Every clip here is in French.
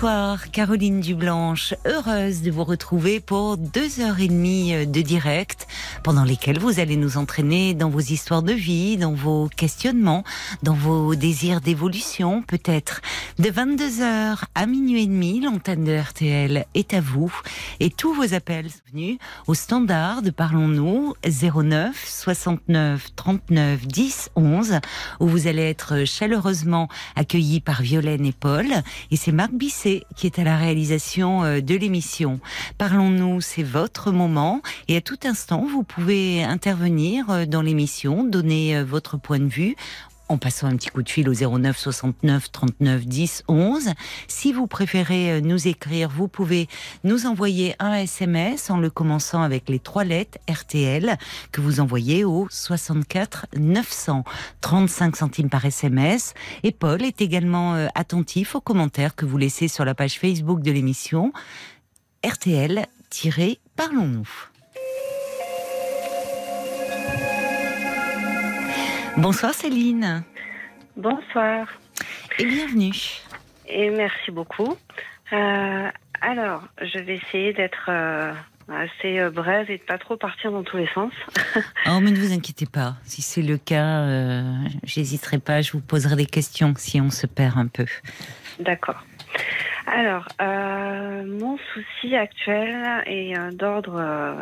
Bonsoir Caroline Dublanche, heureuse de vous retrouver pour deux heures et demie de direct pendant lesquelles vous allez nous entraîner dans vos histoires de vie, dans vos questionnements, dans vos désirs d'évolution peut-être. De 22h à minuit et demi, l'antenne de RTL est à vous. Et tous vos appels sont venus au standard de Parlons-nous 09 69 39 10 11 où vous allez être chaleureusement accueillis par Violaine et Paul. Et c'est Marc Bisset qui est à la réalisation euh, de l'émission. Parlons-nous, c'est votre moment et à tout instant vous pouvez intervenir euh, dans l'émission, donner euh, votre point de vue en passant un petit coup de fil au 09 69 39 10 11. Si vous préférez euh, nous écrire, vous pouvez nous envoyer un SMS en le commençant avec les trois lettres RTL que vous envoyez au 64 900 35 centimes par SMS. Et Paul est également attentif aux commentaires que vous laissez sur la page Facebook de l'émission RTL-Parlons-nous. Bonsoir Céline. Bonsoir. Et bienvenue. Et merci beaucoup. Euh, alors, je vais essayer d'être euh, assez euh, brève et de pas trop partir dans tous les sens. oh, mais ne vous inquiétez pas. Si c'est le cas, j'hésiterai pas. Je vous poserai des questions si on se perd un peu. D'accord. Alors, mon souci actuel est d'ordre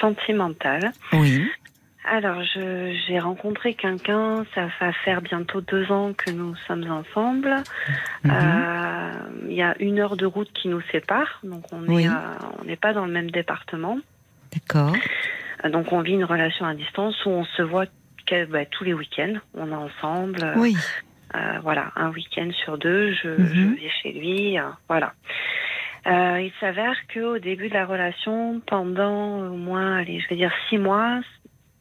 sentimental. Oui. Alors, j'ai rencontré quelqu'un, ça va faire bientôt deux ans que nous sommes ensemble. Mhm. Euh, Il y a une heure de route qui nous sépare, donc on Oui. euh, n'est pas dans le même département. D'accord. Euh, Donc on vit une relation à distance où on se voit que- bah, tous les week-ends, on est ensemble. Oui. euh, voilà, un week-end sur deux, je, Mhm. je vais chez lui. voilà. Euh, il s'avère qu'au début de la relation, pendant au moins, allez, je vais dire six mois,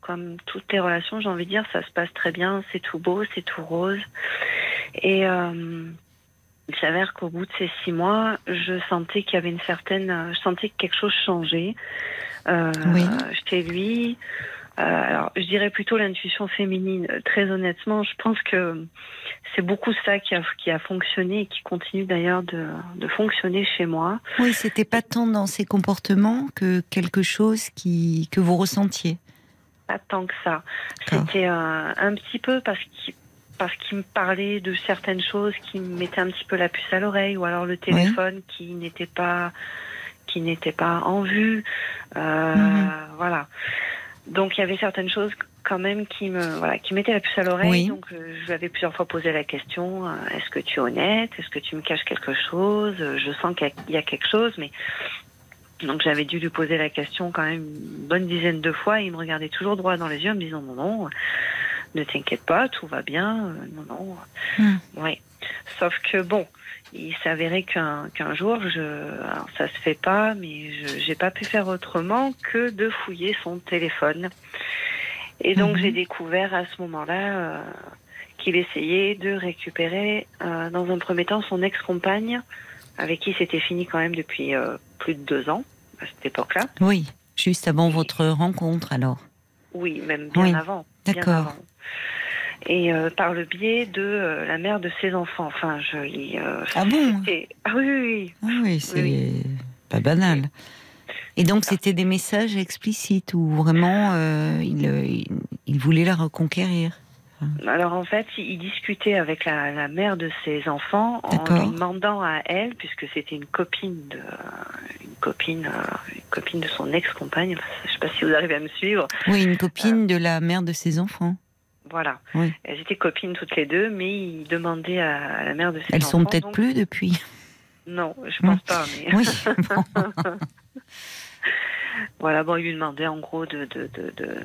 comme toutes les relations, j'ai envie de dire, ça se passe très bien, c'est tout beau, c'est tout rose. Et euh, il s'avère qu'au bout de ces six mois, je sentais qu'il y avait une certaine, euh, je sentais que quelque chose changeait euh, Oui. chez lui. Euh, alors, je dirais plutôt l'intuition féminine. Très honnêtement, je pense que c'est beaucoup ça qui a, qui a fonctionné et qui continue d'ailleurs de, de fonctionner chez moi. Oui, c'était pas tant dans ses comportements que quelque chose qui que vous ressentiez. Pas tant que ça. C'était euh, un petit peu parce qu'il parce qu'il me parlait de certaines choses qui me mettaient un petit peu la puce à l'oreille ou alors le téléphone qui n'était pas qui n'était pas en vue. Euh, Mhm. Voilà. Donc il y avait certaines choses quand même qui me voilà qui mettaient la puce à l'oreille. Oui. Donc euh, je lui avais plusieurs fois posé la question euh, est-ce que tu es honnête? Est-ce que tu me caches quelque chose? Je sens qu'il y a quelque chose, mais donc j'avais dû lui poser la question quand même une bonne dizaine de fois. Et il me regardait toujours droit dans les yeux en me disant non non, ne t'inquiète pas, tout va bien. Euh, non non. Oui. Sauf que bon, il s'avérait qu'un qu'un jour, je, alors ça se fait pas, mais je j'ai pas pu faire autrement que de fouiller son téléphone. Et donc Mhm. j'ai découvert à ce moment-là euh, qu'il essayait de récupérer euh, dans un premier temps son ex-compagne, avec qui c'était fini quand même depuis euh, plus de deux ans à cette époque-là. Oui, juste avant votre rencontre alors. Oui, même bien Oui, avant. d'accord. Et euh, par le biais de euh, la mère de ses enfants. Enfin, je lis. euh, Ah bon? Ah oui, oui, oui. Ah oui, c'est Oui. pas banal. Et donc c'était des messages explicites où vraiment il, il, il voulait la reconquérir? Alors en fait, il discutait avec la, la mère de ses enfants en lui demandant à elle, puisque c'était une copine de une copine, euh, une copine de son ex-compagne. Je sais pas si vous arrivez à me suivre. Oui, une copine de la mère de ses enfants. Voilà. Oui. Elles étaient copines toutes les deux, mais il demandait à, à la mère de ses Elles enfants. sont peut-être donc- plus depuis. Non, je pense pas. Mais Oui. voilà, bon, il lui demandait en gros de, de, de, de,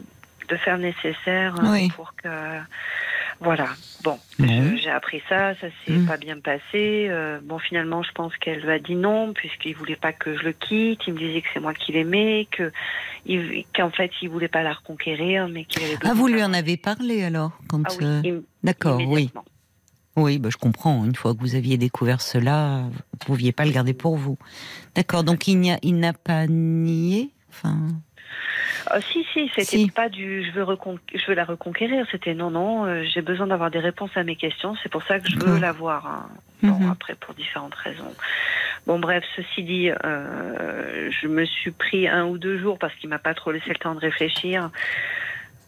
de faire le nécessaire euh, Oui. pour que. Voilà. Bon, j'ai appris ça, ça s'est Mm. pas bien passé. Euh, bon, finalement, je pense qu'elle a dit non, puisqu'il voulait pas que je le quitte. Il me disait que c'est moi qui l'aimais, que qu'en fait, il voulait pas la reconquérir, mais qu'il avait Ah, vous lui en avez parlé alors quand Ah oui, euh, D'accord, oui. Oui, bah, je comprends. Une fois que vous aviez découvert cela, vous ne pouviez pas le garder pour vous. D'accord, donc il n'y a- il n'a pas nié enfin, Ah, si, si, c'était Si. pas du je veux, recon- je veux la reconquérir, c'était non, non, euh, j'ai besoin d'avoir des réponses à mes questions, c'est pour ça que je veux D'accord. la voir. hein. Bon, Mhm. après, pour différentes raisons. Bon, bref, ceci dit, euh, je me suis pris un ou deux jours parce qu'il m'a pas trop laissé le temps de réfléchir.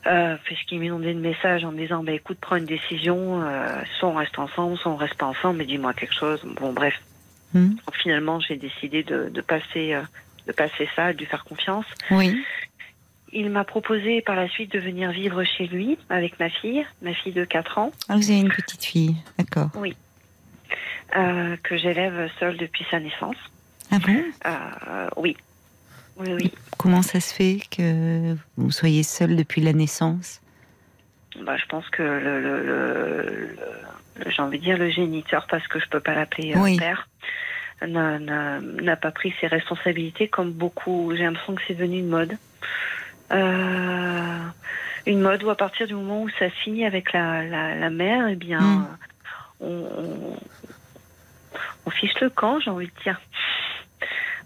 Euh, puisqu'il m'inondait de messages en me disant bah écoute prends une décision euh, soit on reste ensemble soit on reste pas ensemble mais dis-moi quelque chose bon bref. Donc, finalement j'ai décidé de, de passer euh, de passer ça de lui faire confiance Oui. il m'a proposé par la suite de venir vivre chez lui avec ma fille, ma fille de 4 ans, Ah, vous avez une petite fille, d'accord. euh, que j'élève seule depuis sa naissance. Ah bon? Euh, oui, oui, oui. Comment ça se fait que vous soyez seule depuis la naissance? Bah, je pense que le, le, le- le- j'ai envie de dire le géniteur, parce que je peux pas l'appeler euh, Oui. père, n'a- n'a n'a pas pris ses responsabilités comme beaucoup. J'ai l'impression que c'est devenu une mode. Euh, une mode où à partir du moment où ça finit avec la, la, la mère, eh bien, Mm. on, on, on fiche le camp, j'ai envie de dire.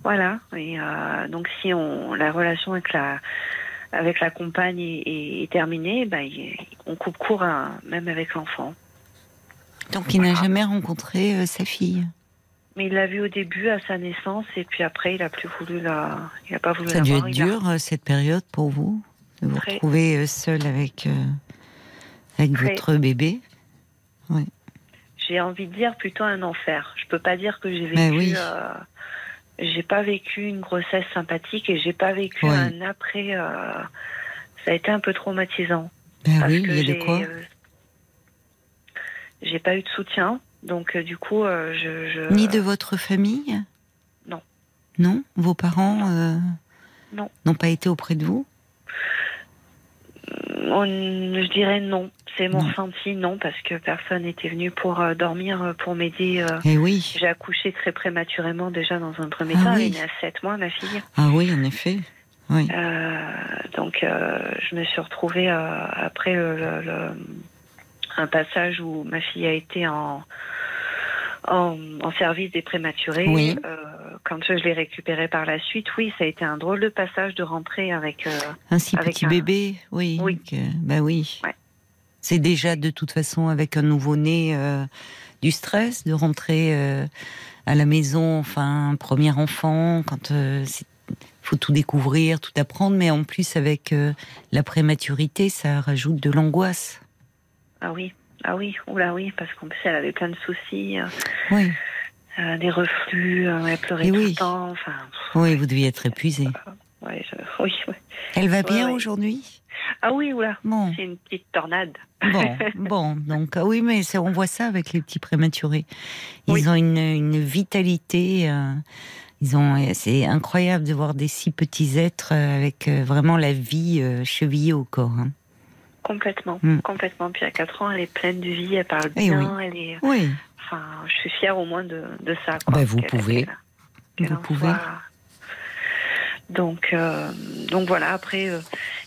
Voilà. Et euh, donc si on la relation avec la avec la compagne est, est- terminée, il- on coupe court à- même avec l'enfant. Donc il n'a jamais rencontré euh, sa fille. Mais il l'a vu au début à sa naissance et puis après il a plus voulu la, il a pas voulu Ça a dû être a- dur euh, cette période pour vous de vous Très. retrouver euh, seule avec euh, avec Très. votre bébé? J'ai envie de dire plutôt un enfer. Je peux pas dire que j'ai vécu. Ben oui. euh, j'ai pas vécu une grossesse sympathique et j'ai pas vécu Ouais. un après. euh, ça a été un peu traumatisant. Ben parce oui, que il y a de quoi? j'ai pas eu de soutien, donc euh, du coup, euh, je, je- Ni de votre famille Non. Non Vos parents euh, Non. n'ont pas été auprès de vous On- je dirais non. C'est mon ressenti, non, parce que personne n'était venu pour euh, dormir, euh, pour m'aider. euh. Eh oui. J'ai accouché très prématurément déjà dans un premier Ah temps. oui. Elle est née à 7 mois, ma fille. Ah oui, en effet. Oui. Euh, donc, euh, je me suis retrouvée euh, après le- un passage où ma fille a été en, en, en service des prématurés. Oui. Euh, quand je l'ai récupérée par la suite, oui, ça a été un drôle de passage de rentrer avec. euh, Un si avec petit un- bébé, oui. Oui. que- bah oui. Ouais. C'est déjà de toute façon avec un nouveau-né euh, du stress de rentrer euh, à la maison, enfin, premier enfant, quand il faut tout découvrir, tout apprendre, mais en plus avec euh, la prématurité, ça rajoute de l'angoisse. Ah oui, ah oui, oula oui, parce qu'en plus elle avait plein de soucis, euh, Oui. euh, des reflux, euh, elle pleurait Et tout oui. le temps. Enfin, Oui, vous deviez être épuisée. ouais, je- oui, ouais. Elle va bien ouais. aujourd'hui? Ah oui, oula, Bon. c'est une petite tornade. Bon, bon, donc ah oui, mais on voit ça avec les petits prématurés. Ils Oui. ont une, une vitalité. euh, ils ont, c'est incroyable de voir des si petits êtres euh, avec euh, vraiment la vie euh, chevillée au corps. hein. Complètement, Mm. complètement. Puis à 4 ans, elle est pleine de vie, elle parle Eh bien, elle est. Oui, Enfin, je suis fière au moins de, de ça. Quoi, Bah, vous pouvez. Vous pouvez. soit- Donc, euh, donc voilà. Après, euh,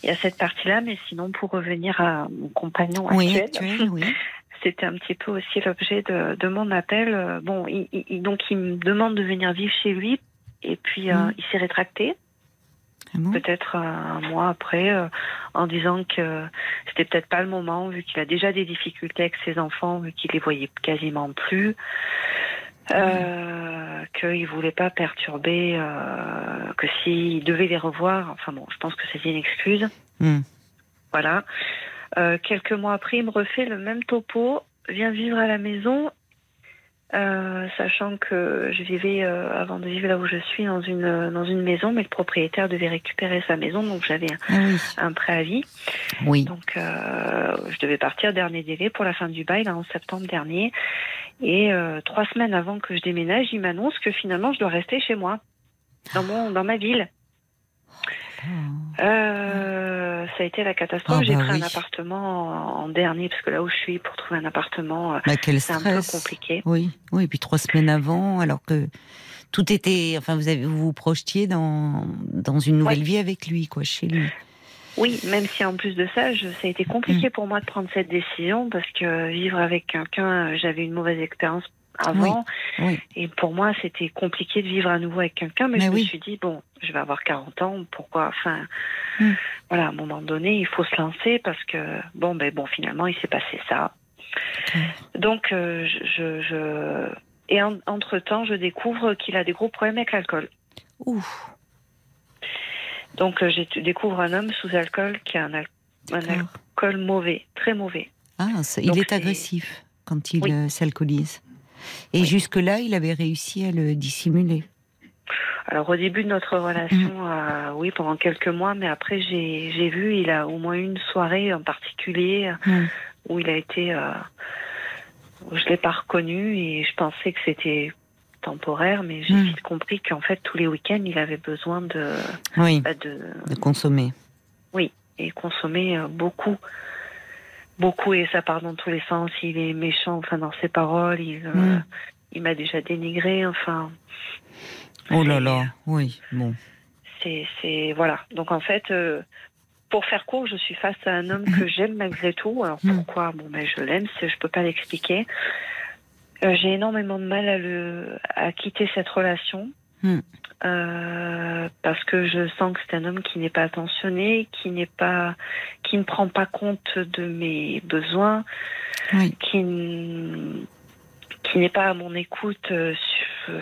il y a cette partie-là, mais sinon, pour revenir à mon compagnon oui, actuel, actuel, oui. c'était un petit peu aussi l'objet de, de mon appel. Euh, Bon, il, il- donc il me demande de venir vivre chez lui, et puis euh, Mm. il s'est rétracté peut-être un mois après, euh, en disant que c'était peut-être pas le moment, vu qu'il a déjà des difficultés avec ses enfants, vu qu'il les voyait quasiment plus, euh, qu'il voulait pas perturber, euh, que s'il devait les revoir, enfin bon, je pense que c'était une excuse, Hmm. voilà. Euh, quelques mois après, il me refait le même topo, vient vivre à la maison. Euh, sachant que je vivais euh, avant de vivre là où je suis dans une dans une maison, mais le propriétaire devait récupérer sa maison, donc j'avais un, Ah oui, un préavis. oui. Donc, euh, je devais partir dernier délai pour la fin du bail, là, en septembre dernier. Et euh, trois semaines avant que je déménage, il m'annonce que finalement, je dois rester chez moi, dans, mon, dans ma ville. Euh, ça a été la catastrophe. Ah J'ai bah pris oui. un appartement en dernier, parce que là où je suis, pour trouver un appartement, euh, Bah, c'est un peu compliqué. Oui, oui, et puis trois semaines avant, alors que tout était, enfin, vous avez, vous vous projetiez dans dans une nouvelle Ouais. vie avec lui, quoi, chez lui. Oui, même si en plus de ça, je, ça a été Mm. compliqué pour moi de prendre cette décision, parce que vivre avec quelqu'un, euh, j'avais une mauvaise expérience avant, Oui. et pour moi, c'était compliqué de vivre à nouveau avec quelqu'un, mais, Mais je oui. me suis dit, bon, je vais avoir 40 ans, pourquoi, enfin, Mm. voilà, à un moment donné, il faut se lancer, parce que, bon, ben bon, finalement, il s'est passé ça. Donc, euh, je, et en- entre-temps, je découvre qu'il a des gros problèmes avec l'alcool. Ouh. Donc, euh, je découvre un homme sous alcool qui a un, al- un D'accord. alcool mauvais, très mauvais. Ah, ça- Donc il est agressif quand il euh, s'alcoolise. Et Oui. jusque-là, il avait réussi à le dissimuler. Alors, au début de notre relation, Mm. euh, oui, pendant quelques mois, mais après, j'ai vu, il a au moins une soirée en particulier Mm. où il a été. euh, où je l'ai pas reconnu et je pensais que c'était temporaire, mais j'ai Mm. vite compris qu'en fait, tous les week-ends, il avait besoin de, Oui, bah, de de consommer. et consommer euh, beaucoup. Beaucoup, et ça part dans tous les sens. Il est méchant, enfin, dans ses paroles. Il, euh, Mm. il m'a déjà dénigré, enfin. Oh là là, oui, bon. C'est, c'est, voilà. Donc, en fait, euh, pour faire court, je suis face à un homme que j'aime malgré tout. Alors, Mm. pourquoi? Bon, ben, je l'aime, je peux pas l'expliquer. Euh, j'ai énormément de mal à le, à quitter cette relation. Mm. Euh, parce que je sens que c'est un homme qui n'est pas attentionné, qui n'est pas, qui ne prend pas compte de mes besoins, Oui. qui, qui n'est pas à mon écoute euh, sur,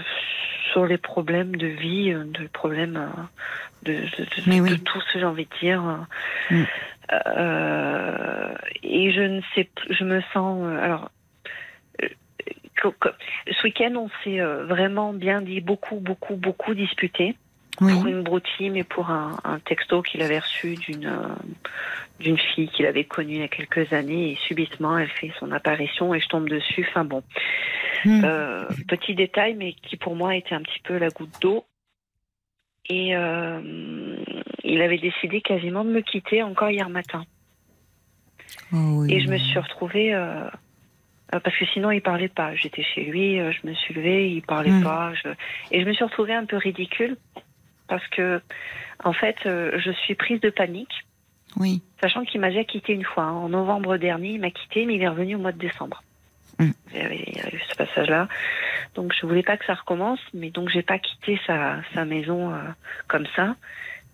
sur les problèmes de vie, euh, de problèmes de, de, de- Mais de oui. tout ce que j'ai envie de dire. Mm. Euh, et je ne sais, je me sens alors. Co- Ce week-end, on s'est euh, vraiment bien dit, beaucoup, beaucoup, beaucoup disputé Oui. pour une broutille, mais pour un, un texto qu'il avait reçu d'une euh, d'une fille qu'il avait connue il y a quelques années et subitement elle fait son apparition et je tombe dessus. Enfin bon, Mm. euh, petit détail, mais qui pour moi était un petit peu la goutte d'eau. Et euh, il avait décidé quasiment de me quitter encore hier matin. Oh oui. Et je me suis retrouvée parce que sinon il parlait pas. J'étais chez lui, euh, je me suis levée, il parlait Mm. pas. Je... Et je me suis retrouvée un peu ridicule parce que en fait euh, je suis prise de panique, Oui. sachant qu'il m'a déjà quitté une fois. hein. En novembre dernier, il m'a quitté, mais il est revenu au mois de décembre. Mm. Il, y avait, il y a eu ce passage-là. Donc je voulais pas que ça recommence, mais donc j'ai pas quitté sa, sa maison euh, comme ça.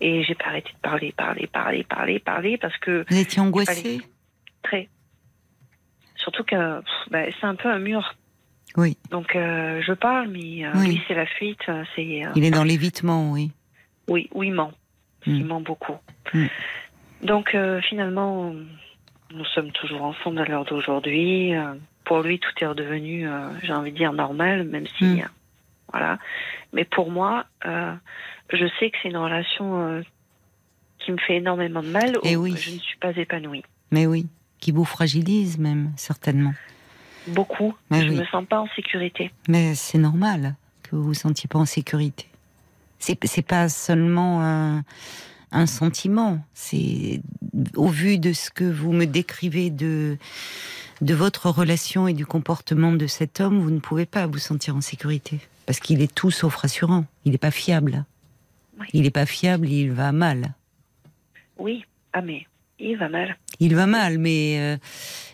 Et j'ai pas arrêté de parler, parler, parler, parler, parler, parce que Vous étiez angoissée? très. Surtout que pff, bah, c'est un peu un mur. Oui. Donc euh, je parle, mais euh, Oui. lui c'est la fuite. euh, C'est Il est dans l'évitement, oui. oui, oui, il ment. Mm. Il ment beaucoup. Mm. Donc finalement, nous sommes toujours ensemble à l'heure d'aujourd'hui. Pour lui, tout est redevenu, j'ai envie de dire normal, même si Mm. euh, voilà. Mais pour moi, je sais que c'est une relation qui me fait énormément de mal. Eh où oui. Je ne suis pas épanouie. Mais oui. Qui vous fragilise même, certainement. Beaucoup. Mais je oui. me sens pas en sécurité. Mais c'est normal que vous vous sentiez pas en sécurité. C'est c'est pas seulement un, un sentiment. C'est au vu de ce que vous me décrivez de de votre relation et du comportement de cet homme, vous ne pouvez pas vous sentir en sécurité parce qu'il est tout sauf rassurant. Il n'est pas fiable. Oui. Il n'est pas fiable. Il va mal. Oui. Ah mais il va mal. Il va mal, mais euh,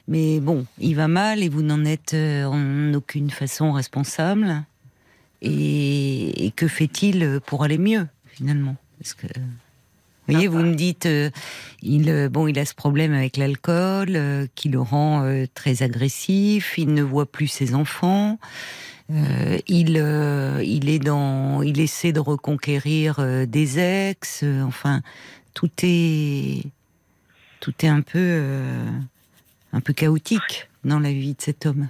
mais bon, il va mal et vous n'en êtes euh, en aucune façon responsable. Et, que fait-il pour aller mieux finalement? Parce que vous voyez, vous me dites, euh, il bon, il a ce problème avec l'alcool qui le rend très agressif. Il ne voit plus ses enfants. Il il est dans, il essaie de reconquérir des ex. enfin, tout est tout est un peu euh, un peu chaotique dans la vie de cet homme.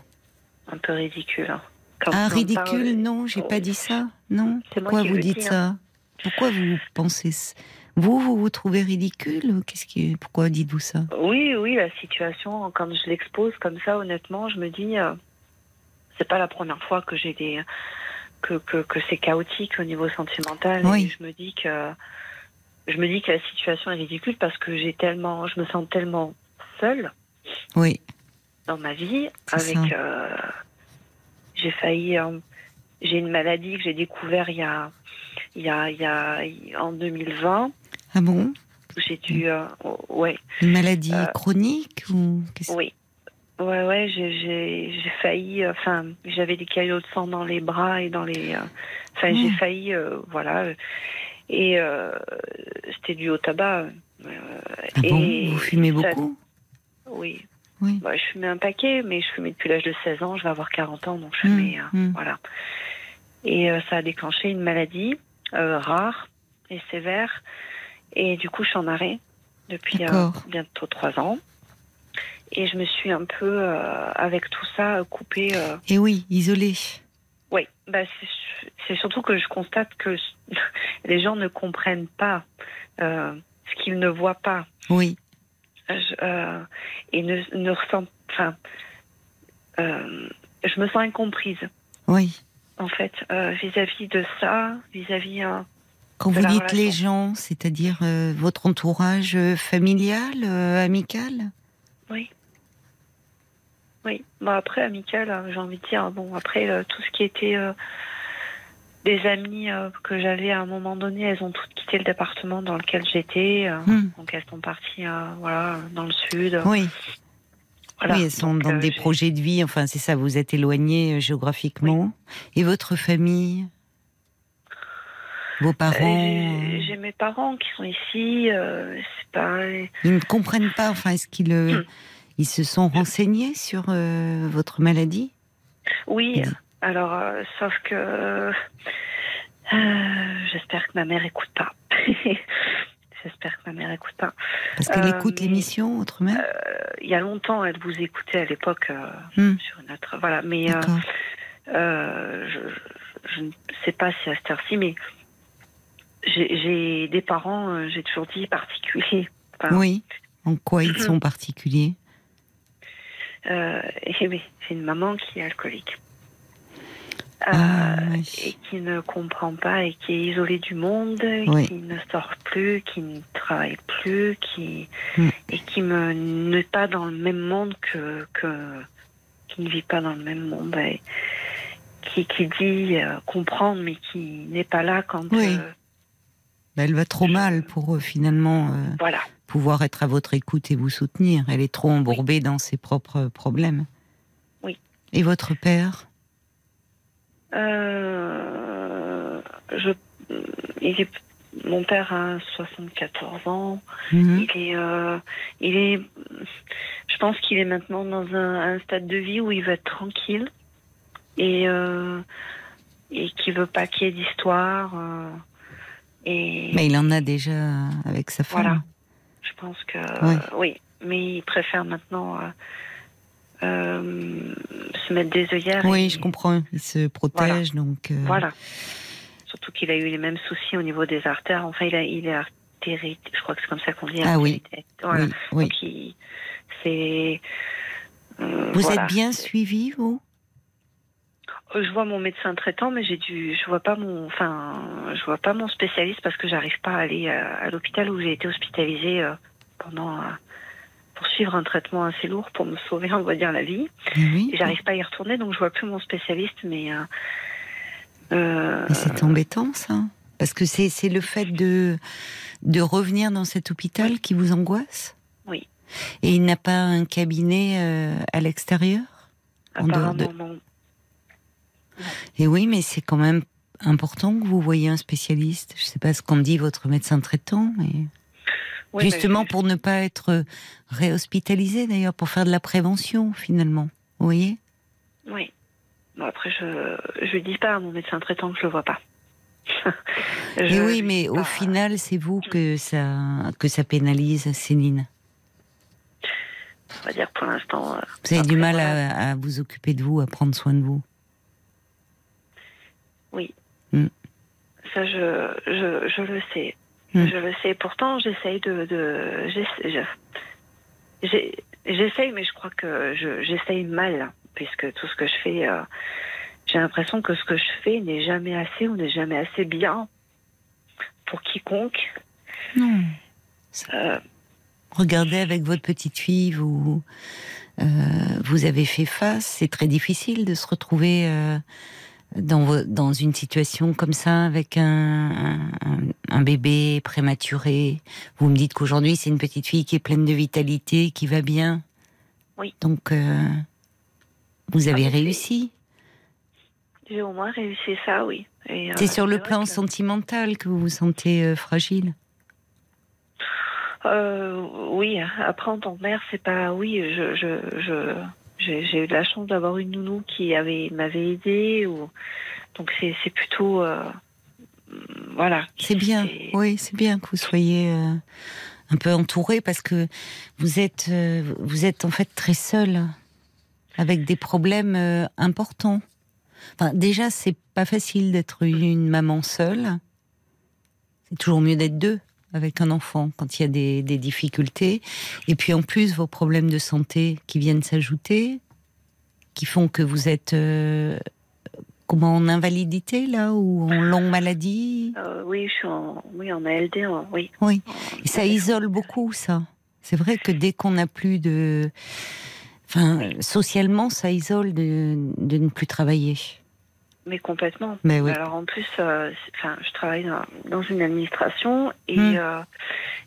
Un peu ridicule. hein. Quand Ah ridicule, parle- non, j'ai pas dit ça. Non. Pourquoi vous dites ça? Pourquoi vous pensez vous vous vous trouvez ridicule? Qu'est-ce qui pourquoi dites-vous ça? Oui, oui, la situation, quand je l'expose comme ça, honnêtement, je me dis, euh, c'est pas la première fois que j'ai des. que, que, que c'est chaotique au niveau sentimental. Oui. Et je me dis que. Je me dis que la situation est ridicule parce que j'ai tellement, je me sens tellement seule Oui, dans ma vie. Avec, euh, j'ai failli, euh, j'ai une maladie que j'ai découvert il y a, il y a, il y a, en 2020. ah bon? J'ai dû, euh, ouais, Une maladie Euh, chronique ou oui. Ouais, ouais, j'ai- j'ai j'ai failli, enfin, j'avais des caillots de sang dans les bras et dans les, enfin, j'ai Mm. failli, voilà, et euh, c'était dû au tabac. euh, Ah bon Vous fumez ça- beaucoup Oui. Oui. Bah, je fumais un paquet, mais je fumais depuis l'âge de 16 ans, je vais avoir 40 ans, donc je Mm, fumais, euh, mm. voilà. Et ça a déclenché une maladie rare et sévère, et du coup, je suis en arrêt depuis euh, bientôt trois ans. Et je me suis un peu, euh, avec tout ça, coupée. euh, Et oui, isolé. Bah, c'est- surtout que je constate que les gens ne comprennent pas euh, ce qu'ils ne voient pas Oui, Je- euh, et ne, ne ressentent. Enfin, euh, je me sens incomprise, oui. en fait, vis-à-vis de ça, vis-à-vis. euh, Quand vous dites les gens, c'est-à-dire votre entourage familial, amical? Oui. Oui. Bon, après, amical, euh, j'ai envie de dire, bon, après, euh, tout ce qui était. euh, des amis euh, que j'avais à un moment donné, elles ont toutes quitté le département dans lequel j'étais. euh, Hmm. Donc elles sont parties euh, voilà, dans le sud. Oui, Voilà. oui, elles sont Donc, dans des projets de vie. Enfin, c'est ça, vous êtes éloigné géographiquement. Et votre famille? Vos parents? J'ai mes parents qui sont ici. c'est pas. Ils ne comprennent pas. Enfin, est-ce qu'ils Hmm. Ils se sont renseignés sur euh, votre maladie? Oui. Alors, euh, sauf que euh, j'espère que ma mère écoute pas. j'espère que ma mère écoute pas. Parce qu'elle écoute l'émission, Euh, il y a longtemps, elle vous écoutait à l'époque Hmm. sur une autre. Voilà. Mais je, ne sais pas si à cette heure-ci, mais j'ai des parents. j'ai toujours dit particuliers. Enfin, Oui. En quoi ils sont particuliers? Et oui, c'est une maman qui est alcoolique. Euh, Ah, oui. Et qui ne comprend pas et qui est isolée du monde, Oui. qui ne sort plus, qui ne travaille plus, qui Mm. et qui me n'est pas dans le même monde que, que qui ne vit pas dans le même monde, et qui, qui dit euh, comprendre mais qui n'est pas là quand Oui. euh, Bah, Elle va trop mal pour euh, finalement euh, voilà. Pouvoir être à votre écoute et vous soutenir. Elle est trop embourbée dans ses propres problèmes. Oui. Et votre père? Euh, je, il est- mon père a 74 ans. Mhm. Il est, euh, il est, je pense qu'il est maintenant dans un, un stade de vie où il veut être tranquille et euh, et qui veut pas qu'il y ait d'histoire. euh, et Mais il en a déjà avec sa femme. Voilà. Je pense que Oui. euh, oui, mais il préfère maintenant euh, euh, se mettre des œillères. Oui, et- je comprends. Il se protège, donc. euh, Voilà. Surtout qu'il a eu les mêmes soucis au niveau des artères. Enfin, il, a, il est artéri... Je crois que c'est comme ça qu'on dit. Ah oui. Voilà. Oui. Donc, c'est. Vous voilà. êtes bien suivi, vous? Je vois mon médecin traitant, mais j'ai dû. Je vois pas mon. Enfin, je vois pas mon spécialiste parce que j'arrive pas à aller à, à l'hôpital où j'ai été hospitalisée euh, pendant. euh, pour suivre un traitement assez lourd pour me sauver, on va dire, la vie. Oui. Et J'arrive pas à y retourner, donc je vois plus mon spécialiste, mais. euh, euh, Mais c'est embêtant, ça. Parce que c'est c'est le fait de, de revenir dans cet hôpital qui vous angoisse Oui. Et il n'a pas un cabinet euh, à l'extérieur? De- apparemment, non. Et oui, mais c'est quand même important que vous voyez un spécialiste. Je ne sais pas ce qu'en dit votre médecin traitant, mais Oui, justement mais pour ne pas être réhospitalisé d'ailleurs, pour faire de la prévention finalement. Vous voyez? Oui. Bon, après, je je dis pas à mon médecin traitant que je le vois pas. Et Je oui, mais au final, c'est vous que ça que ça pénalise, Céline. on va dire pour l'instant. euh, Vous avez du mal à vous occuper de vous, à prendre soin de vous. Ça, je, je, je le sais. Hmm. Je le sais. Pourtant, j'essaye de. de j'essaye, mais je crois que je- j'essaye mal, puisque tout ce que je fais, euh, j'ai l'impression que ce que je fais n'est jamais assez ou n'est jamais assez bien pour quiconque. Non. Euh, Regardez avec votre petite fille, vous, euh, vous avez fait face. C'est très difficile de se retrouver euh, dans, dans une situation comme ça avec un, un, un bébé prématuré. Vous me dites qu'aujourd'hui c'est une petite fille qui est pleine de vitalité, qui va bien. Oui. Donc euh, vous avez Ah, réussi. J'ai au moins réussi ça, oui. Euh, C'est sur le plan que- sentimental que vous vous sentez euh, fragile. Oui, après en tant que mère, c'est pas. Oui, je, je, je, j'ai, eu de la chance d'avoir une nounou qui avait m'avait aidée. Ou... Donc c'est, plutôt. euh, voilà. C'est bien, oui, c'est bien que vous soyez euh, un peu entouré parce que vous êtes, euh, vous êtes en fait très seul avec des problèmes euh, importants. Enfin, déjà, c'est pas facile d'être une maman seule. C'est toujours mieux d'être deux avec un enfant quand il y a des, des difficultés. Et puis en plus, vos problèmes de santé qui viennent s'ajouter, qui font que vous êtes euh, comment en invalidité là ou en longue maladie? Euh, oui, je suis en, oui, en ALD, en- oui. Oui. Et ça isole beaucoup, ça. C'est vrai que dès qu'on n'a plus de. Enfin, socialement, ça isole de, de ne plus travailler. Mais complètement. Mais oui. Alors en plus, euh, enfin, je travaille dans, dans une administration et, euh,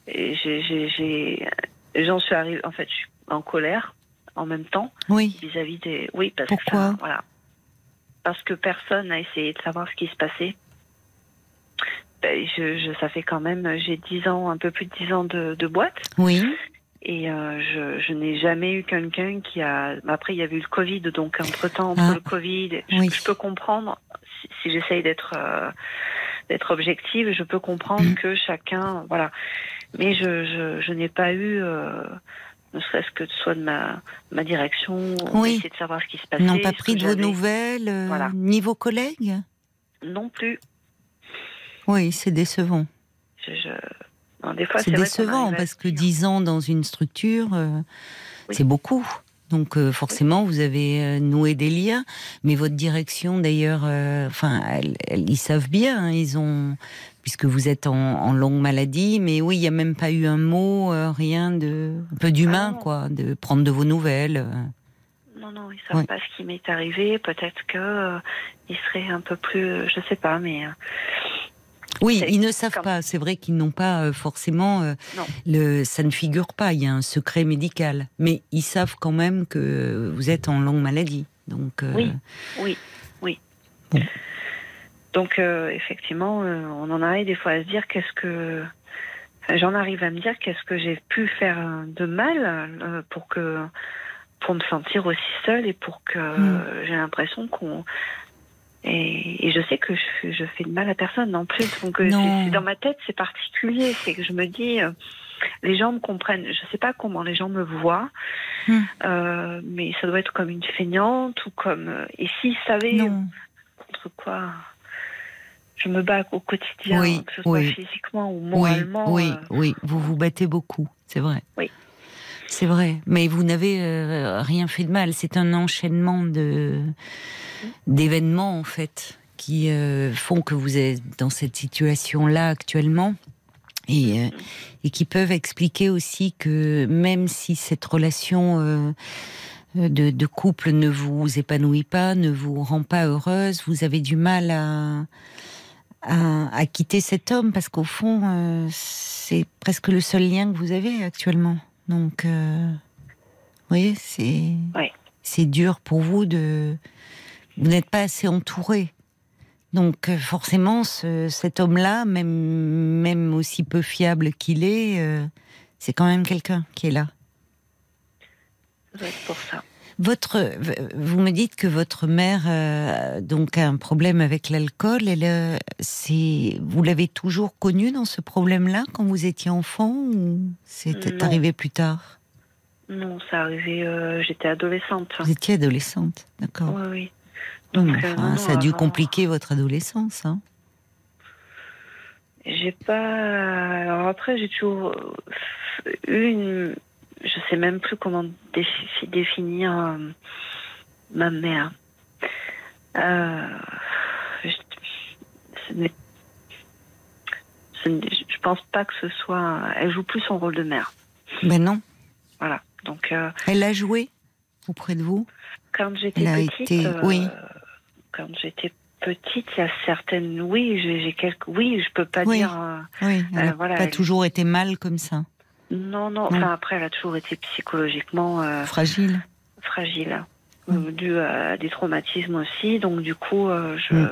j'ai- j'en suis arrivée. En fait, je suis en colère en même temps Oui. vis-à-vis des. Oui, parce Pourquoi? que voilà, parce que personne n'a essayé de savoir ce qui se passait. Ben, je, je, ça fait quand même, j'ai 10 ans, un peu plus de 10 ans de, de boîte. Oui. Et euh, je, je n'ai jamais eu quelqu'un qui a. Après, il y avait eu le Covid, donc entre-temps, entre Ah. le Covid, je, Oui. je peux comprendre, si, si j'essaye d'être euh, d'être objective, je peux comprendre Mm. que chacun. Voilà. Mais je, je, je n'ai pas eu. euh, ne serait-ce que soit de ma, ma direction, Oui. essayer de savoir ce qui se passait. Ils n'ont pas pris de vos nouvelles, euh, Voilà. ni vos collègues? Non plus. Oui, c'est décevant. Je, je- non, des fois, C'est décevant parce que dire. 10 ans dans une structure, euh, Oui. c'est beaucoup. Donc euh, forcément, vous avez euh, noué des liens, mais votre direction, d'ailleurs, enfin, ils savent bien, hein, ils ont, puisque vous êtes en, en longue maladie, mais oui, il n'y a même pas eu un mot, rien de, un peu d'humain, Ah quoi, de prendre de vos nouvelles. Non, non, ils savent Ouais. pas ce qui m'est arrivé. Peut-être que ils seraient un peu plus, je sais pas, mais Oui, ils ne savent comme- pas. C'est vrai qu'ils n'ont pas euh, forcément. euh, le, ça ne figure pas. Il y a un secret médical, mais ils savent quand même que vous êtes en longue maladie. Donc. euh, Oui. oui, oui. Bon. Donc euh, effectivement, on en arrive des fois à se dire qu'est-ce que enfin, j'en arrive à me dire qu'est-ce que j'ai pu faire de mal pour que pour me sentir aussi seule et pour que Mm. j'ai l'impression qu'on et, et je sais que je, fais- je fais de mal à personne en plus. Donc euh, dans ma tête, c'est particulier. C'est que je me dis, euh, les gens me comprennent. Je sais pas comment les gens me voient, Hmm. euh, mais ça doit être comme une feignante ou comme. et s'ils savaient Non. contre quoi je me bats au quotidien, Oui, que ce soit oui. physiquement ou Oui, moralement. oui, euh, oui. Vous vous battez beaucoup. C'est vrai. Oui. C'est vrai. Mais vous n'avez euh, rien fait de mal. C'est un enchaînement de d'événements en fait qui euh, font que vous êtes dans cette situation-là actuellement. Et, euh, et qui peuvent expliquer aussi que même si cette relation de, de couple ne vous épanouit pas, ne vous rend pas heureuse, vous avez du mal à, à, à quitter cet homme parce qu'au fond, c'est presque le seul lien que vous avez actuellement. Donc, euh, vous voyez, c'est Oui. c'est dur pour vous de. Vous n'êtes pas assez entouré. Donc euh, forcément, ce- cet homme-là, même, même aussi peu fiable qu'il est, euh, c'est quand même quelqu'un qui est là. ça doit être pour ça. Votre, vous me dites que votre mère euh, donc a un problème avec l'alcool. Elle, euh, c'est, vous l'avez toujours connue dans ce problème-là quand vous étiez enfant ou c'est arrivé plus tard? Non, ça arrivait, euh, j'étais adolescente. Vous étiez adolescente, d'accord. Oui, oui. Donc, euh, non, ça a dû avant- compliquer votre adolescence. Hein. J'ai pas. Alors après, j'ai toujours eu une. Je sais même plus comment défi- définir euh, ma mère. Euh, je... ce n'est- je pense pas que ce soit. Elle joue plus son rôle de mère. Ben non. Voilà. Donc. euh, Elle a joué auprès de vous? quand j'étais petite. été- oui. Quand j'étais petite, il y a certaines. Oui, j'ai quelques. Oui, je peux pas Oui. dire. Oui, elle n'a voilà, pas elle- toujours été mal comme ça. Non, non. Non. Enfin, après, elle a toujours été psychologiquement euh, Fragile. fragile. Mm. euh, dû à des traumatismes aussi. Donc du coup, euh, je- Mm.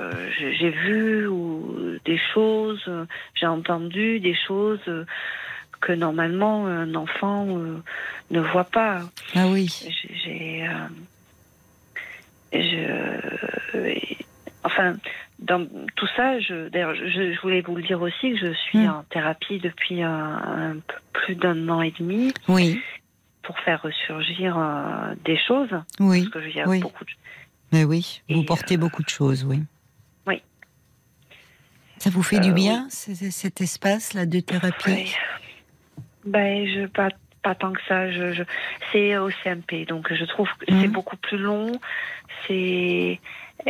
j'ai vu ou, des choses, euh, j'ai entendu des choses euh, que normalement un enfant euh, ne voit pas. Ah oui. J'ai, j'ai, euh, je, et- enfin, dans tout ça, je, d'ailleurs, je, je voulais vous le dire aussi que je suis Mm. en thérapie depuis un, un peu plus d'un an et demi Oui, pour faire ressurgir euh, des choses. oui. Parce que il y a oui. beaucoup de Mais oui, vous Et, portez beaucoup de choses, oui. oui. Ça vous fait du Euh, bien, cet espace-là de thérapie? Ouais. Ben, je pas pas tant que ça. Je, je c'est au CMP, donc je trouve que c'est Mhm. beaucoup plus long. C'est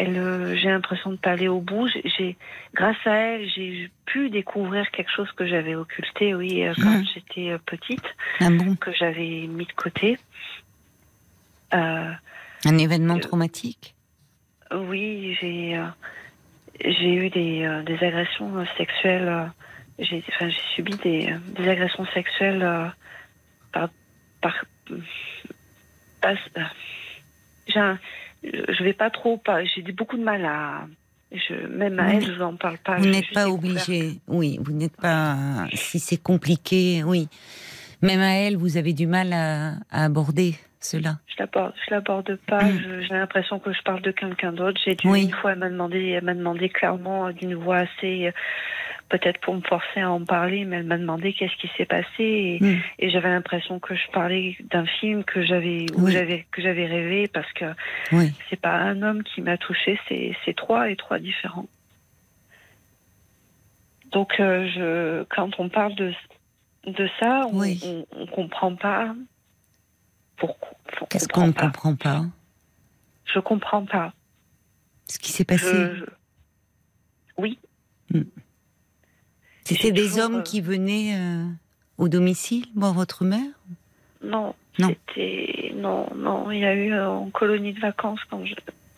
elle, euh, j'ai l'impression de pas aller au bout. J'ai- grâce à elle, j'ai pu découvrir quelque chose que j'avais occulté, oui, euh, quand j'étais euh, petite, Ah bon que j'avais mis de côté. Euh, Un événement Euh, traumatique Oui, j'ai euh, j'ai eu des, des agressions sexuelles. j'ai enfin, j'ai subi des, des agressions sexuelles par par pas- j'ai un- je vais pas trop pas j'ai beaucoup de mal à je même à Vous elle je n'en parle pas Vous n'êtes pas obligé, oui, vous n'êtes pas. Si c'est compliqué, oui. Même à elle, vous avez du mal à, à aborder cela. Je l'aborde, je l'aborde pas. Mm. J'ai l'impression que je parle de quelqu'un d'autre. J'ai dû Oui. une fois, elle m'a demandé, elle m'a demandé clairement euh, d'une voix assez, peut-être pour me forcer à en parler, mais elle m'a demandé qu'est-ce qui s'est passé et, Mm. et j'avais l'impression que je parlais d'un film que j'avais, où Oui. j'avais, que j'avais rêvé parce que Oui, c'est pas un homme qui m'a touché, c'est, c'est trois et trois différents. Donc euh, je, quand on parle de de ça, on, Oui. on, on comprend pas pourquoi. qu'est-ce qu'on ne comprend pas? Je comprends pas. Ce qui s'est passé, Je- je- Oui, c'était des toujours, hommes euh, qui venaient euh, au domicile voir votre mère non, Non. non, non. Il y a eu euh, en colonie de vacances quand je,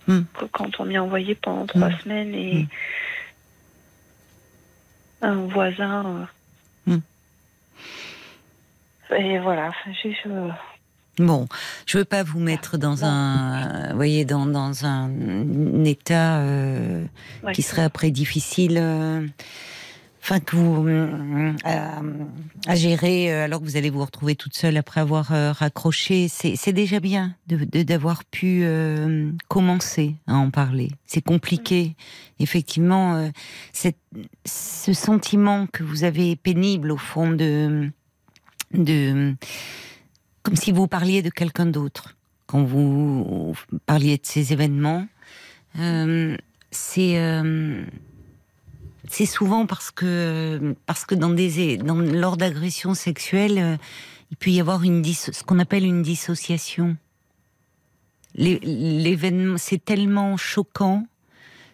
Hmm. quand on m'y a envoyé pendant trois Hmm. semaines et Hmm. un voisin. euh. Et voilà, je- Bon, je veux pas vous mettre dans Non. un, voyez, dans, dans un état ouais. qui serait après difficile, enfin que vous euh, à, à gérer, euh, alors que vous allez vous retrouver toute seule après avoir euh, raccroché. C'est déjà bien de de- d'avoir pu euh, commencer à en parler. C'est compliqué, effectivement. euh, ce sentiment que vous avez pénible au fond de de comme si vous parliez de quelqu'un d'autre quand vous parliez de ces événements. Euh, c'est euh, c'est souvent parce que parce que lors d'agressions sexuelles, euh, il peut y avoir une ce qu'on appelle une dissociation. L'événement, c'est tellement choquant,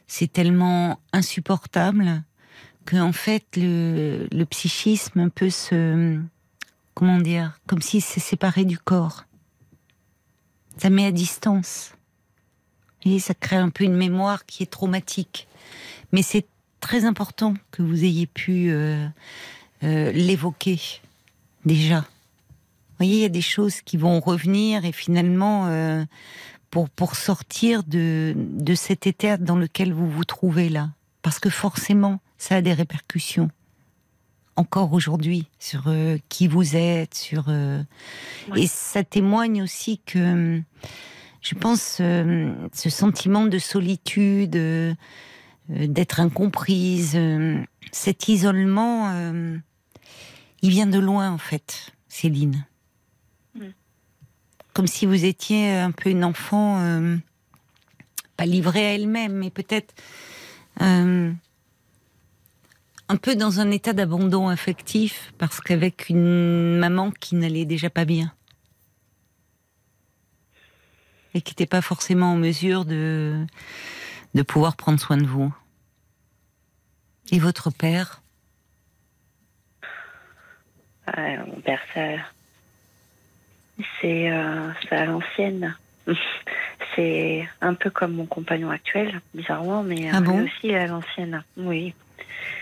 c'est tellement insupportable que en fait le, le psychisme peut se comment dire, comme si c'est séparé du corps. Ça met à distance. Et ça crée un peu une mémoire qui est traumatique. Mais c'est très important que vous ayez pu euh, euh, l'évoquer déjà. Vous voyez, il y a des choses qui vont revenir et finalement, euh, pour, pour sortir de, de cet état dans lequel vous vous trouvez là. Parce que forcément, ça a des répercussions encore aujourd'hui sur qui vous êtes, sur et ça témoigne aussi que je pense ce sentiment de solitude, d'être incomprise, euh, cet isolement, euh, il vient de loin en fait, Céline. Mm. Comme si vous étiez un peu une enfant, euh, pas livrée à elle-même, mais peut-être euh, un peu dans un état d'abandon affectif, parce qu'avec une maman qui n'allait déjà pas bien. Et qui n'était pas forcément en mesure de, de pouvoir prendre soin de vous. Et votre père? Ouais, mon père, ça- c'est euh, à l'ancienne. c'est un peu comme mon compagnon actuel, bizarrement, mais Ah euh, bon? lui aussi à l'ancienne. Oui.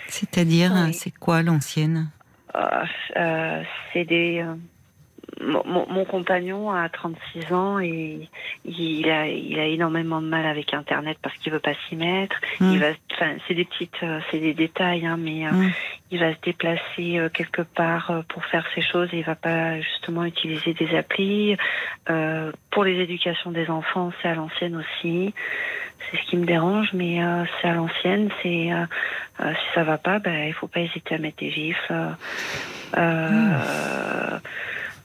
C'est-à-dire, Oui. c'est quoi l'ancienne? Euh, euh, c'est des. Mon, mon- compagnon a 36 ans et il a, il a énormément de mal avec Internet parce qu'il veut pas s'y mettre. Hmm. Il va, enfin, c'est des petites, euh, c'est des détails, hein, mais euh, Hmm. il va se déplacer euh, quelque part euh, pour faire ces choses et il va pas justement utiliser des applis. Euh, pour les éducations des enfants, c'est à l'ancienne aussi. C'est ce qui me dérange, mais c'est à l'ancienne. C'est si ça va pas, ben il faut pas hésiter à mettre des euh, euh,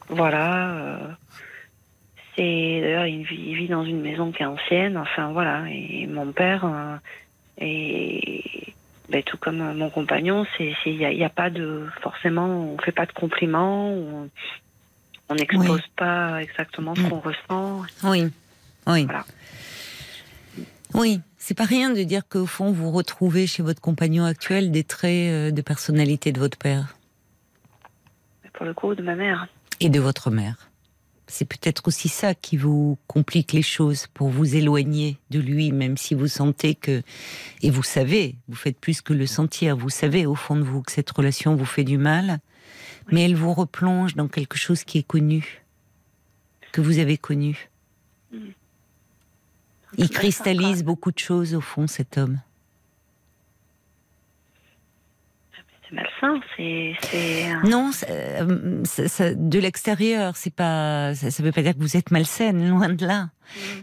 Voilà. euh, c'est d'ailleurs il vit, il vit dans une maison qui est ancienne. Enfin voilà. Et mon père euh, et ben, tout comme euh, mon compagnon, c'est il y a, pas de forcément on fait pas de compliments. On n'expose pas exactement ce Mm. qu'on ressent. Oui, oui. Voilà. Oui, c'est pas rien de dire qu'au fond, vous retrouvez chez votre compagnon actuel des traits de personnalité de votre père pour le coup de ma mère. Et de votre mère. C'est peut-être aussi ça qui vous complique les choses pour vous éloigner de lui, même si vous sentez que, et vous savez, vous faites plus que le sentir, vous savez au fond de vous que cette relation vous fait du mal, mais elle vous replonge dans quelque chose qui est connu, que vous avez connu. Il Ouais, cristallise beaucoup de choses au fond, cet homme. C'est malsain. C'est. Non, euh, ça- ça- de l'extérieur, c'est pas, ça, ça veut pas dire que vous êtes malsaine, loin de là.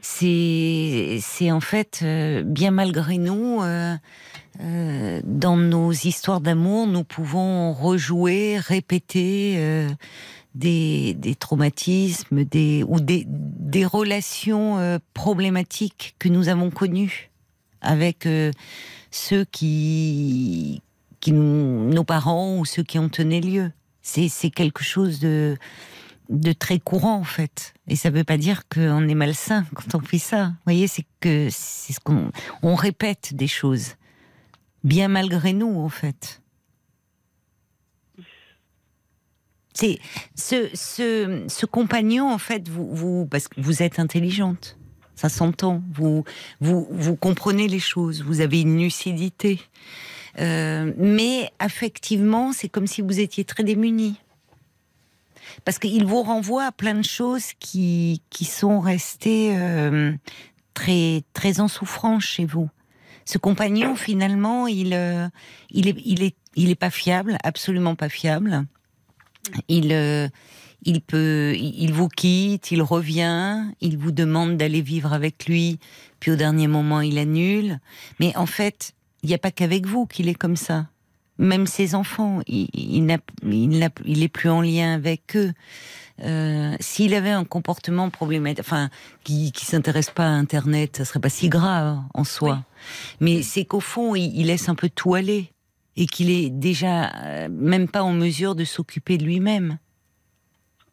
C'est, c'est en fait euh, bien malgré nous, euh, dans nos histoires d'amour, nous pouvons rejouer, répéter des, des traumatismes, des ou des, des relations problématiques que nous avons connues avec ceux qui nos parents ou ceux qui ont tenu lieu. C'est c'est quelque chose de de très courant en fait. Et ça ne veut pas dire qu'on est malsain quand on fait ça. Vous voyez, c'est que c'est ce qu'on on répète des choses, bien malgré nous en fait. C'est ce, ce, ce compagnon en fait, vous, vous parce que vous êtes intelligente, ça s'entend. Vous, vous vous comprenez les choses, vous avez une lucidité. Euh, mais affectivement, c'est comme si vous étiez très démunis. Parce qu'il vous renvoie à plein de choses qui, qui sont restées euh, très, très en souffrance chez vous. Ce compagnon, finalement, il, euh, il, est, il, est, il est pas fiable, absolument pas fiable. Il, euh, il peut, il vous quitte, il revient, il vous demande d'aller vivre avec lui, puis au dernier moment, il annule. Mais en fait, il n'y a pas qu'avec vous qu'il est comme ça. Même ses enfants, il, il, n'a- il, il est plus en lien avec eux. Euh, S'il avait un comportement problématique, enfin, qui, qui s'intéresse pas à Internet, ça serait pas si grave en soi. Mais c'est qu'au fond, il, il laisse un peu tout aller et qu'il est déjà euh, même pas en mesure de s'occuper de lui-même.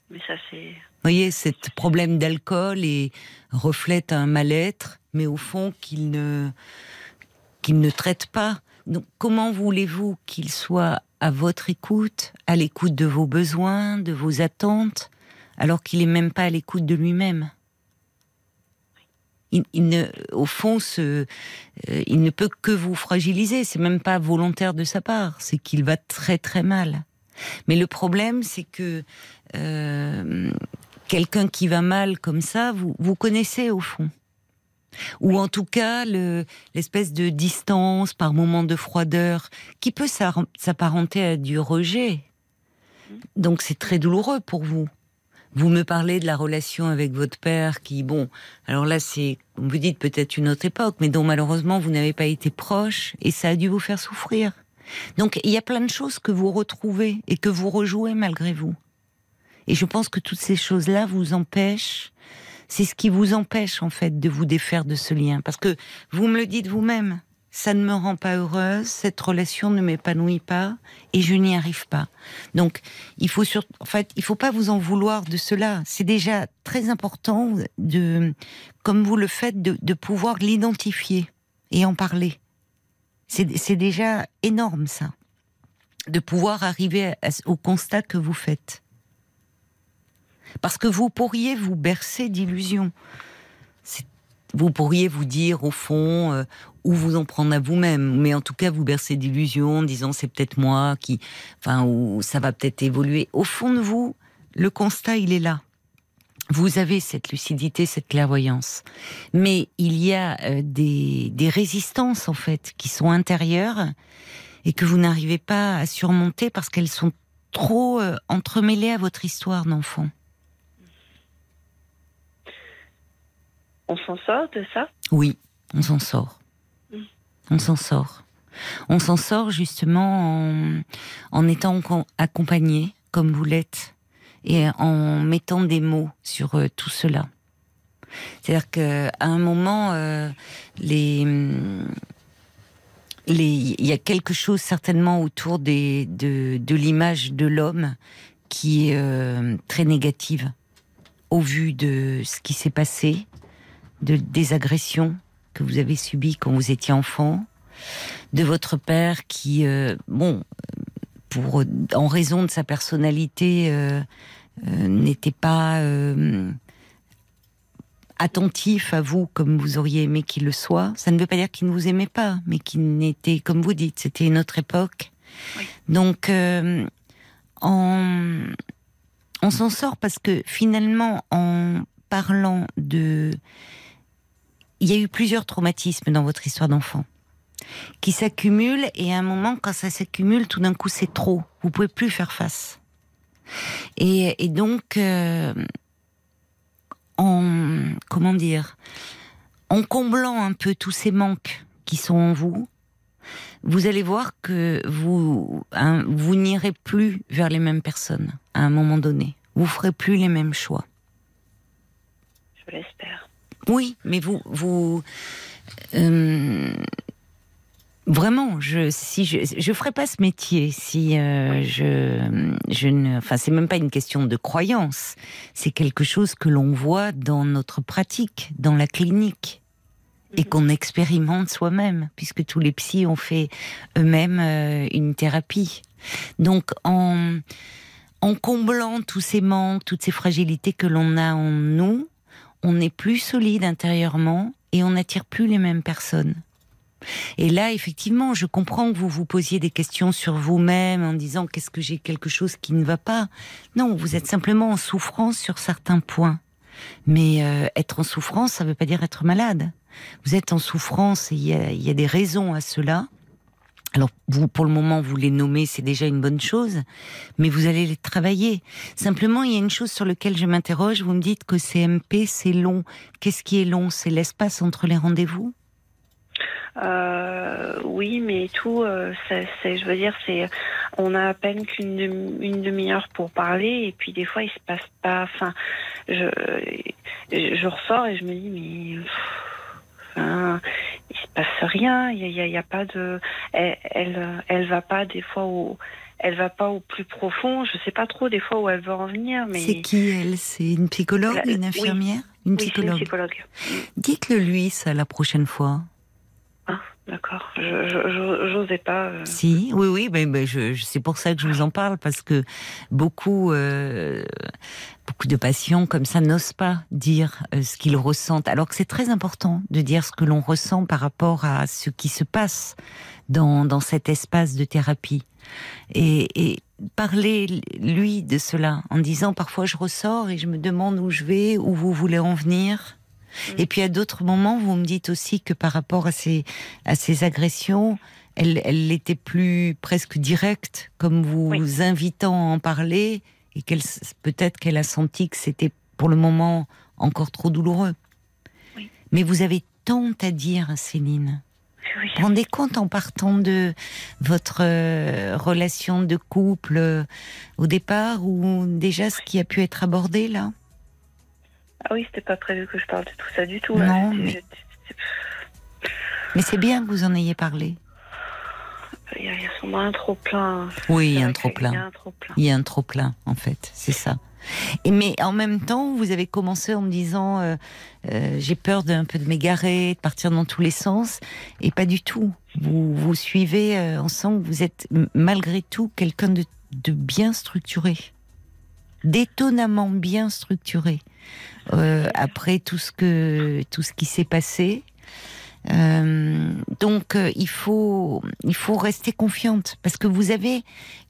Mais ça c'est. Vous voyez, ce problème d'alcool et reflète un mal-être, mais au fond qu'il ne qu'il ne traite pas. Donc, comment voulez-vous qu'il soit à votre écoute, à l'écoute de vos besoins, de vos attentes, alors qu'il est même pas à l'écoute de lui-même? Il, il ne, au fond, ce, euh, il ne peut que vous fragiliser. C'est même pas volontaire de sa part. C'est qu'il va très très mal. Mais le problème, c'est que euh, quelqu'un qui va mal comme ça, vous, vous connaissez au fond. Ou en tout cas, le- l'espèce de distance, par moments de froideur, qui peut s'apparenter à du rejet. Donc c'est très douloureux pour vous. Vous me parlez de la relation avec votre père qui, bon, alors là c'est, vous dites, peut-être une autre époque, mais dont malheureusement vous n'avez pas été proche et ça a dû vous faire souffrir. Donc il y a plein de choses que vous retrouvez et que vous rejouez malgré vous. Et je pense que toutes ces choses-là vous empêchent. C'est ce qui vous empêche en fait de vous défaire de ce lien. Parce que vous me le dites vous-même, ça ne me rend pas heureuse, cette relation ne m'épanouit pas et je n'y arrive pas. Donc il faut sur... en fait, il faut pas vous en vouloir de cela. C'est déjà très important de, comme vous le faites, de, pouvoir l'identifier et en parler. C'est déjà énorme ça. de pouvoir arriver au constat que vous faites. Parce que vous pourriez vous bercer d'illusions. Vous pourriez vous dire, au fond, euh, ou vous en prendre à vous-même, mais en tout cas vous bercer d'illusions, en disant c'est peut-être moi qui, enfin, ou ça va peut-être évoluer. Au fond de vous, le constat, il est là. Vous avez cette lucidité, cette clairvoyance. Mais il y a euh, des, résistances, en fait, qui sont intérieures et que vous n'arrivez pas à surmonter parce qu'elles sont trop euh, entremêlées à votre histoire d'enfant. On s'en sort de ça? Oui, on s'en sort. On s'en sort. On s'en sort justement en, étant accompagné, comme vous l'êtes, et en mettant des mots sur euh, tout cela. C'est-à-dire qu'à un moment, euh, il y a quelque chose certainement autour de l'image de l'homme qui est euh, très négative au vu de ce qui s'est passé, de, des agressions que vous avez subies quand vous étiez enfant, de votre père qui, euh, bon, pour en raison de sa personnalité, euh, euh, n'était pas attentif à vous comme vous auriez aimé qu'il le soit. Ça ne veut pas dire qu'il ne vous aimait pas, mais qu'il n'était, comme vous dites, c'était une autre époque. Donc, on, on s'en sort parce que finalement, en parlant de il y a eu plusieurs traumatismes dans votre histoire d'enfant qui s'accumulent et à un moment, quand ça s'accumule, tout d'un coup, c'est trop. Vous pouvez plus faire face. Et, donc, euh, en comment dire, en comblant un peu tous ces manques qui sont en vous, vous allez voir que vous hein, vous n'irez plus vers les mêmes personnes à un moment donné. Vous ferez plus les mêmes choix. Je l'espère. Oui, mais vous, vous, euh, vraiment, je, si je, je ferais pas ce métier si euh, je, je ne, enfin, c'est même pas une question de croyance, c'est quelque chose que l'on voit dans notre pratique, dans la clinique. Et mhm. qu'on expérimente soi-même, puisque tous les psys ont fait eux-mêmes euh, une thérapie. Donc, en, en comblant tous ces manques, toutes ces fragilités que l'on a en nous, on est plus solide intérieurement et on n'attire plus les mêmes personnes. Et là, effectivement, je comprends que vous vous posiez des questions sur vous-même en disant qu'est-ce que j'ai quelque chose qui ne va pas? Non, vous êtes simplement en souffrance sur certains points. Mais euh, être en souffrance, ça ne veut pas dire être malade. Vous êtes en souffrance et il y a des raisons à cela. Alors, vous, pour le moment, vous les nommez, c'est déjà une bonne chose, mais vous allez les travailler. Simplement, il y a une chose sur laquelle je m'interroge. Vous me dites que CMP, c'est long. Qu'est-ce qui est long? C'est l'espace entre les rendez-vous? Euh, oui, mais tout, euh, c'est, je veux dire, c'est, on a à peine qu'une une demi-heure pour parler, et puis des fois, il se passe pas. Enfin, je, je ressors et je me dis, mais Hein, il se passe rien. Il y, a, pas de. Elle, elle, va pas des fois au. Elle va pas au plus profond. Je sais pas trop des fois où elle veut en venir. Mais c'est qui elle? C'est une psychologue, une infirmière, une psychologue. une psychologue. Dites-le lui ça la prochaine fois. D'accord. Je n'osais pas. Euh. Si, oui, oui, mais, c'est pour ça que je vous en parle parce que beaucoup, euh, beaucoup de patients comme ça n'osent pas dire euh, ce qu'ils ressentent, alors que c'est très important de dire ce que l'on ressent par rapport à ce qui se passe dans, dans cet espace de thérapie. Et, et parler, lui, de cela, en disant parfois je ressors et je me demande où je vais, où vous voulez en venir. Mm. Et puis à d'autres moments, vous me dites aussi que par rapport à ces, à ces agressions, elle, elle était plus presque directe, comme vous invitant à en parler, et qu'elle peut-être qu'elle a senti que c'était pour le moment encore trop douloureux. Mais vous avez tant à dire, Céline. Vous vous rendez compte en partant de votre euh, relation de couple euh, au départ ou déjà ce qui a pu être abordé là? Ah oui, c'était pas prévu que je parle de tout ça du tout. Non, mais, c'est bien que vous en ayez parlé. Il y a, sûrement un trop plein. Oui, il y a un trop plein. Il y a un trop plein, en fait, c'est ça. Et mais en même temps, vous avez commencé en me disant euh, euh, j'ai peur d'un peu de m'égarer, de partir dans tous les sens, et pas du tout. Vous vous suivez, euh, que vous êtes malgré tout quelqu'un de, de bien structuré, d'étonnamment bien structuré. Euh, après tout ce que tout ce qui s'est passé. Euh, donc euh, il faut il faut rester confiante parce que vous avez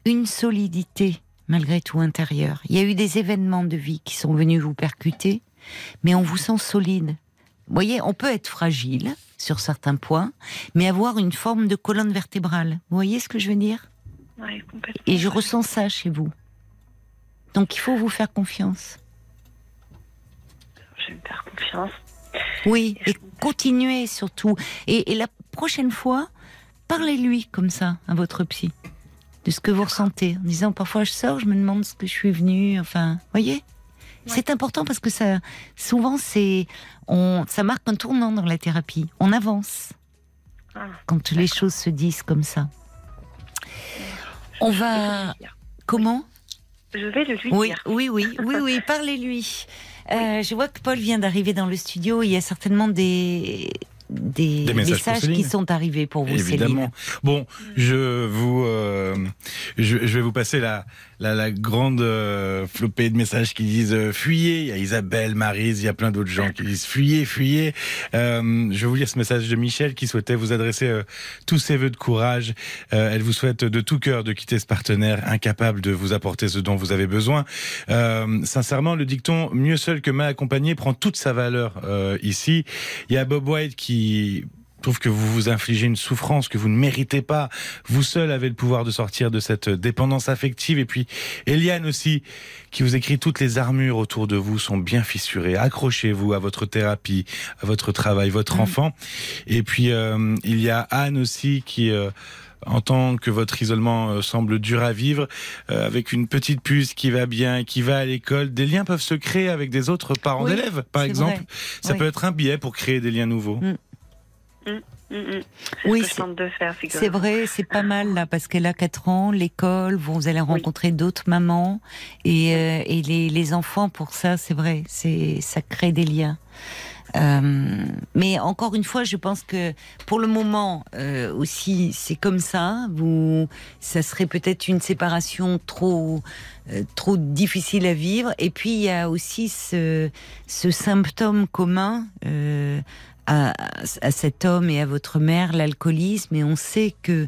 une solidité malgré tout intérieure. Il y a eu des événements de vie qui sont venus vous percuter, mais on vous sent solide. Vous voyez, on peut être fragile sur certains points, mais avoir une forme de colonne vertébrale. Vous voyez ce que je veux dire? Complètement. Et je ressens ça chez vous. Donc il faut vous faire confiance. Je vais me faire confiance. Oui, et continuez surtout. Et, et la prochaine fois, parlez-lui comme ça à votre psy, de ce que vous ressentez, en disant parfois je sors, je me demande ce que je suis venue. Enfin, voyez, c'est important parce que ça, souvent c'est, on, ça marque un tournant dans la thérapie. On avance Ah, quand les choses se disent comme ça. On va, comment? Je vais le lui Oui, dire. oui, oui, oui, oui, parlez-lui. Euh, je vois que Paul vient d'arriver dans le studio. Il y a certainement des, des, Des messages qui sont arrivés pour vous, Évidemment. Bon, je vous, euh, je, je vais vous passer la, la, la grande euh, flopée de messages qui disent euh, fuyez. Il y a Isabelle, Marise, il y a plein d'autres gens qui disent fuyez, fuyez. Euh, je vais vous lire ce message de Michel qui souhaitait vous adresser tous ses vœux de courage. Elle vous souhaite de tout cœur de quitter ce partenaire incapable de vous apporter ce dont vous avez besoin. Sincèrement, le dicton mieux seul que mal accompagné prend toute sa valeur ici. Il y a Bob White qui trouve que vous vous infligez une souffrance que vous ne méritez pas. Vous seul avez le pouvoir de sortir de cette dépendance affective. Et puis Eliane aussi, qui vous écrit toutes les armures autour de vous sont bien fissurées. Accrochez-vous à votre thérapie, à votre travail, votre Mm. enfant. Et puis euh, il y a Anne aussi qui euh, entend que votre isolement euh, semble dur à vivre, euh, avec une petite puce qui va bien, qui va à l'école, des liens peuvent se créer avec des autres parents Oui, d'élèves, par exemple. vrai. Ça Oui. peut être un biais pour créer des liens nouveaux. Mm. Mm, mm. Oui, que je c'est- vrai, c'est pas mal là, parce qu'elle a 4 ans, l'école, vous allez rencontrer d'autres mamans, et, euh, et les, les enfants, pour ça, c'est vrai, c'est ça crée des liens. Euh, mais encore une fois, je pense que pour le moment euh, aussi, c'est comme ça. Vous, ça serait peut-être une séparation trop, euh, trop difficile à vivre. Et puis il y a aussi ce, ce symptôme commun à, à cet homme et à votre mère, l'alcoolisme. Et on sait que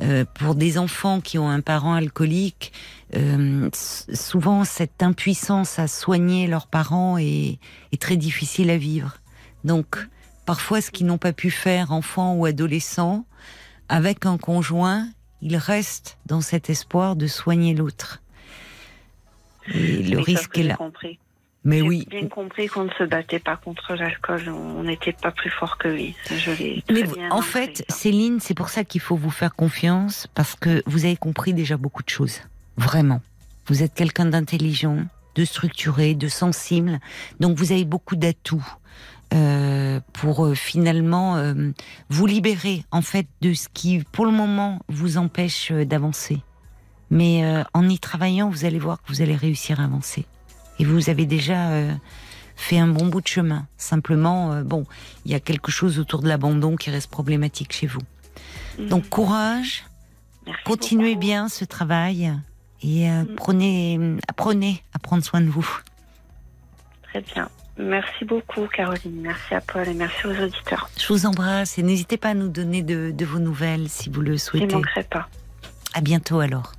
euh, pour des enfants qui ont un parent alcoolique, euh, souvent cette impuissance à soigner leurs parents est, est très difficile à vivre. Donc, parfois, ce qu'ils n'ont pas pu faire, enfants ou adolescents, avec un conjoint, ils restent dans cet espoir de soigner l'autre. Et le risque est là. compris. Mais J'ai oui, bien compris qu'on ne se battait pas contre l'alcool. On n'était pas plus fort que lui. Je Mais vous- en fait, ça. Céline, c'est pour ça qu'il faut vous faire confiance, parce que vous avez compris déjà beaucoup de choses. Vraiment. Vous êtes quelqu'un d'intelligent, de structuré, de sensible. Donc vous avez beaucoup d'atouts euh, pour euh, finalement euh, vous libérer, en fait, de ce qui, pour le moment, vous empêche d'avancer. Mais en y travaillant, vous allez voir que vous allez réussir à avancer. Et vous avez déjà euh, fait un bon bout de chemin. Simplement, euh, bon, il y a quelque chose autour de l'abandon qui reste problématique chez vous. Mm. Donc courage, Merci continuez beaucoup. bien ce travail et euh, Mm. prenez, apprenez à prendre soin de vous. Très bien. Merci beaucoup, Caroline. Merci à Paul et merci aux auditeurs. Je vous embrasse et n'hésitez pas à nous donner de, de vos nouvelles si vous le Je ne souhaitez. manquerai pas. À bientôt alors.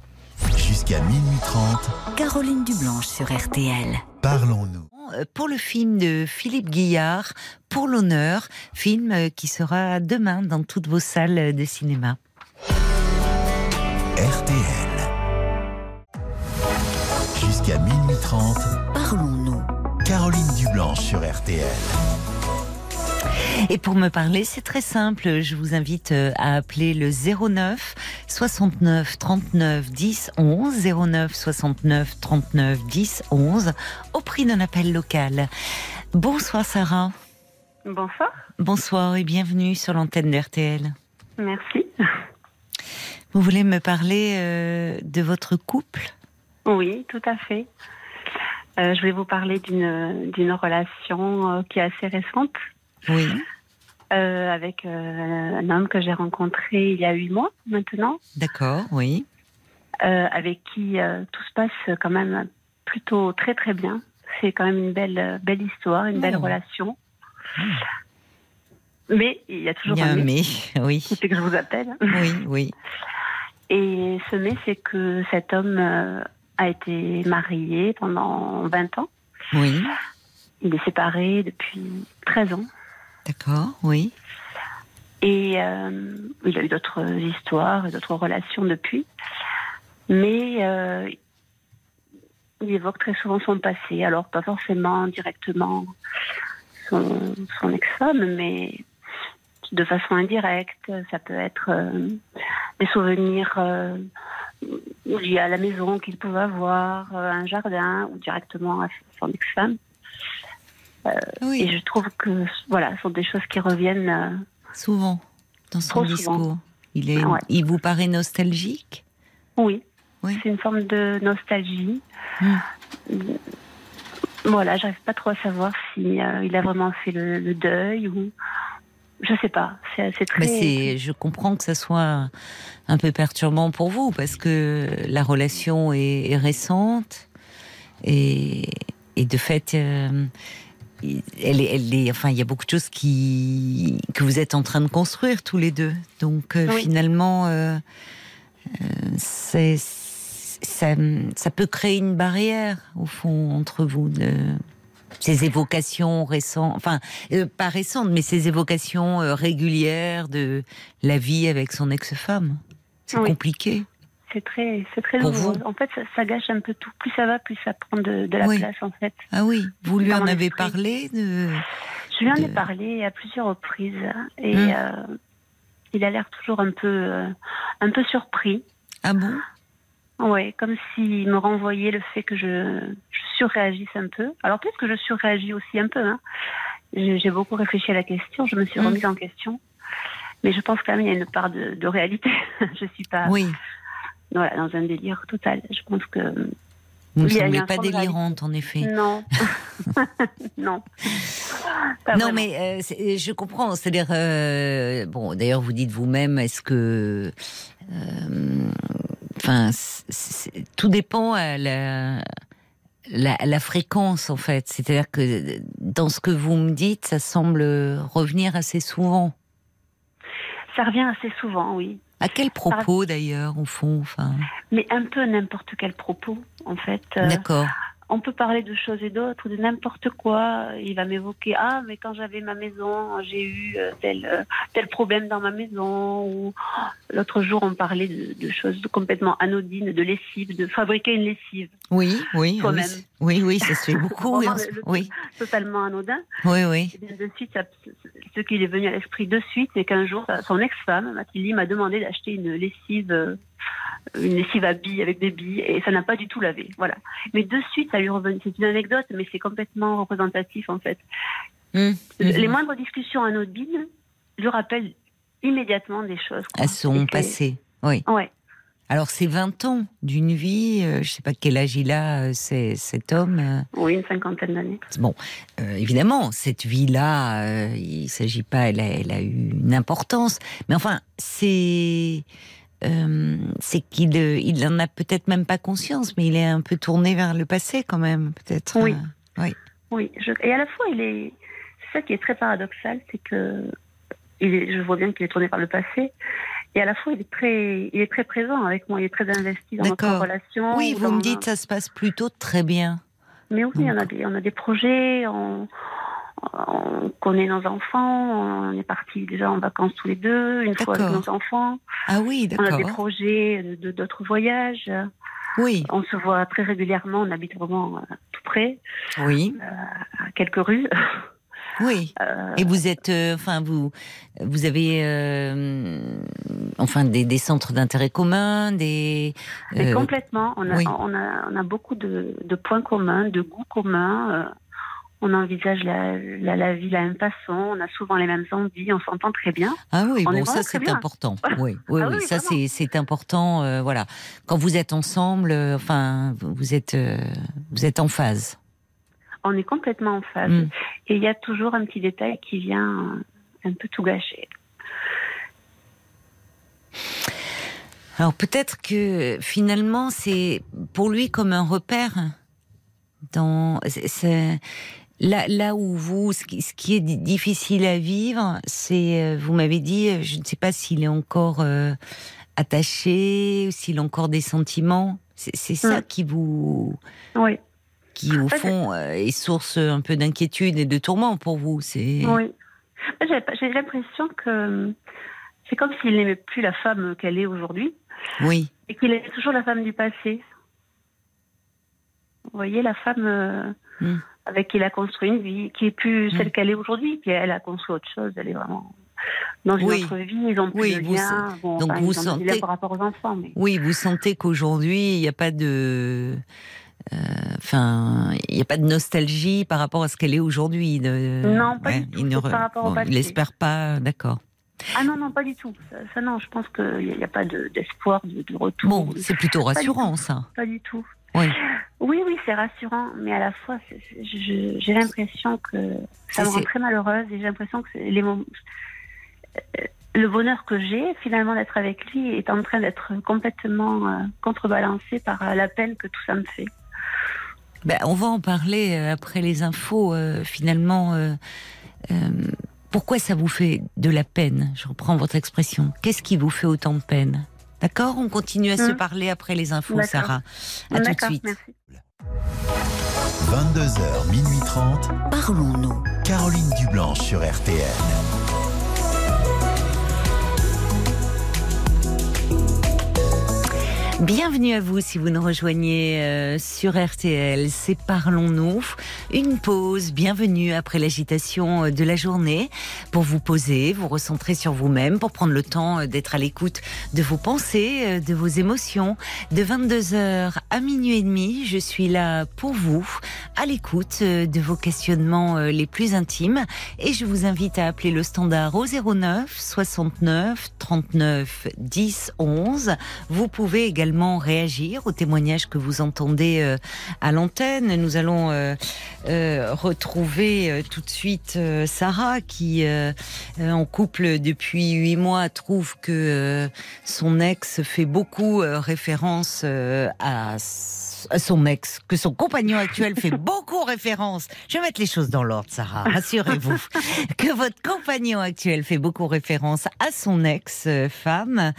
Jusqu'à minuit 30, Caroline Dublanche sur RTL. parlons-nous. Euh, Pour le film de Philippe Guillard, Pour l'honneur, film euh, qui sera demain dans toutes vos salles de cinéma. RTL. Jusqu'à minuit 30, Parlons-nous. Caroline Dublanche sur RTL. Et pour me parler, c'est très simple. Je vous invite euh, à appeler le 09 69 39 10 11 09 69 39 10 11 au prix d'un appel local. Bonsoir Sarah. Bonsoir. Bonsoir et bienvenue sur l'antenne de RTL. Merci. Vous voulez me parler euh, de votre couple? Oui, tout à fait. Euh, je voulais vous parler d'une d'une relation euh, qui est assez récente Oui. euh, avec euh, un homme que j'ai rencontré il y a huit mois maintenant, D'accord, oui. euh, avec qui tout se passe quand même plutôt très très bien. C'est quand même une belle belle histoire, une belle Oh. relation. Mais il y a toujours Il y a un un mais. mais, oui. fait que je vous appelle. Oui, oui. Et ce mais, c'est que cet homme a été marié pendant 20 ans. Oui. Il est séparé depuis 13 ans. D'accord, oui. Et euh, il a eu d'autres histoires, et d'autres relations depuis. Mais euh, il évoque très souvent son passé. Alors, pas forcément directement son, ex-femme, mais de façon indirecte. Ça peut être euh, des souvenirs liés à la maison qu'il pouvait avoir, un jardin, ou directement à son ex-femme. Et Oui, je trouve que, voilà, ce sont des choses qui reviennent. euh, souvent dans son Trop souvent. discours. Il, est, Ah ouais. il vous paraît nostalgique? Oui, Oui. c'est une forme de nostalgie. Hmm. Voilà, j'arrive pas trop à savoir si euh, il a vraiment fait le, le deuil ou je sais pas. C'est c'est très. Mais je comprends que ça soit un peu perturbant pour vous parce que la relation est, est récente et, et de fait, euh, elle est, elle est, enfin, il y a beaucoup de choses qui que vous êtes en train de construire tous les deux. Donc euh, Oui. finalement, euh, euh, c'est ça, ça peut créer une barrière au fond entre vous de ces évocations récentes, enfin euh, pas récentes, mais ces évocations régulières de la vie avec son ex-femme. C'est Oui. compliqué. C'est très, c'est très vous En fait, ça, ça gâche un peu tout. Plus ça va, plus ça prend de, de la Oui. place en fait. Ah oui, vous lui en avez parlé de... Je lui en ai parlé à plusieurs reprises et Hmm. euh, il a l'air toujours un peu, euh, un peu surpris. Ah bon? Ouais, comme s'il me renvoyait le fait que je, je surréagisse un peu. Alors peut-être que je surréagis aussi un peu. Hein. J'ai beaucoup réfléchi à la question, je me suis Mm. remise en question. Mais je pense quand même qu'il y a une part de, de réalité. je suis pas Oui, voilà, dans un délire total. Je pense que vous ne semblez pas délirante en effet. non. non. Pas non, vraiment. mais euh, je comprends. C'est-à-dire, euh, bon, d'ailleurs, vous dites vous-même, est-ce que, euh, enfin, tout dépend à la, la fréquence en fait. C'est-à-dire que dans ce que vous me dites, ça semble revenir assez souvent. Ça revient assez souvent, oui. À quel propos d'ailleurs, au fond, enfin, Mais un peu n'importe quel propos, en fait. Euh, d'accord. On peut parler de choses et d'autres, de n'importe quoi. Il va m'évoquer ah mais quand j'avais ma maison, j'ai eu euh, tel euh, tel problème dans ma maison. Ou l'autre jour on parlait de, de choses complètement anodines, de lessive, de fabriquer une lessive, Oui, oui, oui, oui, oui, ça se fait beaucoup. oui, le- totalement anodin. oui, oui. Et bien de suite, ça- ce qui est venu à l'esprit de suite, c'est qu'un jour son ex-femme Mathilde m'a demandé d'acheter une lessive. Une lessive à billes avec des billes et ça n'a pas du tout lavé. Voilà. Mais de suite, ça lui revient. C'est une anecdote, mais c'est complètement représentatif en fait. Hum. Les moindres discussions anodines lui rappellent immédiatement des choses. quoi. à son Et que- passé. Oui. Ouais. Alors c'est 20 ans d'une vie, euh, je sais pas quel âge il a, euh, cet homme. euh, Oui, une cinquantaine d'années. Bon, évidemment, cette vie-là, il s'agit pas, elle a, elle a eu une importance, mais enfin, c'est euh, c'est qu'il euh, il en a peut-être même pas conscience, mais il est un peu tourné vers le passé quand même, peut-être. Oui. euh, Oui. je- Et à la fois, il est. C'est ça qui est très paradoxal, c'est que il est... je vois bien qu'il est tourné par le passé. Et à la fois, il est très, il est très présent avec moi. Il est très investi dans notre relation. Oui, vous me dites, ça se passe plutôt très bien. Mais oui, on a des, on a des projets. On, on connaît nos enfants. On est partis déjà en vacances tous les deux, une fois avec D'accord. nos enfants. Ah oui, On a des d'accord. projets de d'autres voyages. Oui, On se voit très régulièrement. On habite vraiment euh, tout près, oui, à quelques rues. oui. Euh, Et vous êtes, euh, enfin, vous, vous avez, euh, enfin, des, des centres d'intérêt communs, des. euh, complètement. On a, oui. on a, on a beaucoup de, de points communs, de goûts communs. On envisage la, la, la vie de la même façon. On a souvent les mêmes envies. On s'entend très bien. Ah oui, On bon, ça c'est important. Oui, oui, Ah oui, oui, ça c'est important. euh, voilà, quand vous êtes ensemble, euh, enfin, vous êtes euh, vous êtes en phase. on est complètement en phase. Mm. Et il y a toujours un petit détail qui vient un peu tout gâcher. Alors peut-être que finalement c'est pour lui comme un repère. Dans là là où vous ce qui, ce qui est di- difficile à vivre, c'est euh, vous m'avez dit euh, je ne sais pas s'il est encore euh, attaché, s'il a encore des sentiments. C'est ça Mm. qui vous Oui, qui au fond euh, est source un peu d'inquiétude et de tourment pour vous. C'est oui. J'ai j'ai l'impression que c'est comme s'il n'aimait plus la femme qu'elle est aujourd'hui oui et qu'il est toujours la femme du passé. Vous voyez, la femme Mm. avec qui il a construit une vie, qui est plus Mm. celle qu'elle est aujourd'hui, puis elle a construit autre chose, elle est vraiment dans une Oui. autre vie, ils ont plus Oui, de vous lien, bon, donc enfin, vous sentez- liens par rapport aux enfants, mais Oui, vous sentez qu'aujourd'hui, il n'y a pas de. euh, Enfin, il n'y a pas de nostalgie par rapport à ce qu'elle est aujourd'hui. de- Non, pas du tout, Il ne re- par rapport au bon, passé. il espère pas, d'accord. ah non non pas du tout, ça, ça, non, je pense qu'il n'y a, pas de- d'espoir de, de retour, Bon, c'est plutôt Pas rassurant, tout. ça. pas du tout. Oui. Oui, oui, c'est rassurant, mais à la fois, j'ai l'impression que ça me rend très malheureuse et j'ai l'impression que les moments, euh, le bonheur que j'ai finalement d'être avec lui est en train d'être complètement euh, contrebalancé par euh, la peine que tout ça me fait. Ben, on va en parler euh, après les infos. finalement, pourquoi ça vous fait de la peine? Je reprends votre expression. Qu'est-ce qui vous fait autant de peine? D'accord On continue à se Hmm. parler après les infos. Sarah. À tout de suite. merci. 22h, minuit 30. Parlons-nous. Caroline Dublanche sur RTN. Bienvenue à vous si vous nous rejoignez euh, sur RTL. C'est Parlons-nous. Une pause. Bienvenue après l'agitation euh, de la journée pour vous poser, vous recentrer sur vous-même, pour prendre le temps euh, d'être à l'écoute de vos pensées, de vos émotions. De 22h à minuit et demi, je suis là pour vous, à l'écoute de vos questionnements les plus intimes. Et je vous invite à appeler le standard au 09 69 39 10 11. Vous pouvez également réagir aux témoignages que vous entendez euh, à l'antenne. Nous allons euh, euh, retrouver tout de suite Sarah qui, en couple depuis huit mois, trouve que son ex fait beaucoup référence à à son ex, que son compagnon actuel fait beaucoup référence. Je vais mettre les choses dans l'ordre, Sarah. Rassurez-vous que votre compagnon actuel fait beaucoup référence à son ex-femme.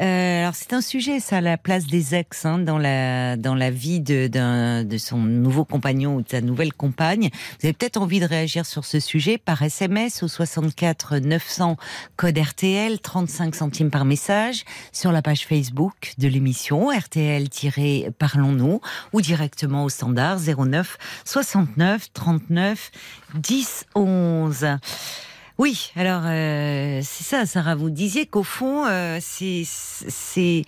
Euh, alors c'est un sujet, ça, la place des ex hein, dans la dans la vie de d'un de son nouveau compagnon ou de sa nouvelle compagne. Vous avez peut-être envie de réagir sur ce sujet par SMS au 64 900 code RTL 35 centimes par message sur la page Facebook de l'émission RTL-Parlons-nous ou directement au standard 09 69 39 10 11. Oui, alors euh, c'est ça, Sarah. Vous disiez qu'au fond, euh, c'est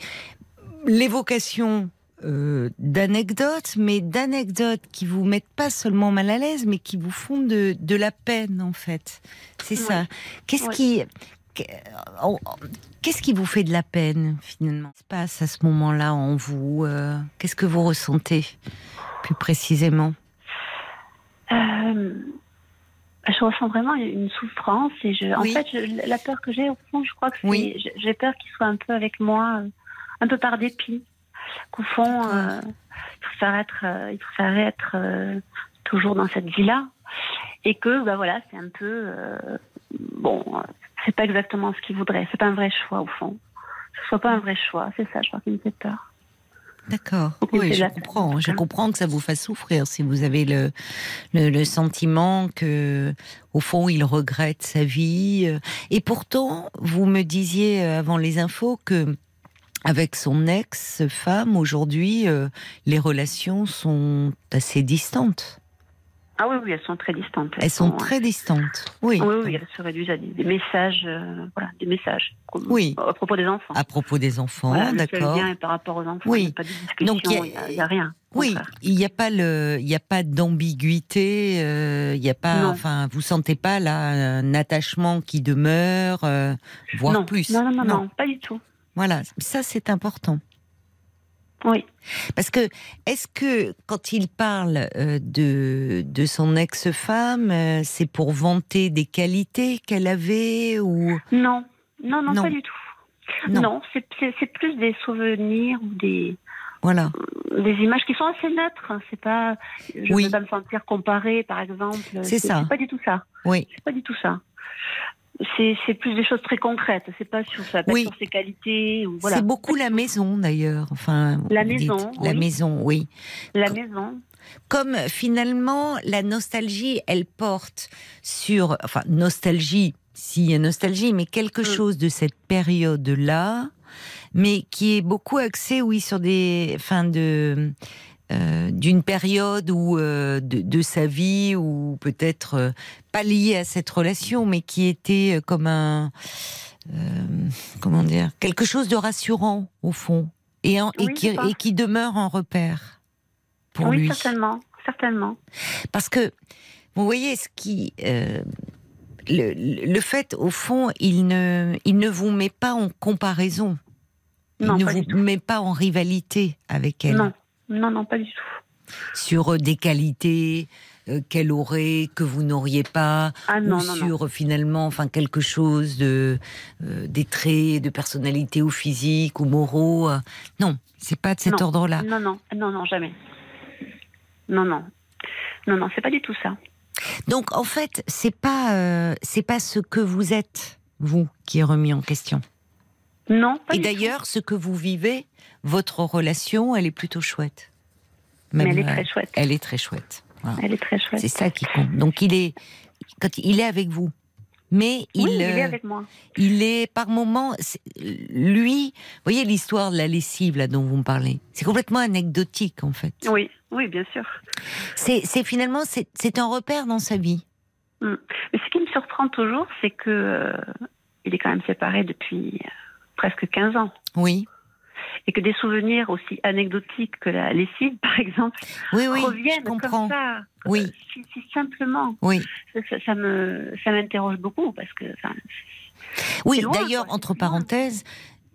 l'évocation euh, d'anecdotes, mais d'anecdotes qui vous mettent pas seulement mal à l'aise, mais qui vous font de, de la peine en fait. C'est ça. Qu'est-ce Oui. qui qu'est- Qu'est-ce qui vous fait de la peine finalement? Qu'est-ce qui se passe à ce moment-là en vous euh, Qu'est-ce que vous ressentez plus précisément? Euh, je ressens vraiment une souffrance et je, en Oui. fait, je- la peur que j'ai au fond, je crois que c'est, Oui. j'ai- peur qu'il soit un peu avec moi, euh, un peu par dépit, qu'au fond, euh, il être, euh, il être euh, toujours dans cette vie-là et que, bah voilà, c'est un peu, bon, c'est pas exactement ce qu'il voudrait, c'est pas un vrai choix au fond. Ce soit pas un vrai choix, c'est ça, je crois qui me fait peur. D'accord. Oui, je comprends. Je comprends que ça vous fasse souffrir si vous avez le, le, le sentiment que, au fond, il regrette sa vie. euh, Et pourtant, vous me disiez euh, avant les infos que, avec son ex-femme, aujourd'hui, euh, les relations sont assez distantes. Ah oui, oui, elles sont très distantes. Elles sont très distantes. Oui. Oui, oui, elles se réduisent à des, des messages, euh, voilà, des messages. comme- Oui. À propos des enfants. À propos des enfants, Voilà, le d'accord. lien est par rapport aux enfants. Oui. Il n'y a pas de discussion, Donc, il y a- n'y a, y rien. Oui, il n'y a pas le, il n'y a pas d'ambiguïté, euh, il n'y a pas, Non. enfin, vous sentez pas là un attachement qui demeure, euh, voire non. plus. Non, non, non, non, pas du tout. Voilà, ça c'est important. Oui. Parce que, est-ce que quand il parle euh, de, de son ex-femme, euh, c'est pour vanter des qualités qu'elle avait ou? Non, non, non, Non. pas du tout. Non. Non, c'est plus des souvenirs ou des, voilà des images qui sont assez neutres. hein. C'est pas, je Oui. veux pas me sentir comparée, par exemple. C'est ça. C'est pas du tout ça. Oui. C'est pas du tout ça. C'est plus des choses très concrètes. C'est pas sur sa, pas Oui. sur ses qualités ou voilà. C'est beaucoup la maison d'ailleurs. Enfin, La maison, dites. la maison, oui. La maison. Comme finalement la nostalgie, elle porte sur, enfin nostalgie, s'il y a nostalgie, mais quelque Mm. chose de cette période-là, mais qui est beaucoup axé, oui, sur des, enfin de euh, d'une période où euh, de, de sa vie ou peut-être euh, pas liée à cette relation, mais qui était euh, comme un comment dire quelque chose de rassurant au fond et, en- qui et qui demeure un repère pour oui, lui. certainement, certainement. Parce que, vous voyez, ce qui. le, le fait, au fond, il ne, il ne vous met pas en comparaison. Il Non, ne vous met pas en rivalité avec elle. Non, non, non, pas du tout. Sur euh, des qualités euh, qu'elle aurait, que vous n'auriez pas. Ah non, ou non, sur euh, finalement, enfin, quelque chose de. euh, des traits de personnalité ou physique ou moraux. euh. Non, c'est pas de cet ordre-là. Non, non, non, non, jamais. Non, non. Non, non, c'est pas du tout ça. Donc, en fait, c'est pas, c'est pas ce que vous êtes, vous, qui est remis en question. Non, pas Et d'ailleurs, ce que vous vivez, votre relation, elle est plutôt chouette. Mais elle est euh, très chouette. Elle est très chouette. Voilà. Elle est très chouette. C'est ça qui compte. Donc il est, quand il est avec vous, mais il, oui, il est euh, avec moi. il est par moments, lui, vous voyez l'histoire de la lessive là dont vous me parlez, c'est complètement anecdotique en fait. Oui, oui, bien sûr. C'est, finalement, c'est, un repère dans sa vie. Mais ce qui me surprend toujours, c'est que euh, il est quand même séparé depuis euh, presque 15 ans. Oui, Et que des souvenirs aussi anecdotiques que la lessive, par exemple, oui, oui, reviennent je comprends. comme ça. Oui. Euh, Si, si simplement. Oui, Ça, me, ça m'interroge beaucoup parce que. enfin, oui. D'ailleurs, entre parenthèses,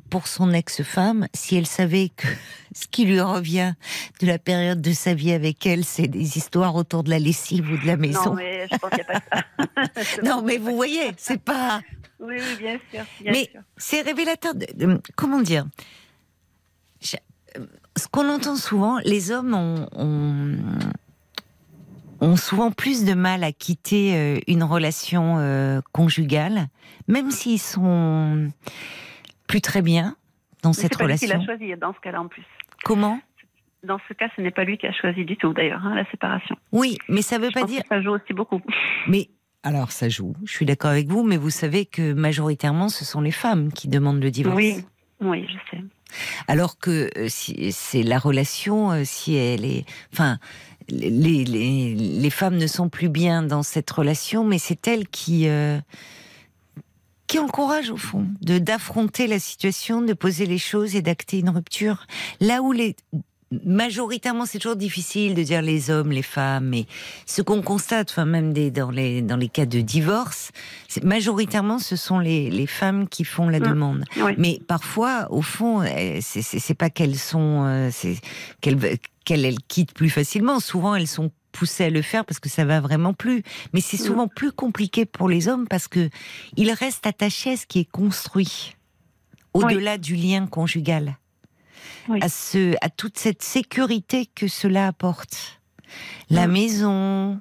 pour son ex-femme, si elle savait que ce qui lui revient de la période de sa vie avec elle, c'est des histoires autour de la lessive ou de la maison. Non, mais je pense qu'il n'y a pas ça. Non, mais vous voyez, c'est pas. Oui, oui, bien sûr. Bien Mais c'est révélateur de, de- comment dire Je- euh, Ce qu'on entend souvent, les hommes ont, ont, ont souvent plus de mal à quitter euh, une relation euh, conjugale, même s'ils sont plus très bien dans Mais cette c'est pas lui qui l'a relation. choisi dans ce cas-là en plus. Comment? Dans ce cas, ce n'est pas lui qui a choisi du tout d'ailleurs, hein, la séparation. Oui, mais ça veut Je pas dire. ça joue aussi beaucoup. Mais alors ça joue. Je suis d'accord avec vous, mais vous savez que majoritairement, ce sont les femmes qui demandent le divorce. Oui, oui, je sais. Alors que euh, si c'est la relation, euh, si elle est, enfin, les, les, les femmes ne sont plus bien dans cette relation, mais c'est elles qui euh, qui encouragent au fond de d'affronter la situation, de poser les choses et d'acter une rupture. Là où les majoritairement c'est toujours difficile de dire les hommes, les femmes, mais ce qu'on constate, enfin même des, dans les dans les cas de divorce, c'est majoritairement ce sont les, les femmes qui font la Mm. demande. Oui. Mais parfois, au fond, euh, c'est- pas qu'elles sont, euh, qu'elles qu'elles elles quittent plus facilement. Souvent, elles sont poussées à le faire parce que ça va vraiment plus. Mais c'est Mm. souvent plus compliqué pour les hommes parce que ils restent attachés à ce qui est construit au-delà du lien conjugal, Oui. à ce, à toute cette sécurité que cela apporte. La maison.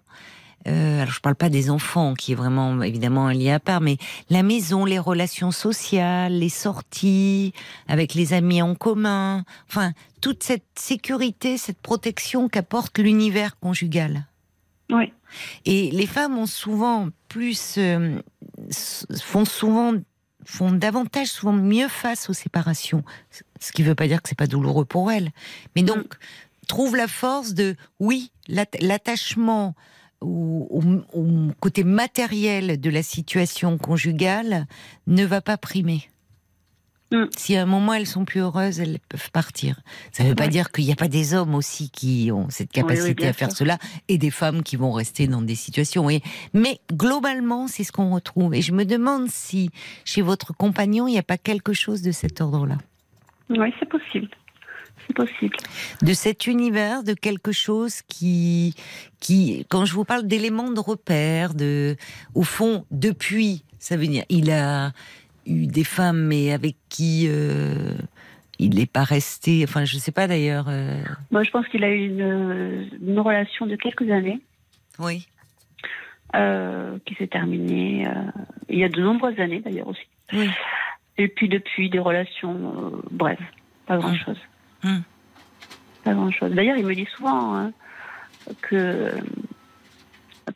euh, alors je parle pas des enfants, qui est vraiment évidemment un lien à part, mais la maison, les relations sociales, les sorties avec les amis en commun, enfin toute cette sécurité, cette protection qu'apporte l'univers conjugal. Oui. Et les femmes ont souvent plus, euh, font souvent, font davantage, souvent mieux face aux séparations. Ce qui ne veut pas dire que c'est pas douloureux pour elles, mais donc trouvent la force de, oui, l'att- l'attachement au, au- au côté matériel de la situation conjugale ne va pas primer. Mm. Si à un moment elles sont plus heureuses, elles peuvent partir. Ça ne veut pas dire qu'il n'y a pas des hommes aussi qui ont cette Oui, oui, capacité à faire sûr. cela et des femmes qui vont rester dans des situations. Mais globalement, c'est ce qu'on retrouve. Et je me demande si chez votre compagnon, il n'y a pas quelque chose de cet ordre-là. Oui, c'est possible. c'est possible. De cet univers, de quelque chose qui, qui, quand je vous parle d'éléments de repère, de, au fond, depuis, ça veut dire, il a eu des femmes, mais avec qui euh, il n'est pas resté. Enfin, je ne sais pas d'ailleurs. euh, Moi, je pense qu'il a eu une, une relation de quelques années Oui. euh, qui s'est terminée il y a de nombreuses années d'ailleurs aussi. Oui. Et puis depuis, des relations brèves, pas grand-chose. Hum. Pas grand-chose. D'ailleurs, il me dit souvent hein, que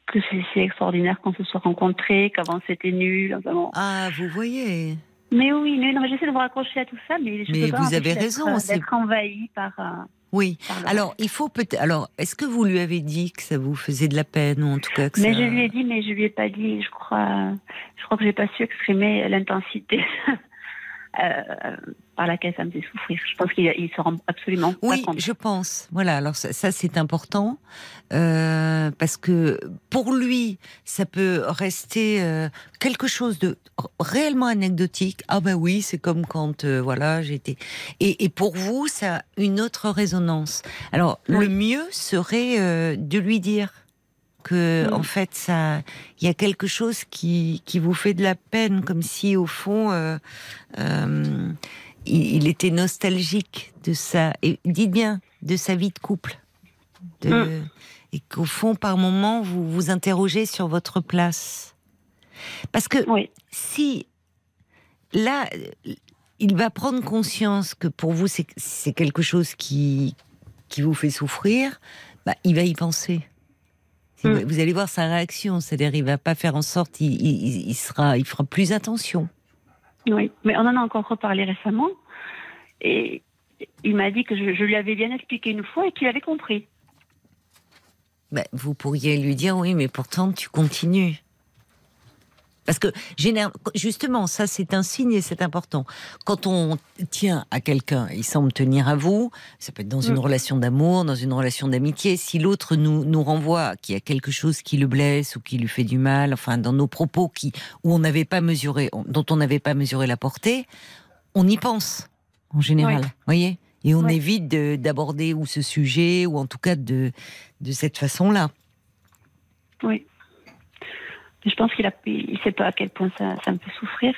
que c'est extraordinaire qu'on se soit rencontrés, qu'avant c'était nul. bon. Ah, vous voyez. Mais oui, mais non, mais j'essaie de me raccrocher à tout ça, mais je Mais peux pas vous m'empêcher avez raison, D'être envahi par. euh, Oui. Alors, il faut peut-être. Alors, est-ce que vous lui avez dit que ça vous faisait de la peine ou en tout cas que Mais ça- je lui ai dit, mais je lui ai pas dit. Je crois, je crois que j'ai pas su exprimer l'intensité euh, par laquelle ça me fait souffrir. Je pense qu'il il se rend absolument Oui, pas compte. je pense. Voilà, alors ça, ça, c'est important euh, parce que pour lui, ça peut rester euh, quelque chose de réellement anecdotique. Ah ben oui, c'est comme quand euh, voilà j'étais. Et, et pour vous, ça a une autre résonance. Alors le mieux serait euh, de lui dire que Oui. en fait ça, il y a quelque chose qui qui vous fait de la peine, comme si au fond. euh, euh, il, il était nostalgique de ça. Et dites bien, de sa vie de couple. De- Mm. Et qu'au fond, par moment, vous vous interrogez sur votre place. Parce que Oui, si, là, il va prendre conscience que pour vous, c'est c'est quelque chose qui, qui vous fait souffrir, bah, il va y penser. Si Mm. Vous allez voir sa réaction, c'est-à-dire il va pas faire en sorte, il, il- il sera, il fera plus attention. oui. Mais on en a encore reparlé récemment, et il m'a dit que je, je lui avais bien expliqué une fois et qu'il avait compris. Ben, vous pourriez lui dire oui, mais pourtant tu continues. Parce que justement, ça c'est un signe et c'est important. Quand on tient à quelqu'un, il semble tenir à vous. Ça peut être dans une Mm. relation d'amour, dans une relation d'amitié. Si l'autre nous nous renvoie qu'il y a quelque chose qui le blesse ou qui lui fait du mal, enfin dans nos propos qui où on n'avait pas mesuré, dont on n'avait pas mesuré la portée, on y pense en général. Oui. Voyez? Et on évite de- d'aborder ou ce sujet ou en tout cas de de cette façon-là. Oui. Je pense qu'il il sait pas à quel point ça, ça me fait souffrir.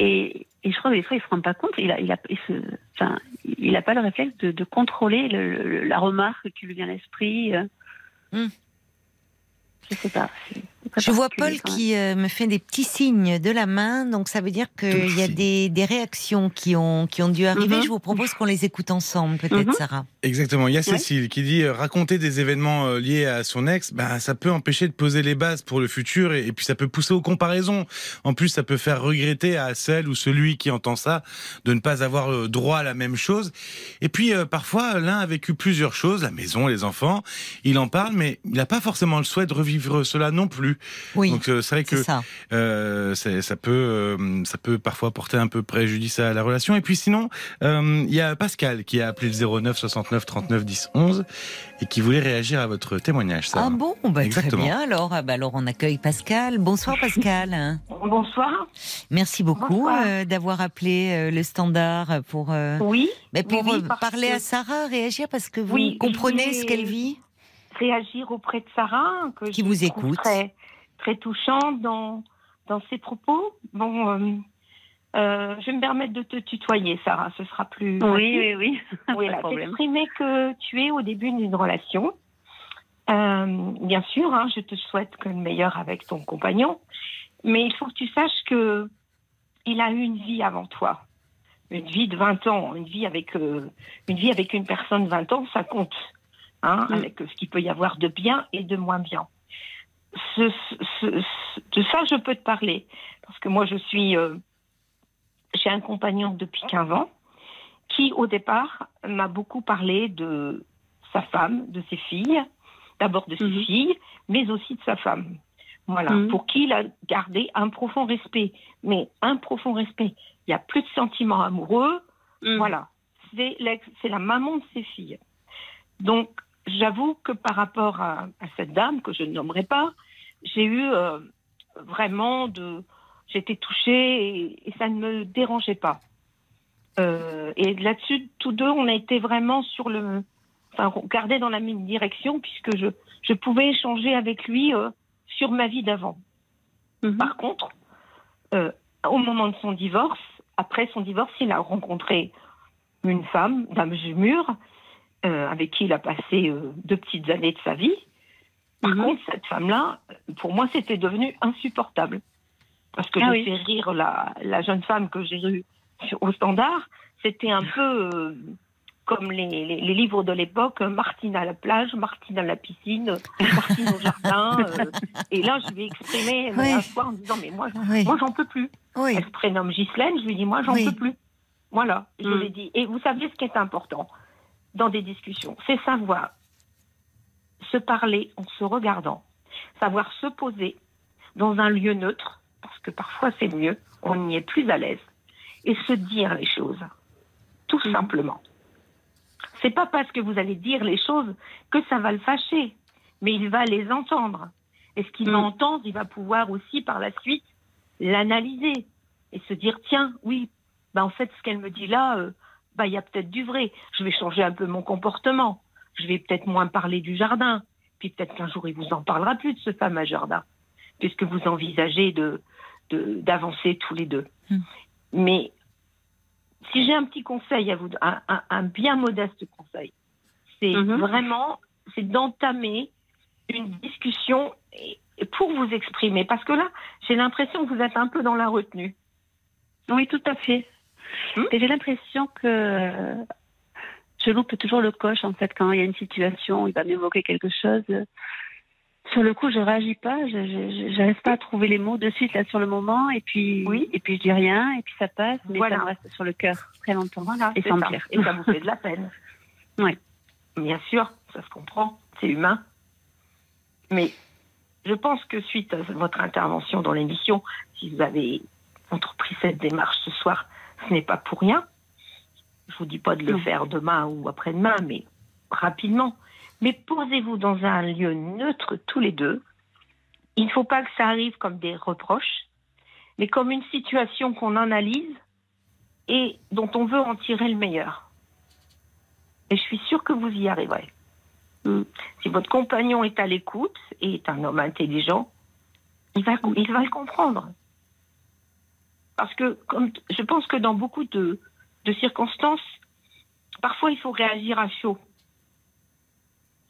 Et, et je crois que des fois, il se rend pas compte. Il a, il a, il se, enfin, il a pas le réflexe de, de contrôler le- le- la remarque qui lui vient à l'esprit. euh. Hmm. Je sais pas. Je vois Paul qui euh, me fait des petits signes de la main, donc ça veut dire qu'il y a des, des réactions qui ont, qui ont dû arriver. Mhm. Je vous propose qu'on les écoute ensemble, peut-être, Mhm. Sarah. Exactement. Il y a Ouais. Cécile qui dit euh, raconter des événements euh, liés à son ex, bah, ça peut empêcher de poser les bases pour le futur et, et puis ça peut pousser aux comparaisons. En plus, ça peut faire regretter à celle ou celui qui entend ça de ne pas avoir euh, droit à la même chose. Et puis euh, parfois, l'un a vécu plusieurs choses, la maison, les enfants. Il en parle, mais il n'a pas forcément le souhait de revivre cela non plus. Oui, Donc euh, c'est vrai que ça. euh, ça peut, euh, ça peut parfois porter un peu préjudice à la relation. Et puis sinon, euh, il y a Pascal qui a appelé le 09 69 39 10 11 et qui voulait réagir à votre témoignage. Ça. Ah bon? Bah, Très Exactement. bien, alors, ah bah, alors on accueille Pascal. Bonsoir Pascal. Bonsoir. Merci beaucoup euh, d'avoir appelé euh, le standard pour, euh, Oui, bah, pour oui, parler que- à Sarah, réagir parce que vous Oui, comprenez ce qu'elle vit? réagir auprès de Sarah, que Qui je vous écoute. Très, très touchant dans, dans ses propos. Bon, euh, euh, je vais me permettre de te tutoyer, Sarah, ce sera plus. Oui, oui, oui. Oui, t'exprimer que tu es au début d'une relation. Euh, bien sûr, hein, je te souhaite que le meilleur avec ton compagnon, mais il faut que tu saches que il a eu une vie avant toi, une vie de 20 ans, une vie avec une vie avec une personne de 20 ans, ça compte, hein, Mm. avec ce qu'il peut y avoir de bien et de moins bien. Ce- ce- ce- de ça, je peux te parler parce que moi, je suis, euh, j'ai un compagnon depuis 15 ans qui, au départ, m'a beaucoup parlé de sa femme, de ses filles, d'abord de ses Mhm. filles, mais aussi de sa femme. Voilà, Mhm. pour qui il a gardé un profond respect. Mais un profond respect. Il n'y a plus de sentiments amoureux. Mm. Voilà, c'est la maman de ses filles. Donc, j'avoue que par rapport à, à cette dame, que je ne nommerai pas, j'ai eu euh, vraiment de. J'étais touchée et, et ça ne me dérangeait pas. Euh, et là-dessus, tous deux, on a été vraiment sur le, enfin, regardé dans la même direction puisque je, je pouvais échanger avec lui euh, sur ma vie d'avant. Mhm. Par contre, au moment de son divorce, après son divorce, il a rencontré une femme d'âme mûre euh, avec qui il a passé euh, deux petites années de sa vie. Par Mhm. contre, cette femme-là, pour moi, c'était devenu insupportable. Parce que Ah je oui. fais rire la, la jeune femme que j'ai eue au standard. C'était un peu euh, comme les, les- les livres de l'époque, Martine à la plage, Martine à la piscine, Martine au jardin. et là, je lui ai exprimé Oui. un soir en disant, mais moi, Oui, moi j'en peux plus. Elle se prénomme Ghislaine, je lui dis, moi, j'en peux plus. Voilà, je Mm. l'ai dit. Et vous savez ce qui est important? Dans des discussions, c'est savoir se parler en se regardant, savoir se poser dans un lieu neutre, parce que parfois c'est mieux, on y est plus à l'aise, et se dire les choses, tout Mm. simplement. C'est pas parce que vous allez dire les choses que ça va le fâcher, mais il va les entendre. Et ce qu'il va Mm. entendre, il va pouvoir aussi par la suite l'analyser et se dire tiens, oui, bah en fait, ce qu'elle me dit là, euh, bah il y a peut-être du vrai. Je vais changer un peu mon comportement. Je vais peut-être moins parler du jardin. Puis peut-être qu'un jour il vous en parlera plus de ce fameux jardin, puisque vous envisagez de de- d'avancer tous les deux. Hmm. Mais si j'ai un petit conseil à vous, un, un- un bien modeste conseil, c'est Mhm. vraiment c'est d'entamer une discussion pour vous exprimer, parce que là, j'ai l'impression que vous êtes un peu dans la retenue. Oui, tout à fait. Hmm? Et j'ai l'impression que euh, je loupe toujours le coche, en fait, quand il y a une situation, il va m'évoquer quelque chose. Sur le coup, je réagis pas, je j'arrive pas à trouver les mots de suite là sur le moment, et puis Oui. et puis je dis rien, et puis ça passe, mais Voilà. ça me reste sur le cœur très longtemps. Voilà, Et sans ça. pire. Et ça vous fait de la peine. Ouais. Bien sûr, ça se comprend, c'est humain. Mais je pense que suite à votre intervention dans l'émission, si vous avez entrepris cette démarche ce soir, ce n'est pas pour rien. Je vous dis pas de le Non. faire demain ou après-demain, mais rapidement. Mais posez-vous dans un lieu neutre tous les deux. Il ne faut pas que ça arrive comme des reproches, mais comme une situation qu'on analyse et dont on veut en tirer le meilleur. Et je suis sûre que vous y arriverez. Mm. Si votre compagnon est à l'écoute et est un homme intelligent, il va, il va le comprendre. Parce que comme, je pense que dans beaucoup de, de circonstances, parfois il faut réagir à chaud.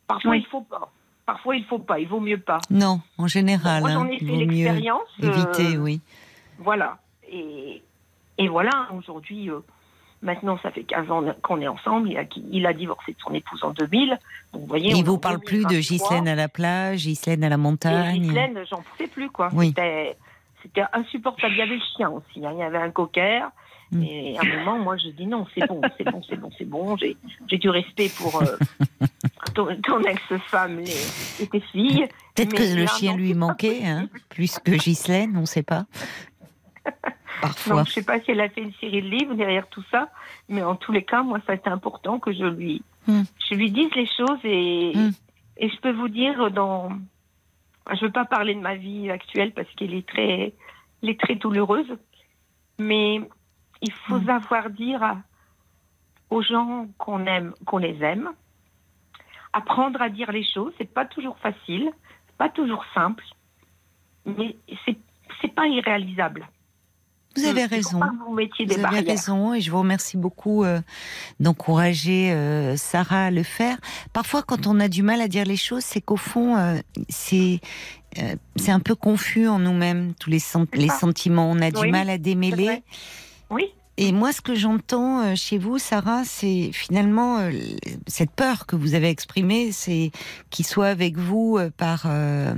Parfois Oui. il faut pas. Parfois il faut pas. Il vaut mieux pas. Non, en général, Moi j'en hein, ai fait l'expérience. euh, éviter, oui. voilà. Et, et voilà, aujourd'hui, euh, maintenant, ça fait 15 ans qu'on est ensemble. Il a, il a divorcé de son épouse en 2000. Donc, vous voyez, Il vous parle plus de 2023. Ghislaine à la plage, Ghislaine à la Et montagne. Ghislaine, j'en pouvais plus, quoi. Oui. C'était, c'était insupportable. Il y avait le chien aussi. hein. Il y avait un cocker. Mm. Et à un moment, moi, je dis non, c'est bon, c'est bon, c'est bon, c'est bon. J'ai, j'ai du respect pour euh, ton, ton ex-femme et, et tes filles. Peut-être que le chien lui manquait, hein, plus que Ghislaine, on ne sait pas. Parfois. Donc, je sais pas si elle a fait une série de livres derrière tout ça, mais en tous les cas, moi, ça a été important que je lui, Hmm. je lui dise les choses et, Hmm. et je peux vous dire dans, je veux pas parler de ma vie actuelle parce qu'elle est très, elle est très douloureuse, mais il faut Hmm. savoir dire aux gens qu'on aime, qu'on les aime, apprendre à dire les choses. C'est pas toujours facile, pas toujours simple, mais c'est c'est pas irréalisable. Vous avez raison. vous Vous avez barrières. raison et je vous remercie beaucoup euh, d'encourager euh, Sarah à le faire. Parfois, quand on a du mal à dire les choses, c'est qu'au fond, euh, c'est c'est un peu confus en nous-mêmes, tous les, les sentiments. On a du mal à démêler. Oui, Et moi, ce que j'entends chez vous, Sarah, c'est finalement euh, cette peur que vous avez exprimée, c'est qu'il soit avec vous euh, par euh,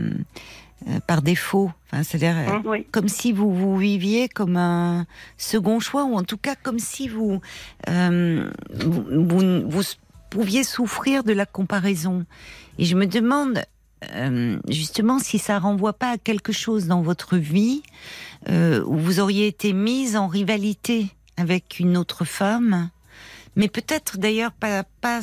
euh, par défaut. Enfin, c'est-à-dire euh. Oui. comme si vous vous viviez comme un second choix, ou en tout cas comme si vous euh, vous, vous- vous pouviez souffrir de la comparaison. Et je me demande justement si ça renvoie pas à quelque chose dans votre vie où vous auriez été mise en rivalité avec une autre femme mais peut-être d'ailleurs pas, pas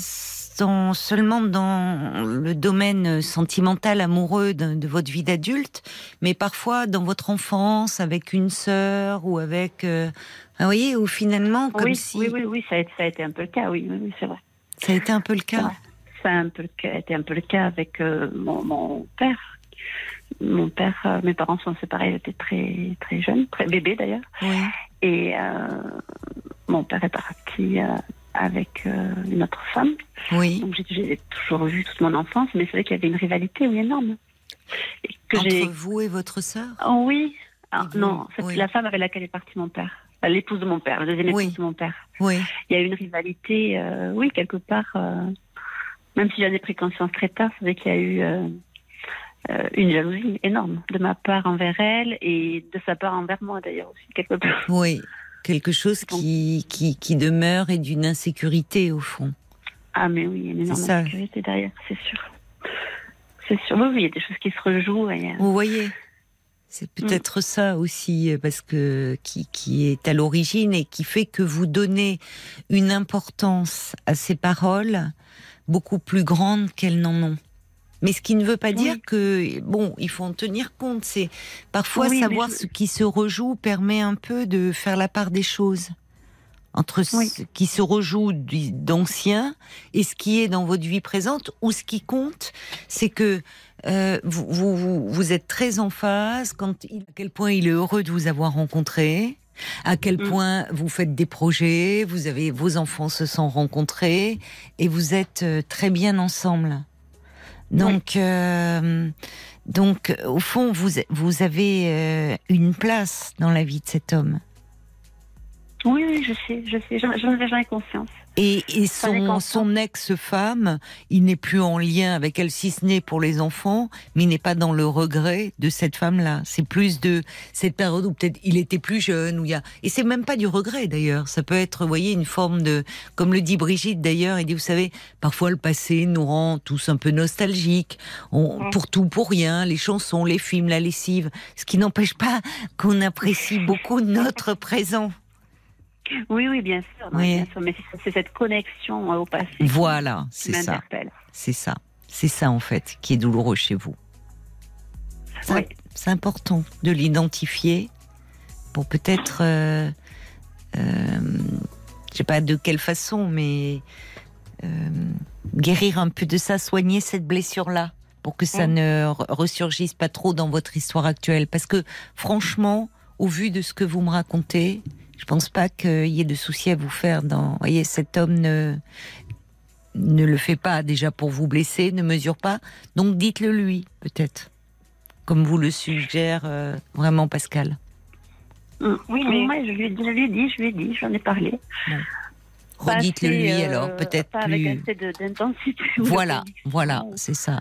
dans, seulement dans le domaine sentimental, amoureux de, de votre vie d'adulte, mais parfois dans votre enfance avec une sœur ou avec, euh, vous voyez, ou finalement comme oui, si oui, oui, oui, ça a, ça a été un peu le cas, oui, oui, oui, c'est vrai. ça a été un peu le cas. Ça a un peu été un peu le cas avec euh, mon, mon père. Mon père, euh, mes parents sont séparés, il était très très jeune, très bébé d'ailleurs. Et euh, mon père est parti euh, avec euh, une autre femme. oui. Donc j'ai- toujours vu toute mon enfance, mais c'est vrai qu'il y avait une rivalité oui, énorme. Et que Entre vous et votre sœur? Oh oui. Ah, vous- non, c'est oui. la femme avec laquelle est parti mon père. Enfin, L'épouse de mon père, la deuxième épouse Oui. de mon père. Oui, Il y a eu une rivalité, euh, oui, quelque part. euh, même si j'en ai pris conscience très tard, c'est vrai qu'il y a eu euh, euh, une jalousie énorme de ma part envers elle et de sa part envers moi d'ailleurs aussi, quelque part. oui. Quelque chose qui, qui, qui demeure et d'une insécurité au fond. Ah, mais oui, il y a une énorme insécurité derrière, c'est sûr. C'est sûr. Oui, il y a des choses qui se rejouent. Et, Vous voyez c'est peut-être ça aussi, euh, parce que qui, qui est à l'origine et qui fait que vous donnez une importance à ces paroles beaucoup plus grande qu'elles n'en ont. Mais ce qui ne veut pas dire que bon, il faut en tenir compte. C'est parfois Oui, savoir je- ce qui se rejoue permet un peu de faire la part des choses entre Oui. ce qui se rejoue d'ancien et ce qui est dans votre vie présente. Ou ce qui compte, c'est que euh, vous, vous, vous, vous êtes très en phase quand il, à quel point il est heureux de vous avoir rencontré, à quel Mm. point vous faites des projets, vous avez vos enfants se sont rencontrés et vous êtes euh, très bien ensemble. Donc, euh, donc au fond, vous, vous avez euh, une place dans la vie de cet homme. Oui, oui, je sais, je sais, j'en ai conscience. Et, et son, son ex-femme, il n'est plus en lien avec elle, si ce n'est pour les enfants, mais il n'est pas dans le regret de cette femme-là. C'est plus de cette période où peut-être il était plus jeune, où il y a... Et c'est même pas du regret d'ailleurs. Ça peut être, vous voyez, une forme de... Comme le dit Brigitte d'ailleurs, il dit, vous savez, parfois le passé nous rend tous un peu nostalgiques. On. Pour tout, pour rien, les chansons, les films, la lessive. Ce qui n'empêche pas qu'on apprécie beaucoup notre présent. Oui, oui, bien sûr, non, Oui. bien sûr, mais c'est- cette connexion euh, au passé Voilà, c'est ça. C'est ça. C'est ça, en fait, qui est douloureux chez vous. C'est Oui. important de l'identifier pour peut-être, euh, euh, je sais pas de quelle façon, mais euh, guérir un peu de ça, soigner cette blessure-là pour que ça Mm. ne re- ressurgisse pas trop dans votre histoire actuelle. Parce que, franchement, au vu de ce que vous me racontez, je pense pas qu'il y ait de soucis à vous faire dans, vous voyez, cet homme ne, ne le fait pas déjà pour vous blesser, ne mesure pas. Donc dites-le lui, peut-être. Comme vous le suggère euh, vraiment Pascal. Mm. Oui, mais- Moi, je lui, ai- je lui ai dit, je lui ai dit, j'en ai parlé. Redites-le lui euh, alors, peut-être pas plus. avec assez de- d'intensité. Voilà, voilà, c'est ça.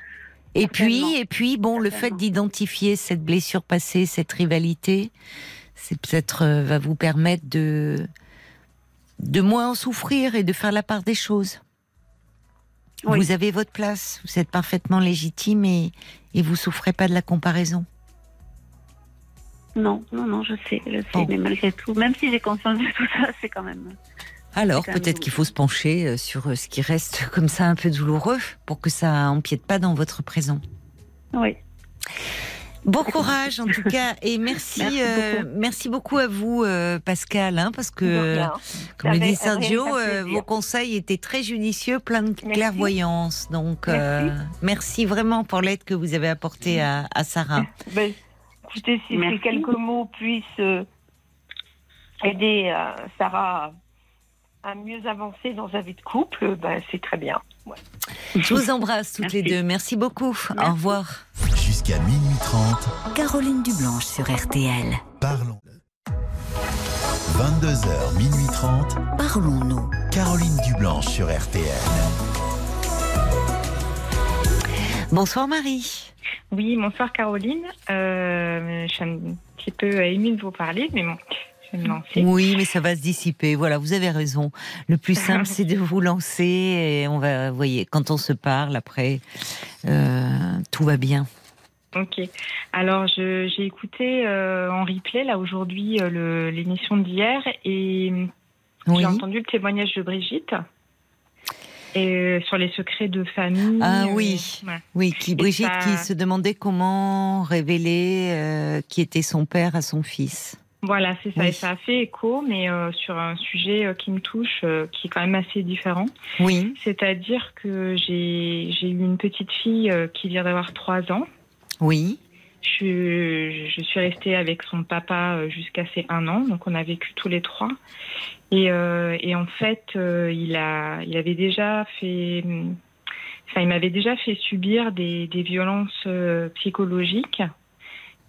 Et puis, et puis, bon, le fait d'identifier cette blessure passée, cette rivalité, c'est peut-être euh, va vous permettre de de moins en souffrir et de faire la part des choses. Oui. Vous avez votre place, vous êtes parfaitement légitime et et vous souffrez pas de la comparaison. Non, non, non, je sais, je sais, Bon. mais malgré tout, même si j'ai conscience de tout ça, c'est quand même. Alors peut-être qu'il faut se pencher euh, sur euh, ce qui reste comme ça un peu douloureux pour que ça empiète pas dans votre présent. Oui. Bon courage en tout cas et merci Merci euh, beaucoup. merci beaucoup à vous euh, Pascal hein, parce que comme le dit Sergio euh, vos conseils étaient très judicieux plein de Merci. clairvoyance donc Merci. euh, merci vraiment pour l'aide que vous avez apportée à, à Sarah. Ben, écoutez, si ces quelques mots puissent aider euh, Sarah à, à mieux avancer dans sa vie de couple, ben, c'est très bien. Ouais. Je vous embrasse toutes les deux merci beaucoup au revoir. Jusqu'à minuit 30, Caroline Dublanche sur RTL. parlons. 22h, minuit 30, Parlons-nous. Caroline Dublanche sur RTL. Bonsoir Marie. Oui, bonsoir Caroline. Euh, je suis un petit peu émue de vous parler, mais bon, lancer. Oui, mais ça va se dissiper. Voilà, vous avez raison. Le plus simple, c'est de vous lancer et on va, vous voyez, quand on se parle après, euh, tout va bien. Ok. Alors, j'ai écouté euh, en replay là aujourd'hui euh, l'émission d'hier et Oui. J'ai entendu le témoignage de Brigitte et sur les secrets de famille. Ah euh, oui. ouais. Oui, qui, Brigitte ça- qui se demandait comment révéler euh, qui était son père à son fils. Voilà, c'est ça. Oui. Et ça a fait écho, mais euh, sur un sujet euh, qui me touche, euh, qui est quand même assez différent. Oui, C'est-à-dire que j'ai eu une petite fille qui vient d'avoir trois ans. oui, Je, je suis restée avec son papa jusqu'à ses un an, donc on a vécu tous les trois. Et, et en fait, il a, il avait déjà fait, enfin, il m'avait déjà fait subir des, des violences psychologiques.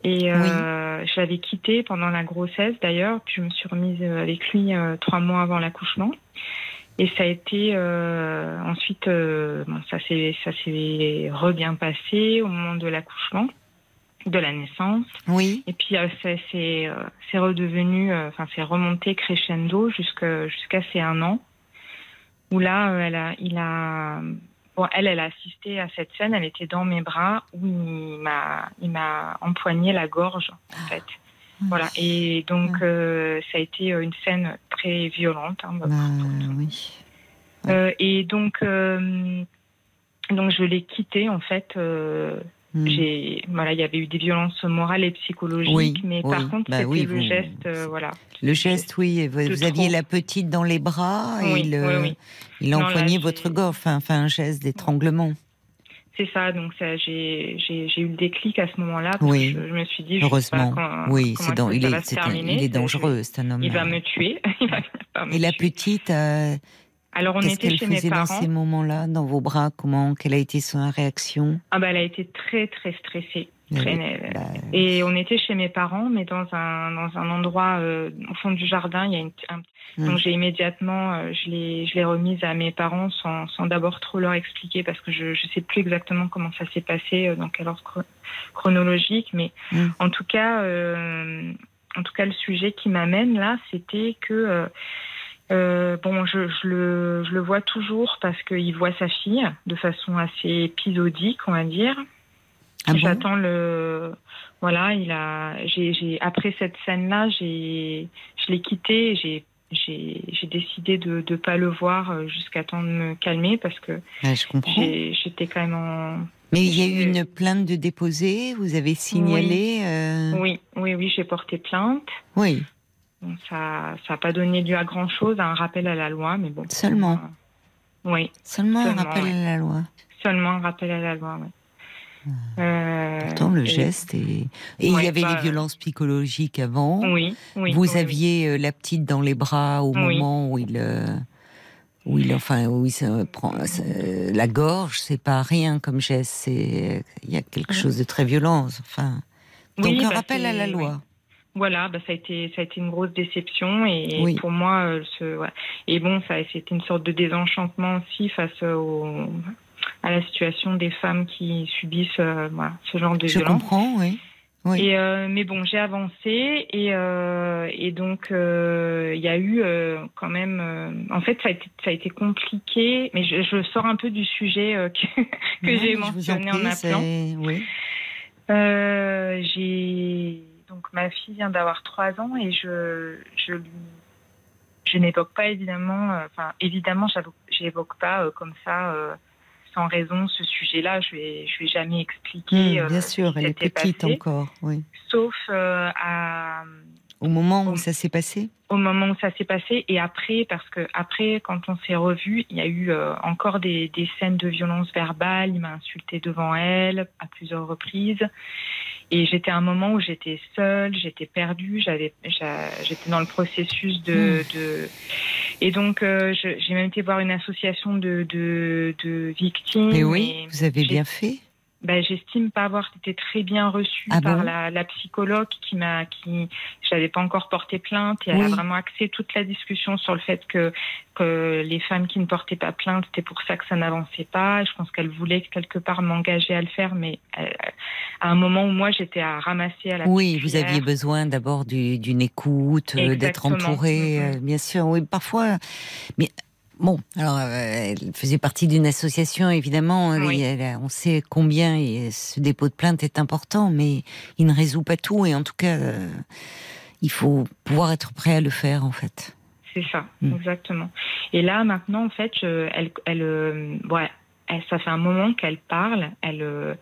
Et euh, je l'avais quitté pendant la grossesse d'ailleurs, puis je me suis remise euh, avec lui euh, trois mois avant l'accouchement. Et ça a été euh, ensuite, euh, bon, ça s'est ça s'est re bien passé au moment de l'accouchement, de la naissance. oui. Et puis euh, c'est c'est c'est redevenu, euh, enfin c'est remonté crescendo jusqu'à jusqu'à ses un an, où là elle a, il a, bon elle elle a assisté à cette scène, elle était dans mes bras où il m'a il m'a empoigné la gorge en fait. Voilà et donc euh, ça a été euh, une scène très violente. hein, Bah, oui. euh, et donc, donc je l'ai quitté en fait. Euh, Hmm. J'ai, voilà, il y avait eu des violences morales et psychologiques, Oui, mais oui. par contre Bah c'était oui, le vous- geste, euh, voilà. Le geste, oui. Vous, aviez la petite dans les bras et il, euh, empoignait votre gorge, enfin, enfin, un geste d'étranglement. C'est ça, donc ça, j'ai, j'ai, j'ai eu le déclic à ce moment-là. Oui. je, je me suis dit, je Heureusement. pas quand- oui, c'est dans, il est, un- il dangereux, c'est un homme. Il va me tuer. Il va- il va me Et la tuer. petite, euh, Alors on était chez mes faisait dans parents. ces moments-là, dans vos bras? Comment, quelle a été sa réaction? Ah bah, elle a été très très stressée. Très- Elle- bah, Et on était chez mes parents, mais dans un, dans un endroit euh, au fond du jardin. Il y a une, un- Hmm. Donc j'ai immédiatement, euh, je l'ai je l'ai remise à mes parents sans, sans d'abord trop leur expliquer parce que je ne sais plus exactement comment ça s'est passé, euh, dans quel ordre chro- chronologique. Mais Mm. en tout cas, euh, en tout cas, le sujet qui m'amène là, c'était que euh, bon, je, je, le, je le vois toujours parce qu'il voit sa fille de façon assez épisodique, on va dire. ah bon? J'attends le. Voilà, il a. J'ai, après cette scène-là, j'ai, je l'ai quitté. J'ai, j'ai, j'ai décidé de ne pas le voir euh, jusqu'à temps de me calmer parce que Ouais, je comprends. j'ai, j'étais quand même en. Mais il y a eu une plainte de déposée, vous avez signalé euh, Oui, oui, oui, j'ai porté plainte. oui. Bon, ça, n'a pas donné lieu à grand chose, à un rappel à la loi, mais bon. Seulement. Euh, oui, Seulement un rappel ouais. à la loi. seulement un rappel à la loi. Oui. Euh, Pourtant, le et- geste est... Et il Ouais, y avait bah, les violences psychologiques avant. Oui, oui. Vous oui, aviez euh, la petite dans les bras au moment où il, où il, enfin, où il se prend la gorge. C'est pas rien comme geste. C'est, il y a quelque chose de très violent. Enfin, donc un bah, rappel à la loi. Voilà, bah, ça a été ça a été une grosse déception et Oui. pour moi euh, ce ouais. et bon ça c'était une sorte de désenchantement aussi face au à la situation des femmes qui subissent euh, voilà, ce genre de Je violence. comprends, oui. Oui. Et euh, mais bon, j'ai avancé et euh, et donc euh, il y a eu euh, quand même. euh, en fait, ça a été ça a été compliqué, mais je, je sors un peu du sujet que, que j'ai en mentionné en appelant. Oui. Euh, j'ai donc ma fille vient d'avoir trois ans et je je lui je n'évoque pas évidemment euh, enfin évidemment j'évoque- pas euh, comme ça euh, sans raison ce sujet-là je vais je vais jamais expliquer euh, bien sûr, elle est petite passé, encore. Oui. sauf euh, à Au moment où ça s'est passé. au moment où ça s'est passé et après parce que après quand on s'est revus il y a eu euh, encore des, des scènes de violence verbale il m'a insulté devant elle à plusieurs reprises et j'étais à un moment où j'étais seule j'étais perdue j'avais j'étais dans le processus de, de... et donc euh, j'ai même été voir une association de, de, de victimes Mais oui, et vous avez bien fait. Ben, j'estime pas avoir été très bien reçue Ah par bon la, la psychologue qui m'a qui j'avais pas encore porté plainte et elle a vraiment axé toute la discussion sur le fait que que les femmes qui ne portaient pas plainte c'était pour ça que ça n'avançait pas je pense qu'elle voulait quelque part m'engager à le faire mais euh, à un moment où moi j'étais à ramasser à la Oui, vous aviez besoin d'abord du- d'une écoute, euh, d'être Exactement. entouré, Mhm. euh, bien sûr. Oui, parfois. Mais bon, alors euh, elle faisait partie d'une association, évidemment. hein, Oui. elle on sait combien et ce dépôt de plainte est important, mais il ne résout pas tout. Et en tout cas, euh, il faut pouvoir être prêt à le faire, en fait. c'est ça, Mm. exactement. Et là, maintenant, en fait, je- elle, elle, euh, ouais, elle- ça fait un moment qu'elle parle, elle,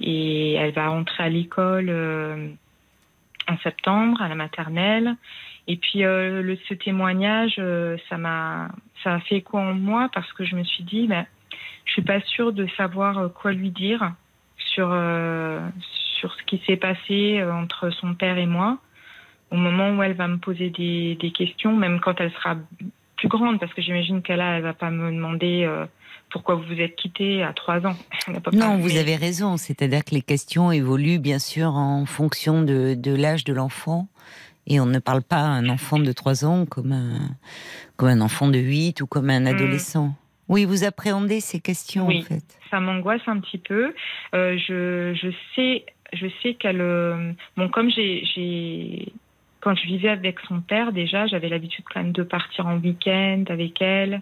et elle va rentrer à l'école en septembre, à la maternelle. Et puis, euh, le, ce témoignage, euh, ça m'a, ça a fait écho en moi parce que je me suis dit, ben, je suis pas sûre de savoir euh, quoi lui dire sur euh, sur ce qui s'est passé entre son père et moi au moment où elle va me poser des, des questions, même quand elle sera plus grande, parce que j'imagine qu'elle a, elle va pas me demander pourquoi vous vous êtes quittés à trois ans. Pas Non, vous avez raison. C'est-à-dire que les questions évoluent bien sûr en fonction de, de l'âge de l'enfant. Et on ne parle pas à un enfant de 3 ans comme un, comme un enfant de 8 ou comme un adolescent. Oui, vous appréhendez ces questions Mm. Oui. en fait. ça m'angoisse un petit peu. Euh, je, je sais, je sais qu'elle. euh, Bon, comme j'ai, j'ai, quand je vivais avec son père, déjà, j'avais l'habitude quand même de partir en week-end avec elle.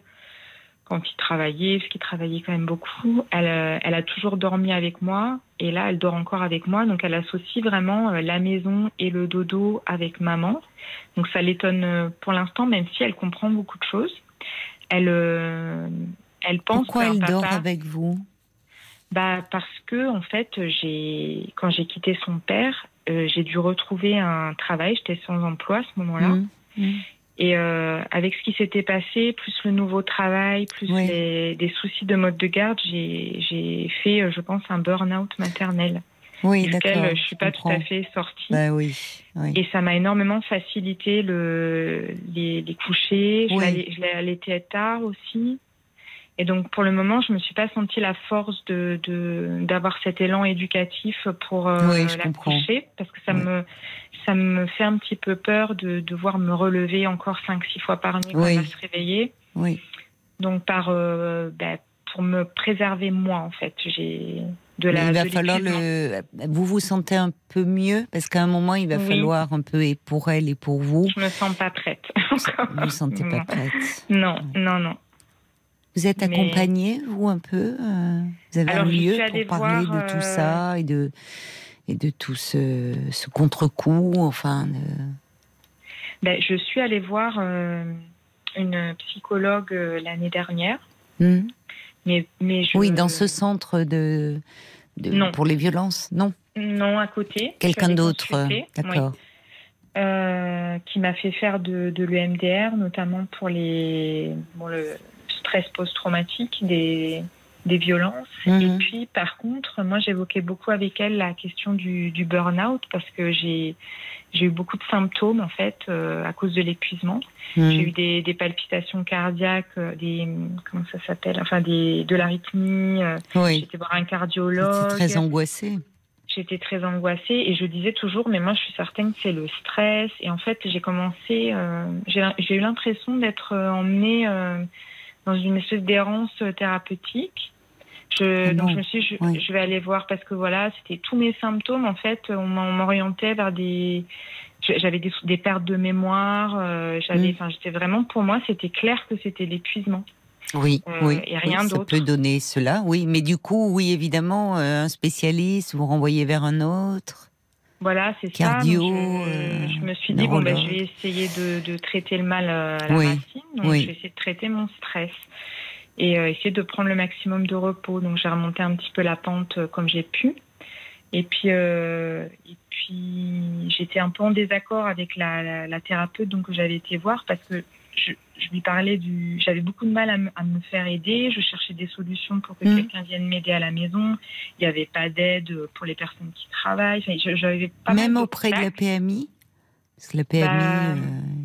Quand il travaillait, parce qu'il travaillait quand même beaucoup, elle, euh, elle a toujours dormi avec moi. Et là, elle dort encore avec moi. Donc, elle associe vraiment euh, la maison et le dodo avec maman. Donc, ça l'étonne euh, pour l'instant, même si elle comprend beaucoup de choses. Elle, elle pense Pourquoi elle dort avec vous? Bah parce que en fait, j'ai quand j'ai quitté son père, euh, j'ai dû retrouver un travail. J'étais sans emploi à ce moment-là. Mmh. Mmh. Et euh, avec ce qui s'était passé, plus le nouveau travail, plus Oui. les, des soucis de mode de garde, j'ai fait, euh, je pense, un burn-out maternel. Oui, duquel je suis pas tout à fait sortie. Bah oui. oui. Et ça m'a énormément facilité le, les, les couchers. Je Oui. je l'ai allaité tard aussi. Et donc, pour le moment, je me suis pas senti la force de d'avoir cet élan éducatif pour euh, Oui, parce que ça Oui. me ça me fait un petit peu peur de devoir me relever encore cinq six fois par nuit quand Oui. elle va se réveiller. Oui. Donc, par euh, bah, pour me préserver moi, en fait, j'ai de la. Il va falloir le. Vous vous sentez un peu mieux? Parce qu'à un moment il va Oui. falloir un peu et pour elle et pour vous. Je me sens pas prête. encore. Vous vous sentez pas prête. Non, non, non. Vous êtes Mais- accompagnée, vous, un peu euh, Vous avez Alors, un lieu pour parler voir, de tout euh, ça et de, et de tout ce, ce contre-coup, enfin. de- Ben, je suis allée voir euh, une psychologue l'année dernière, Hmm mais, mais je... Oui, dans ce centre de, de- Non. pour les violences, non Non, à côté. Quelqu'un d'autre, d'accord. oui. Euh, qui m'a fait faire de, de l'EMDR, notamment pour les, bon, le stress post-traumatique des, des violences. Et Mhm. puis, par contre, moi, j'évoquais beaucoup avec elle la question du, du burn-out parce que j'ai j'ai eu beaucoup de symptômes, en fait, euh, à cause de l'épuisement. Hmm. J'ai eu des, des palpitations cardiaques, euh, des comment ça s'appelle, enfin des de l'arythmie. euh, Oui, J'étais voir un cardiologue. très angoissé. J'étais très angoissée et je disais toujours, mais moi je suis certaine que c'est le stress. Et en fait, j'ai commencé, euh, j'ai eu l'impression d'être emmenée euh, dans une espèce d'errance euh, thérapeutique. Je, Ah donc je me suis, dit, je, oui. je vais aller voir parce que voilà, c'était tous mes symptômes. En fait, on m'orientait vers des, j'avais des, des pertes de mémoire. euh, j'avais, Mm. enfin, j'étais vraiment pour moi, c'était clair que c'était l'épuisement. Oui, Euh, oui. et rien oui, ça d'autre. peut donner cela, oui. Mais du coup, oui, évidemment, un spécialiste, vous renvoyez vers un autre. Voilà, c'est Cardio, ça. Donc, je, euh, je me suis dit, bon, ben, je vais essayer de, de traiter le mal euh, à la Oui, racine. Donc, oui. je vais essayer de traiter mon stress et euh, essayer de prendre le maximum de repos. Donc, j'ai remonté un petit peu la pente euh, comme j'ai pu. Et puis, euh, et puis j'étais un peu en désaccord avec la, la, la thérapeute donc, que j'avais été voir parce que je, je lui parlais du. J'avais beaucoup de mal à me, à me faire aider. Je cherchais des solutions pour que Mhm. quelqu'un vienne m'aider à la maison. Il n'y avait pas d'aide pour les personnes qui travaillent. Enfin, je- pas Même auprès de la. PMI Parce que la PMI, Bah, euh,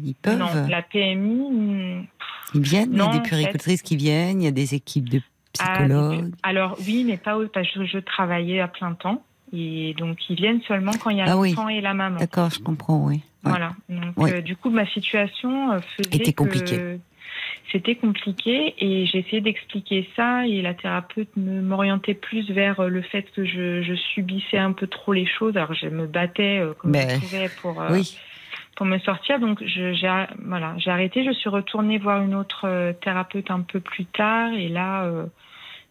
ils peuvent. Non, la PMI. hmm, Ils viennent, il y a des en fait. puéricultrices qui viennent, il y a des équipes de ah, psychologues. alors oui, mais pas parce que je travaillais à plein temps. Et donc, ils viennent seulement quand il y a Ah oui. l'enfant et la maman. D'accord, je comprends, oui. Ouais. Voilà. Donc, euh, du coup, ma situation euh, faisait Était compliquée. C'était compliqué et j'ai essayé d'expliquer ça et la thérapeute me m'orientait plus vers euh, le fait que je, je subissais un peu trop les choses. Alors, je me battais euh, comme Ben, je pouvais pour, euh, Oui, pour me sortir. Donc, j'ai voilà, j'ai arrêté. Je suis retournée voir une autre thérapeute un peu plus tard. Et là,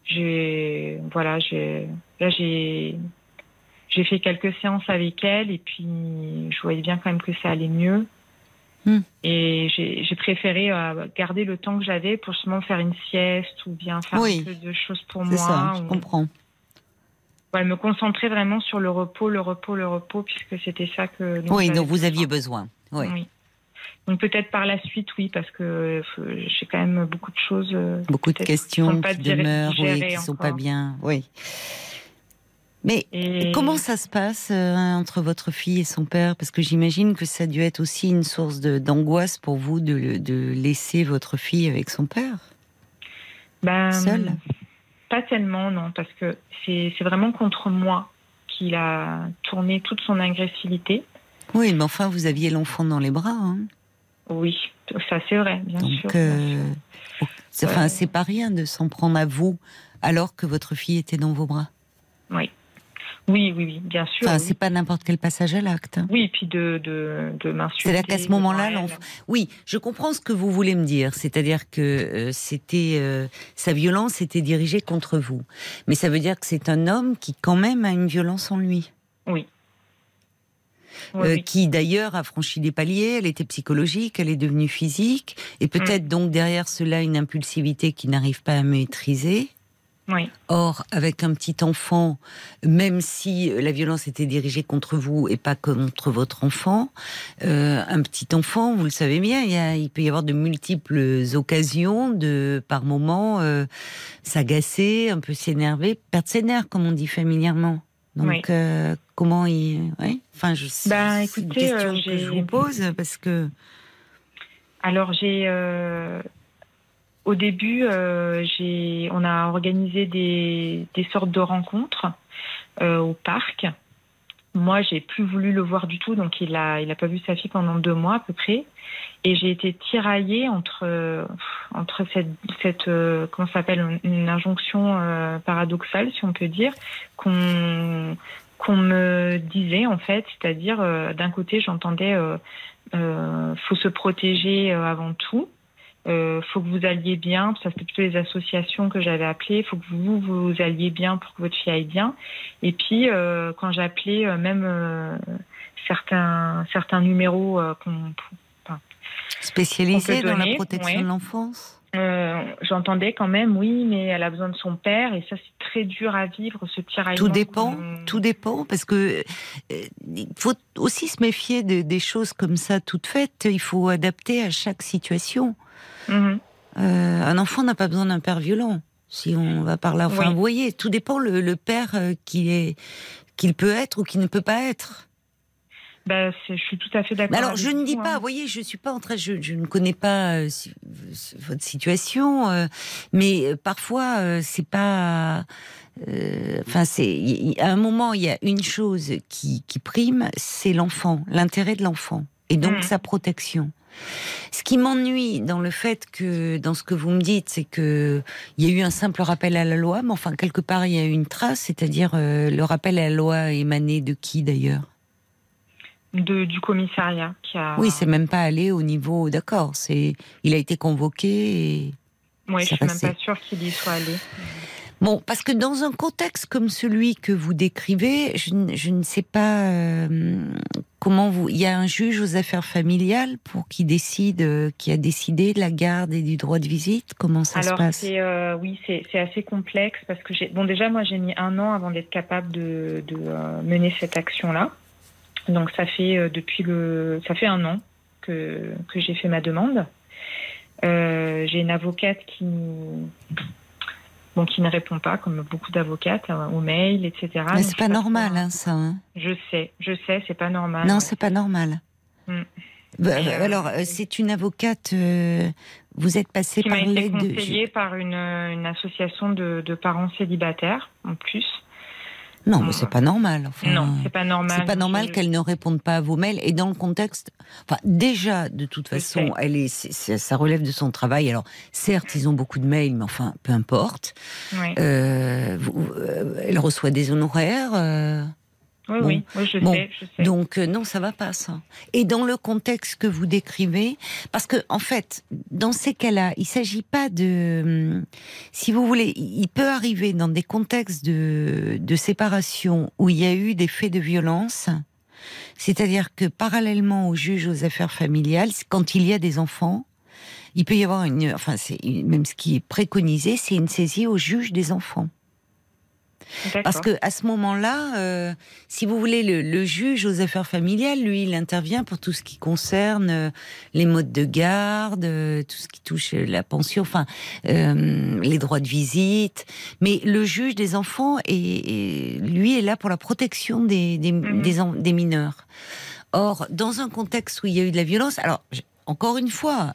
j'ai voilà, j'ai là j'ai j'ai fait quelques séances avec elle et puis je voyais bien quand même que ça allait mieux. Hmm. Et j'ai préféré euh, garder le temps que j'avais pour justement faire une sieste ou bien faire Oui. un peu de choses pour moi. ça, je ou- comprends. Ouais, me concentrer vraiment sur le repos, le repos, le repos, puisque c'était ça que. Oui, dont vous aviez besoin. Oui. Oui. Donc peut-être par la suite, oui, parce que euh, j'ai quand même beaucoup de choses. euh, Beaucoup de peut-être qui questions sont pas qui demeurent, oui, qui sont encore. pas bien. Oui. Mais Et- comment ça se passe euh, entre votre fille et son père? Parce que j'imagine que ça a dû être aussi une source d'angoisse pour vous de, laisser votre fille avec son père? Ben, Seul Pas tellement, non, parce que c'est vraiment contre moi qu'il a tourné toute son agressivité. Oui, mais enfin, vous aviez l'enfant dans les bras. hein. Oui, ça c'est vrai, bien sûr. Donc, euh, sûr. c'est- Ouais. c'est pas rien de s'en prendre à vous alors que votre fille était dans vos bras? Oui. Oui, oui, oui, bien sûr. Enfin, oui. c'est pas n'importe quel passage à l'acte. Oui, et puis de, de, de m'insulter. C'est-à-dire qu'à ce moment-là. Oui, je comprends ce que vous voulez me dire. C'est-à-dire que euh, c'était euh, sa violence était dirigée contre vous, mais ça veut dire que c'est un homme qui quand même a une violence en lui, Oui. Euh, oui. qui d'ailleurs a franchi des paliers. Elle était psychologique, elle est devenue physique, et peut-être Mm. donc derrière cela une impulsivité qui n'arrive pas à maîtriser. Oui. Or, avec un petit enfant, même si la violence était dirigée contre vous et pas contre votre enfant, euh, un petit enfant, vous le savez bien, il, y a- il peut y avoir de multiples occasions de, par moment, euh, s'agacer, un peu s'énerver, perdre ses nerfs, comme on dit familièrement. Donc, Oui. euh, comment il... Ouais enfin, je sais. Ben, c'est une écoutez, question que je vous pose, parce que... Alors j'ai au début euh, on a organisé des, sortes de rencontres euh, au parc. Moi j'ai plus voulu le voir du tout donc il a il a pas vu sa fille pendant deux mois à peu près et j'ai été tiraillée entre entre cette cette euh, comment s'appelle une, injonction paradoxale si on peut dire qu'on qu'on me disait en fait c'est-à-dire d'un côté j'entendais faut se protéger avant tout. Euh, faut que vous alliez bien. Ça c'était plutôt les associations que j'avais appelées. Faut que vous vous alliez bien pour que votre fille aille bien. Et puis euh, quand j'appelais euh, même euh, certains certains numéros euh, qu'on Spécialisé On peut dans la protection ouais. de l'enfance j'entendais quand même oui, mais elle a besoin de son père et ça c'est très dur à vivre ce tiraillement. Tout dépend, tout dépend, parce que il faut aussi se méfier de- des choses comme ça toutes faites. Il faut adapter à chaque situation. Mhm. Euh, un enfant n'a pas besoin d'un père violent. Si on va par là, enfin, Oui. vous voyez, tout dépend le, le père euh, qu'il est, qu'il peut être ou qu'il ne peut pas être. Ben, c'est- je suis tout à fait d'accord. Alors, je ne dis vous, pas, hein. vous voyez, je suis pas en train, je, je ne connais pas euh, si- votre situation, euh, mais parfois euh, c'est pas. Enfin, c'est y- à un moment il y a une chose qui, qui prime, c'est l'enfant, l'intérêt de l'enfant, et donc Mhm. sa protection. Ce qui m'ennuie dans le fait que, dans ce que vous me dites, c'est que il y a eu un simple rappel à la loi, mais enfin quelque part il y a eu une trace, c'est-à-dire euh, le rappel à la loi émané de qui d'ailleurs? De, du commissariat qui a. Oui, c'est même pas allé au niveau. D'accord, c'est. Il a été convoqué. Et... Ouais, je suis même pas sûre qu'il y soit allé. Bon, parce que dans un contexte comme celui que vous décrivez, je, ne- je ne sais pas euh, comment vous. Il y a un juge aux affaires familiales pour qui décide, euh, qui a décidé de la garde et du droit de visite? Comment ça se passe? euh, oui, c'est assez complexe parce que j'ai bon déjà moi j'ai mis un an avant d'être capable de, de euh, mener cette action là. Donc ça fait depuis le ça fait un an que que j'ai fait ma demande. J'ai une avocate qui bon qui ne répond pas comme beaucoup d'avocates euh, aux mails etc. Mais c'est pas trop, normal, hein. hein, ça. hein. Je sais, je sais, c'est pas normal. non, c'est pas normal. Mm. Bah, euh, alors, euh, c'est une avocate. euh, vous êtes passé qui par m'a été l'aide de. conseillée par une, une association de, de parents célibataires en plus. Non, mais c'est pas normal. Enfin, non, c'est pas normal. C'est pas normal qu'elle ne réponde pas à vos mails. Et dans le contexte, enfin, déjà, de toute façon, elle est, ça relève de son travail. Alors, certes, ils ont beaucoup de mails, mais enfin, peu importe. Oui, Euh, vous- euh, elle reçoit des honoraires. euh, oui, bon. oui, oui, je Bon. sais, je sais. donc euh, non, ça va pas ça. Et dans le contexte que vous décrivez, parce que en fait, dans ces cas-là, il s'agit pas de, hum, si vous voulez, il peut arriver dans des contextes de, de séparation où il y a eu des faits de violence, C'est-à-dire que parallèlement au juge aux affaires familiales, quand il y a des enfants, il peut y avoir une, enfin, c'est même ce qui est préconisé, c'est une saisie au juge des enfants. Parce que à ce moment-là, euh, si vous voulez, le, juge aux affaires familiales, lui, il intervient pour tout ce qui concerne euh, les modes de garde, euh, tout ce qui touche la pension, enfin les droits de visite. Mais le juge des enfants, est, lui, est là pour la protection des, des, mhm. des, mineurs. Or, dans un contexte où il y a eu de la violence, alors encore une fois,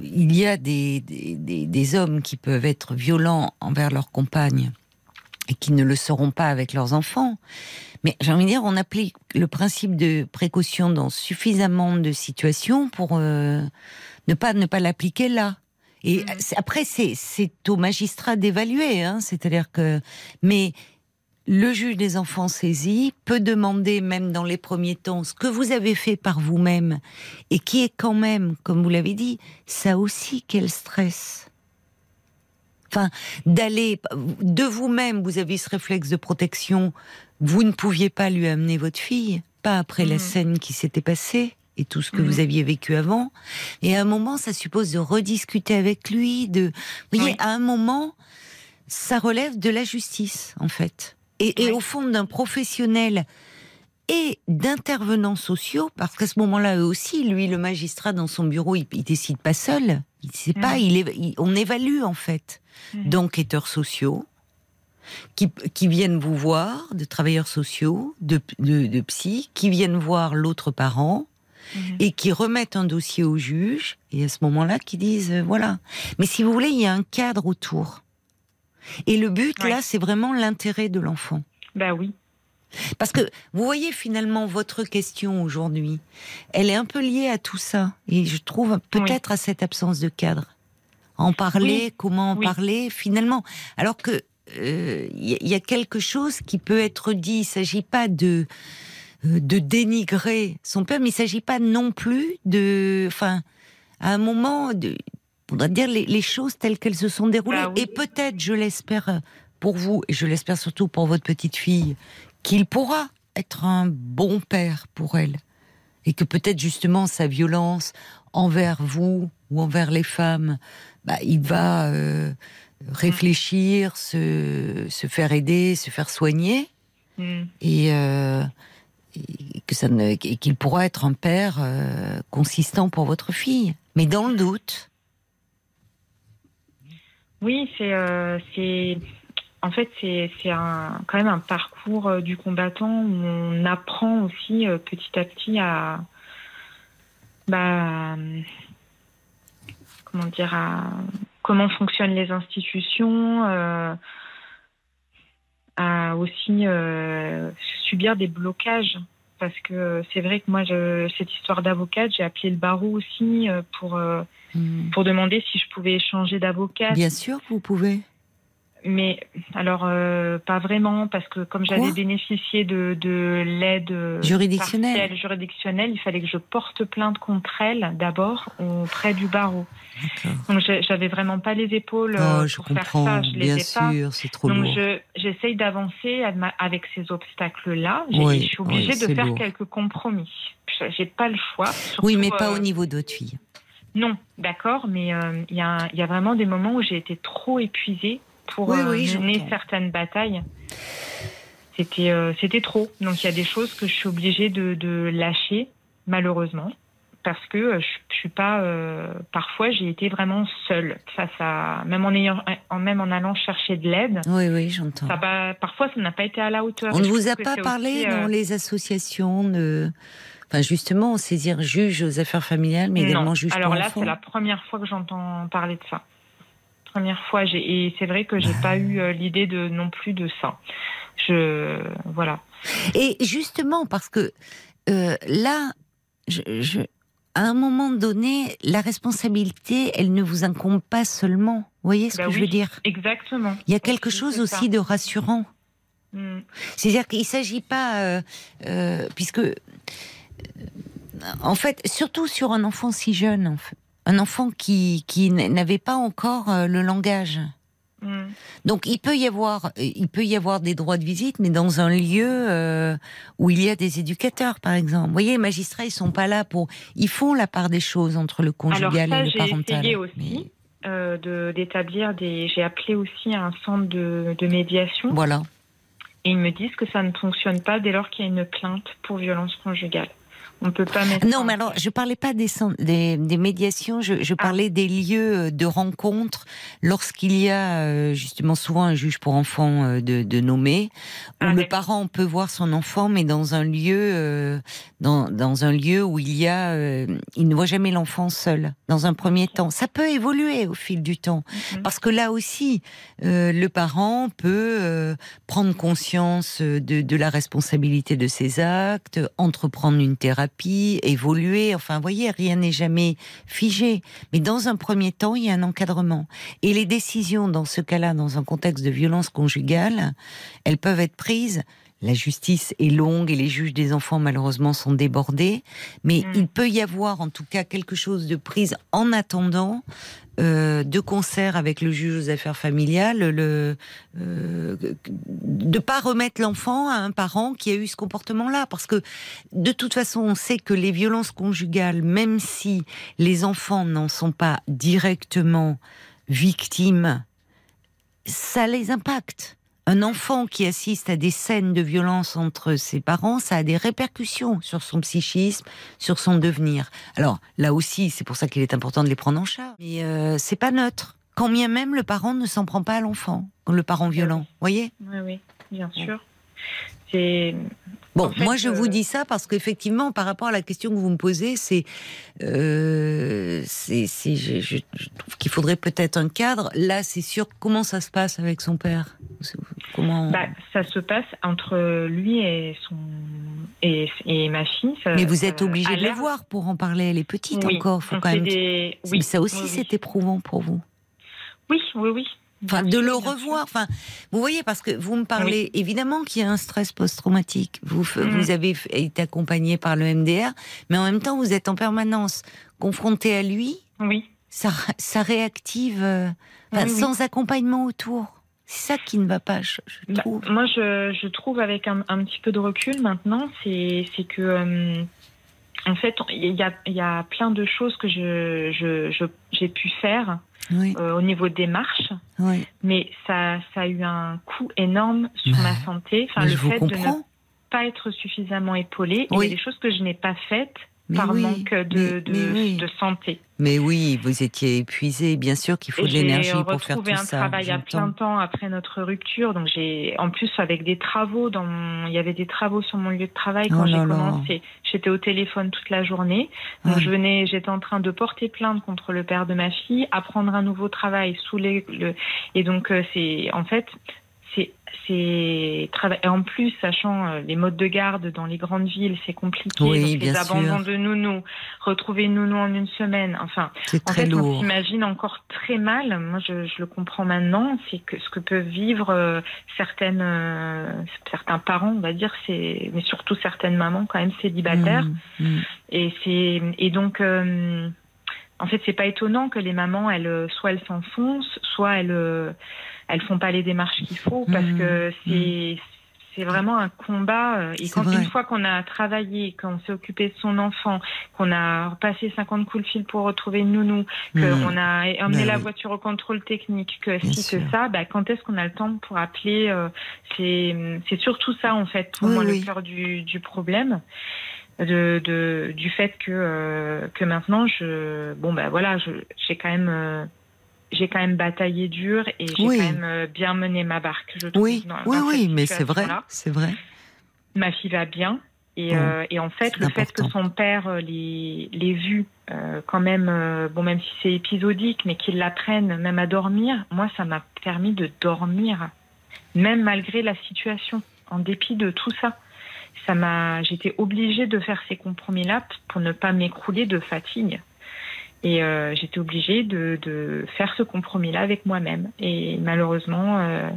il y a des, des, des, hommes qui peuvent être violents envers leurs compagnes et qui ne le seront pas avec leurs enfants. Mais j'ai envie de dire, on applique le principe de précaution dans suffisamment de situations pour euh, ne pas ne pas l'appliquer là. Et mmh. après, c'est c'est au magistrat d'évaluer, hein, c'est-à-dire que mais le juge des enfants saisi peut demander, même dans les premiers temps, ce que vous avez fait par vous-même et qui est quand même, comme vous l'avez dit, ça aussi quel stress. Enfin, d'aller de vous-même, vous avez ce réflexe de protection. Vous ne pouviez pas lui amener votre fille, pas après la mhm. scène qui s'était passée et tout ce que vous mhm. aviez vécu avant. Et à un moment, ça suppose de rediscuter avec lui. De, vous voyez, à un moment, ça relève de la justice, en fait. Et, au fond d'un professionnel et d'intervenants sociaux, parce qu'à ce moment-là, eux aussi, lui, le magistrat dans son bureau, il, il décide pas seul. Il sait pas, mhm. il, on évalue en fait Mhm. d'enquêteurs sociaux qui, qui, viennent vous voir, de travailleurs sociaux, de, de, psy, qui viennent voir l'autre parent mhm. et qui remettent un dossier au juge et à ce moment-là qui disent euh, voilà. Mais si vous voulez, il y a un cadre autour. Et le but là, c'est vraiment l'intérêt de l'enfant. Ben oui. Parce que vous voyez finalement votre question aujourd'hui, elle est un peu liée à tout ça. Et je trouve peut-être à cette absence de cadre. En parler, comment en parler finalement. Alors que il euh, y, a quelque chose qui peut être dit. Il s'agit pas de euh, de dénigrer son père, mais il s'agit pas non plus de, enfin, à un moment, de, on doit dire les, choses telles qu'elles se sont déroulées. Bah et peut-être, je l'espère pour vous, et je l'espère surtout pour votre petite fille, qu'il pourra être un bon père pour elle. Et que peut-être justement sa violence envers vous ou envers les femmes bah, il va euh, réfléchir, se, se, faire aider, se faire soigner, mm. euh, et, que ça ne, qu'il pourra être un père euh, consistant pour votre fille. Mais dans le doute. Oui, c'est, c'est, en fait, c'est, quand même un parcours du combattant où on apprend aussi petit à petit à, bah, comment dire, à comment fonctionnent les institutions, euh, à aussi euh, subir des blocages. Parce que c'est vrai que moi, je, cette histoire d'avocate, j'ai appelé le barreau aussi euh, pour, hmm. pour demander si je pouvais changer d'avocat. Bien sûr, vous pouvez. Mais alors euh, pas vraiment parce que comme j'avais bénéficié de, de l'aide juridictionnelle. juridictionnelle, il fallait que je porte plainte contre elle d'abord auprès du barreau. Donc j'avais vraiment pas les épaules oh, euh, pour faire ça, je bien sûr, c'est trop Donc j'essaye d'avancer avec ces obstacles-là. je suis obligée de faire quelques compromis. J'ai pas le choix. oui, mais pas au euh, niveau d'autres filles. Non, d'accord, mais il y a vraiment des moments où j'ai été trop épuisée pour euh, mener certaines batailles. C'était euh, c'était trop. Donc il y a des choses que je suis obligée de, de lâcher, malheureusement, parce que euh, je, je suis pas. parfois, j'ai été vraiment seule face à même en ayant, en, même en allant chercher de l'aide. Oui, oui, j'entends. parfois, ça n'a pas été à la hauteur. On ne vous a pas parlé dans les associations de. Enfin, justement, saisir juge aux affaires familiales, mais également juge Alors là, c'est la première fois que j'entends parler de ça première fois. Et c'est vrai que j'ai pas eu euh, l'idée de non plus de ça. Je voilà. Et justement parce que euh, là, je, à un moment donné, la responsabilité, elle ne vous incombe pas seulement. Vous voyez ce bah que je veux dire? Exactement. Il y a quelque chose aussi de rassurant. Hmm. C'est-à-dire qu'il ne s'agit pas, euh, puisque, en fait, surtout sur un enfant si jeune, en fait, un enfant qui, qui n'avait pas encore euh, le langage. Mm. Donc il peut y avoir, il peut y avoir des droits de visite, mais dans un lieu euh, où il y a des éducateurs, par exemple. Vous voyez, les magistrats, ils sont pas là pour, ils font la part des choses entre le conjugal Alors ça, et le parental. essayé aussi. euh, de- des. J'ai appelé aussi un centre de, de médiation Voilà. et ils me disent que ça ne fonctionne pas dès lors qu'il y a une plainte pour violence conjugale. On peut pas mettre. Non, mais alors, je parlais pas des, des, des médiations, je, je parlais des lieux de rencontre lorsqu'il y a euh, justement souvent un juge pour enfants euh, de, de nommer, où Ah, le parent peut voir son enfant, mais dans un lieu, euh, dans, dans un lieu où il y a, euh, il ne voit jamais l'enfant seul. Dans un premier temps, ça peut évoluer au fil du temps, Mhm. parce que là aussi, euh, le parent peut euh, prendre conscience euh, de, de la responsabilité de ses actes, entreprendre une thérapie, évoluer. Enfin, vous voyez, rien n'est jamais figé. Mais dans un premier temps, il y a un encadrement. Et les décisions, dans ce cas-là, dans un contexte de violence conjugale, elles peuvent être prises. La justice est longue et les juges des enfants, malheureusement, sont débordés. Mais Mm. il peut y avoir, en tout cas, quelque chose de prise en attendant, euh, de concert avec le juge aux affaires familiales, le, euh, de pas remettre l'enfant à un parent qui a eu ce comportement-là, parce que de toute façon, on sait que les violences conjugales, même si les enfants n'en sont pas directement victimes, ça les impacte. Un enfant qui assiste à des scènes de violence entre ses parents, ça a des répercussions sur son psychisme, sur son devenir. Alors là aussi, c'est pour ça qu'il est important de les prendre en charge. Mais euh, c'est pas neutre. Quand bien même le parent ne s'en prend pas à l'enfant, le parent violent. Voyez? Oui, oui, bien sûr. C'est. Bon, En fait, moi je euh, vous dis ça parce qu'effectivement, par rapport à la question que vous me posez, c'est, euh, c'est, c'est- je, je- je trouve qu'il faudrait peut-être un cadre. Là, c'est sûr. Comment ça se passe avec son père? Comment Bah, ça se passe entre lui et son et, et ma fille. ça- Mais vous êtes obligé de le voir pour en parler. Elle est petite Oui, encore. Faut quand même. des- Mais ça aussi, oui. c'est éprouvant pour vous. Oui, oui, oui. Enfin, Bien de le revoir. Enfin, vous voyez, parce que vous me parlez évidemment qu'il y a un stress post-traumatique. Vous, Mhm. vous avez été accompagné par le MDR, mais en même temps, vous êtes en permanence confronté à lui. Oui. Ça, ça réactive, euh, enfin, Oui, oui. sans accompagnement autour. C'est ça qui ne va pas, je, je Bah, trouve. moi, je, je trouve avec un, un petit peu de recul maintenant, c'est c'est que euh, en fait, il y a, il y a plein de choses que je je- je- j'ai pu faire Oui, euh, au niveau des marches, oui. mais ça, ça a eu un coût énorme sur Bah, ma santé. Enfin, le fait de ne pas être suffisamment épaulée, Oui. il y a des choses que je n'ai pas faites Mais par oui, manque de, mais- de, mais oui. de santé. Mais oui, vous étiez épuisé. Bien sûr qu'il faut de J'ai l'énergie pour faire retrouvé tout un ça. travail à plein temps après notre rupture. Donc j'ai, en plus avec des travaux, dans mon- il y avait des travaux sur mon lieu de travail quand Oh j'ai commencé. J'étais au téléphone toute la journée. Donc Ah. je venais, j'étais en train de porter plainte contre le père de ma fille, apprendre un nouveau travail sous les, le, et donc euh, c'est, en fait, c'est, en plus, sachant euh, les modes de garde dans les grandes villes, c'est compliqué. Oui, donc bien les abandons de nounou, retrouver nounou en une semaine. Enfin, en très fait, on lourd. s'imagine encore très mal. Moi, je, je le comprends maintenant. C'est que ce que peuvent vivre euh, certaines, euh, certains parents, on va dire, c'est, mais surtout certaines mamans quand même célibataires. Mm, mm. Et c'est, et donc, euh, en fait, c'est pas étonnant que les mamans, elles, soit elles s'enfoncent, soit elles, elles font pas les démarches qu'il faut, parce Mhm. que c'est, c'est vraiment un combat. euh, Et quand vrai. une fois qu'on a travaillé, qu'on s'est occupé de son enfant, qu'on a passé 50 coups de fil pour retrouver une nounou, Mm. qu'on a emmené Ben la oui. voiture au contrôle technique, que Bien si, sûr. que ça, bah, quand est-ce qu'on a le temps pour appeler euh, C'est c'est surtout ça, en fait, pour Oui, moi, oui. le cœur du, du problème. De, de, du fait que, euh, que maintenant, je, bon, bah voilà, je- j'ai quand même. euh, j'ai quand même bataillé dur et j'ai Oui. quand même euh, bien mené ma barque, je trouve. Oui, dans- oui, dans oui, mais c'est vrai, c'est vrai. Ma fille va bien. Et, Bon, euh, et en fait, le fait que son père euh, l'ait l'ait vue, euh, quand même, euh, bon, même si c'est épisodique, mais qu'il l'apprenne même à dormir, moi, ça m'a permis de dormir, même malgré la situation, en dépit de tout ça. Ça m'a, j'étais obligée de faire ces compromis-là pour ne pas m'écrouler de fatigue. Et euh, j'étais obligée de, faire ce compromis-là avec moi-même. Et malheureusement, euh,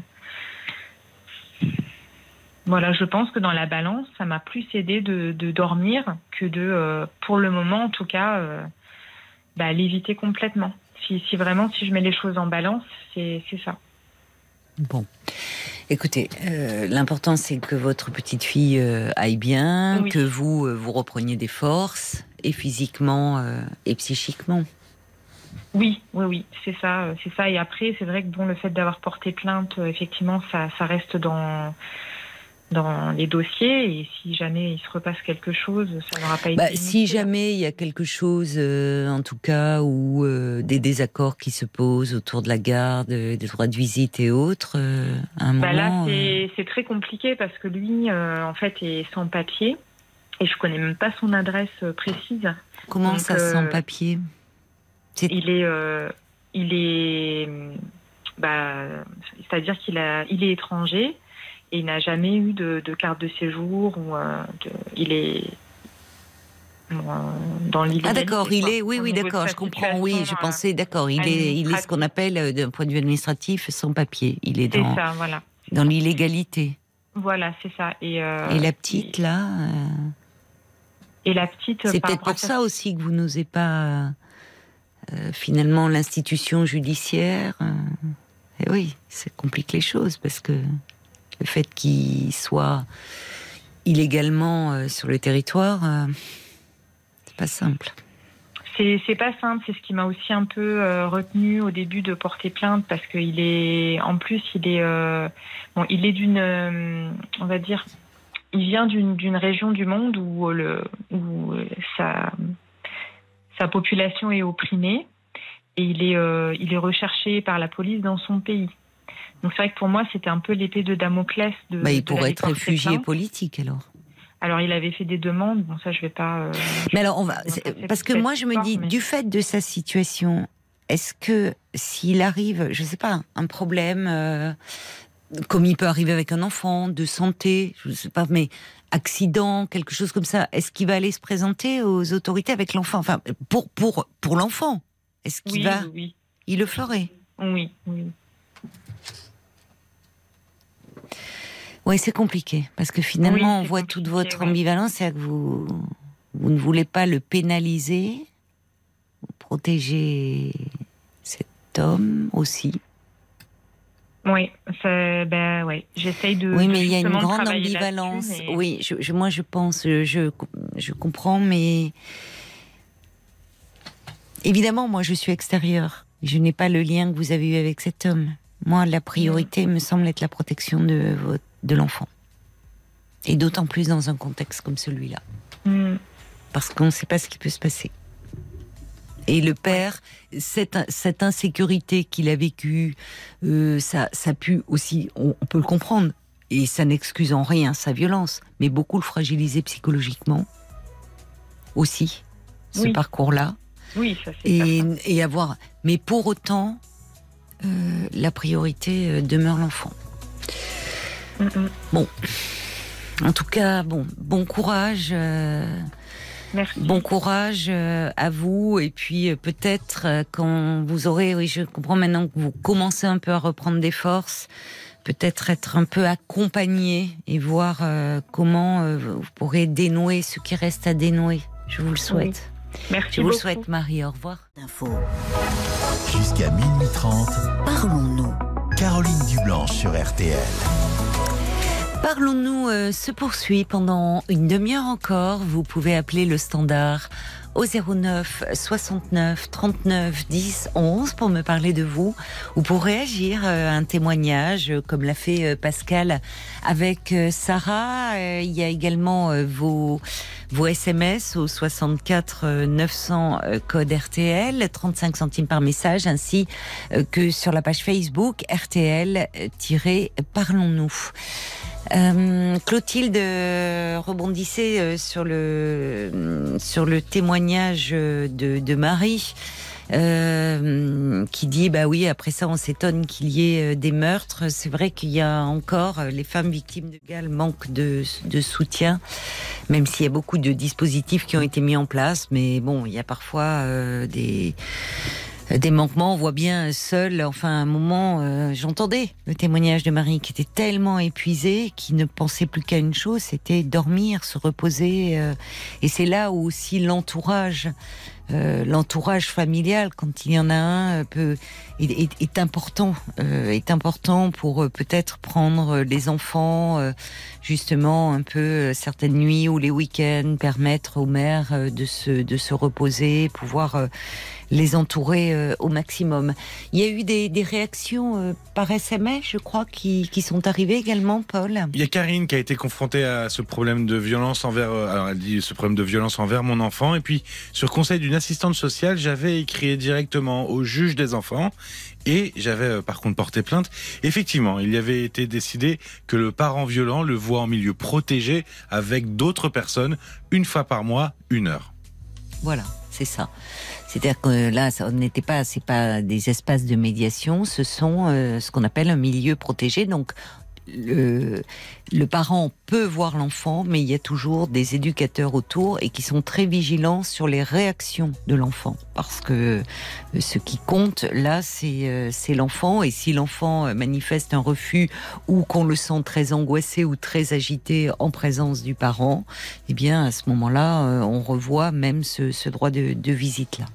voilà, je pense que dans la balance, ça m'a plus aidé de, dormir que de, euh, pour le moment en tout cas, bah, l'éviter complètement. Si, si vraiment, si je mets les choses en balance, c'est ça. Bon. Écoutez, euh, l'important c'est que votre petite fille euh, aille bien, Oui. que vous euh, vous repreniez des forces, et physiquement et psychiquement. Oui, oui, oui, c'est ça, c'est ça. Et après, c'est vrai que bon, le fait d'avoir porté plainte, effectivement, ça, ça reste dans dans les dossiers. Et si jamais il se repasse quelque chose, ça n'aura pas été. Bah, si jamais il y a quelque chose, euh, en tout cas, ou euh, des désaccords qui se posent autour de la garde, euh, des droits de visite et autres, euh, à un Bah là, moment. euh, c'est très compliqué parce que lui, en fait, est sans papier. Et je connais même pas son adresse précise. comment donc, ça sans papier? Il est, il est, bah, c'est-à-dire qu'il a, il est étranger et il n'a jamais eu de, de carte de séjour ou euh, de- il est dans l'illégalité. Ah d'accord, il est, oui, oui, d'accord, je comprends, oui, je euh, pensais, d'accord, il est, il est ce qu'on appelle, euh, d'un point de vue administratif, sans papier. Il est dans, ça, voilà. dans l'illégalité. Voilà, c'est ça. Et, euh, Et la petite, là, euh, et la petite. c'est peut-être à pour ça aussi que vous n'osez pas, euh, finalement, l'institution judiciaire. et oui, ça complique les choses, parce que le fait qu'il soit illégalement euh, sur le territoire, euh, c'est pas simple. C'est pas simple, c'est ce qui m'a aussi un peu euh, retenu au début de porter plainte parce qu'il est, en plus, il est, euh, bon, il est d'une, on va dire, il vient d'une région du monde où le, où sa, sa population est opprimée et il est, il est recherché par la police dans son pays. Donc c'est vrai que pour moi c'était un peu l'épée de Damoclès de. Bah, il de pourrait être réfugié politique alors. Alors il avait fait des demandes, bon ça je vais pas. euh, Mais alors, on va, parce que moi, je me dis, mais- du fait de sa situation, est-ce que s'il arrive, je sais pas, un problème, euh, comme il peut arriver avec un enfant, de santé, je sais pas, mais accident, quelque chose comme ça, est-ce qu'il va aller se présenter aux autorités avec l'enfant? Enfin, pour, pour, pour l'enfant, est-ce qu'il Oui, va, oui, oui. il le ferait? Oui, oui. Oui, c'est compliqué, parce que finalement, Oui, on voit toute votre ambivalence, c'est que vous, vous ne voulez pas le pénaliser, vous protégez cet homme aussi. Oui, ben ouais, j'essaye de. Oui, mais il y a une grande ambivalence. mais- Oui, je, je- moi je pense, je, je comprends, mais évidemment, moi je suis extérieure. Je n'ai pas le lien que vous avez eu avec cet homme. Moi, la priorité me semble être la protection de, l'enfant. Et d'autant plus dans un contexte comme celui-là. Hmm. Parce qu'on ne sait pas ce qui peut se passer. Et le père, cette, cette insécurité qu'il a vécue, euh, ça, ça a pu aussi, on, on peut le comprendre, et ça n'excuse en rien sa violence, mais beaucoup le fragiliser psychologiquement aussi, ce parcours-là, Oui, ça c'est et, et avoir. Mais pour autant, la priorité euh, demeure l'enfant. Hmm, hmm. En tout cas, bon, bon courage. euh, Merci. Bon courage euh, à vous et puis euh, peut-être euh, quand vous aurez, oui je comprends maintenant que vous commencez un peu à reprendre des forces, peut-être être un peu accompagné et voir euh, comment euh, vous pourrez dénouer ce qui reste à dénouer. Je vous le souhaite. Merci Je vous le beaucoup. souhaite Marie, au revoir. Info. Jusqu'à minuit 30, Parlons-nous. Caroline Dublanche sur RTL. Parlons-nous euh, se poursuit pendant une demi-heure encore. Vous pouvez appeler le standard au 09 69 39 10 11 pour me parler de vous ou pour réagir euh, à un témoignage euh, comme l'a fait euh, Pascal avec Sarah. Il y a également vos vos SMS au 64 euh, 900 euh, code RTL, 35 centimes par message, ainsi euh, que sur la page Facebook RTL-Parlons-nous. Euh, Clotilde euh, rebondissait euh, sur le sur le témoignage euh, de Marie euh, qui dit bah oui après ça on s'étonne qu'il y ait euh, des meurtres c'est vrai qu'il y a encore euh, les femmes victimes de Galles manquent de, soutien même s'il y a beaucoup de dispositifs qui ont été mis en place mais bon il y a parfois des des manquements. On voit bien seul, enfin, à un moment, j'entendais le témoignage de Marie qui était tellement épuisée, qui ne pensait plus qu'à une chose, c'était dormir, se reposer. et c'est là où aussi l'entourage, euh, l'entourage familial, quand il y en a un, euh, peut, est, est- important, euh, est important pour euh, peut-être prendre les enfants, justement un peu certaines nuits ou les week-ends, permettre aux mères de se de se reposer, pouvoir les entourer euh, au maximum. Il y a eu des, des réactions euh, par SMS, je crois, qui, qui sont arrivées également, Paul. Il y a Karine qui a été confrontée à ce problème de violence envers, euh, alors elle dit ce problème de violence envers mon enfant. Et puis, sur conseil d'une assistante sociale, j'avais écrit directement au juge des enfants et j'avais par contre porté plainte. Effectivement, il y avait été décidé que le parent violent le voit en milieu protégé avec d'autres personnes une fois par mois, une heure. Voilà, c'est ça. C'est-à-dire que là, ça n'était pas, c'est pas des espaces de médiation, ce sont euh, ce qu'on appelle un milieu protégé. Donc, le, parent peut voir l'enfant, mais il y a toujours des éducateurs autour et qui sont très vigilants sur les réactions de l'enfant. Parce que euh, ce qui compte, là, c'est euh, l'enfant. Et si l'enfant euh, manifeste un refus ou qu'on le sent très angoissé ou très agité en présence du parent, eh bien, à ce moment-là, on revoit même ce, droit de visite-là.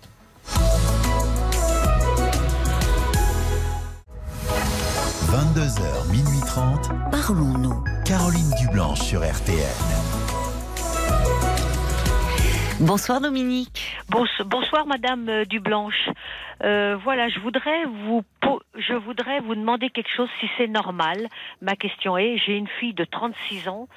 22h, minuit 30. Parlons-nous. Caroline Dublanche sur RTN. Bonsoir Dominique. Bonso- Bonsoir Madame euh, Dublanche. Euh, voilà, je voudrais vous po- je voudrais vous demander quelque chose si c'est normal. Ma question est j'ai une fille de 36 ans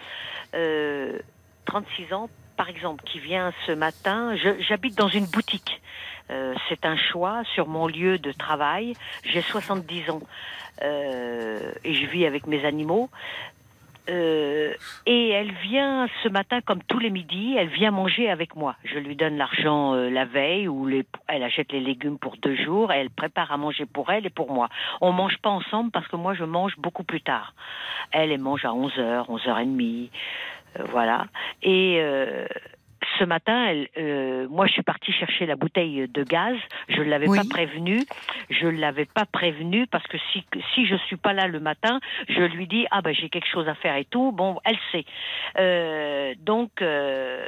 euh, 36 ans par exemple qui vient ce matin, j'habite dans une boutique. Euh, c'est un choix sur mon lieu de travail. J'ai 70 ans euh, et je vis avec mes animaux. Euh, et elle vient ce matin, comme tous les midis, elle vient manger avec moi. Je lui donne l'argent euh, la veille, ou les, elle achète les légumes pour deux jours, et elle prépare à manger pour elle et pour moi. On mange pas ensemble parce que moi je mange beaucoup plus tard. Elle, elle mange à 11h, 11h30, euh, voilà. Et ce matin, elle, euh, moi je suis partie chercher la bouteille de gaz. Je ne l'avais Oui. pas prévenue. Je ne l'avais pas prévenue parce que si, si je suis pas là le matin, je lui dis ah ben j'ai quelque chose à faire et tout. Bon, elle sait. Euh, donc euh,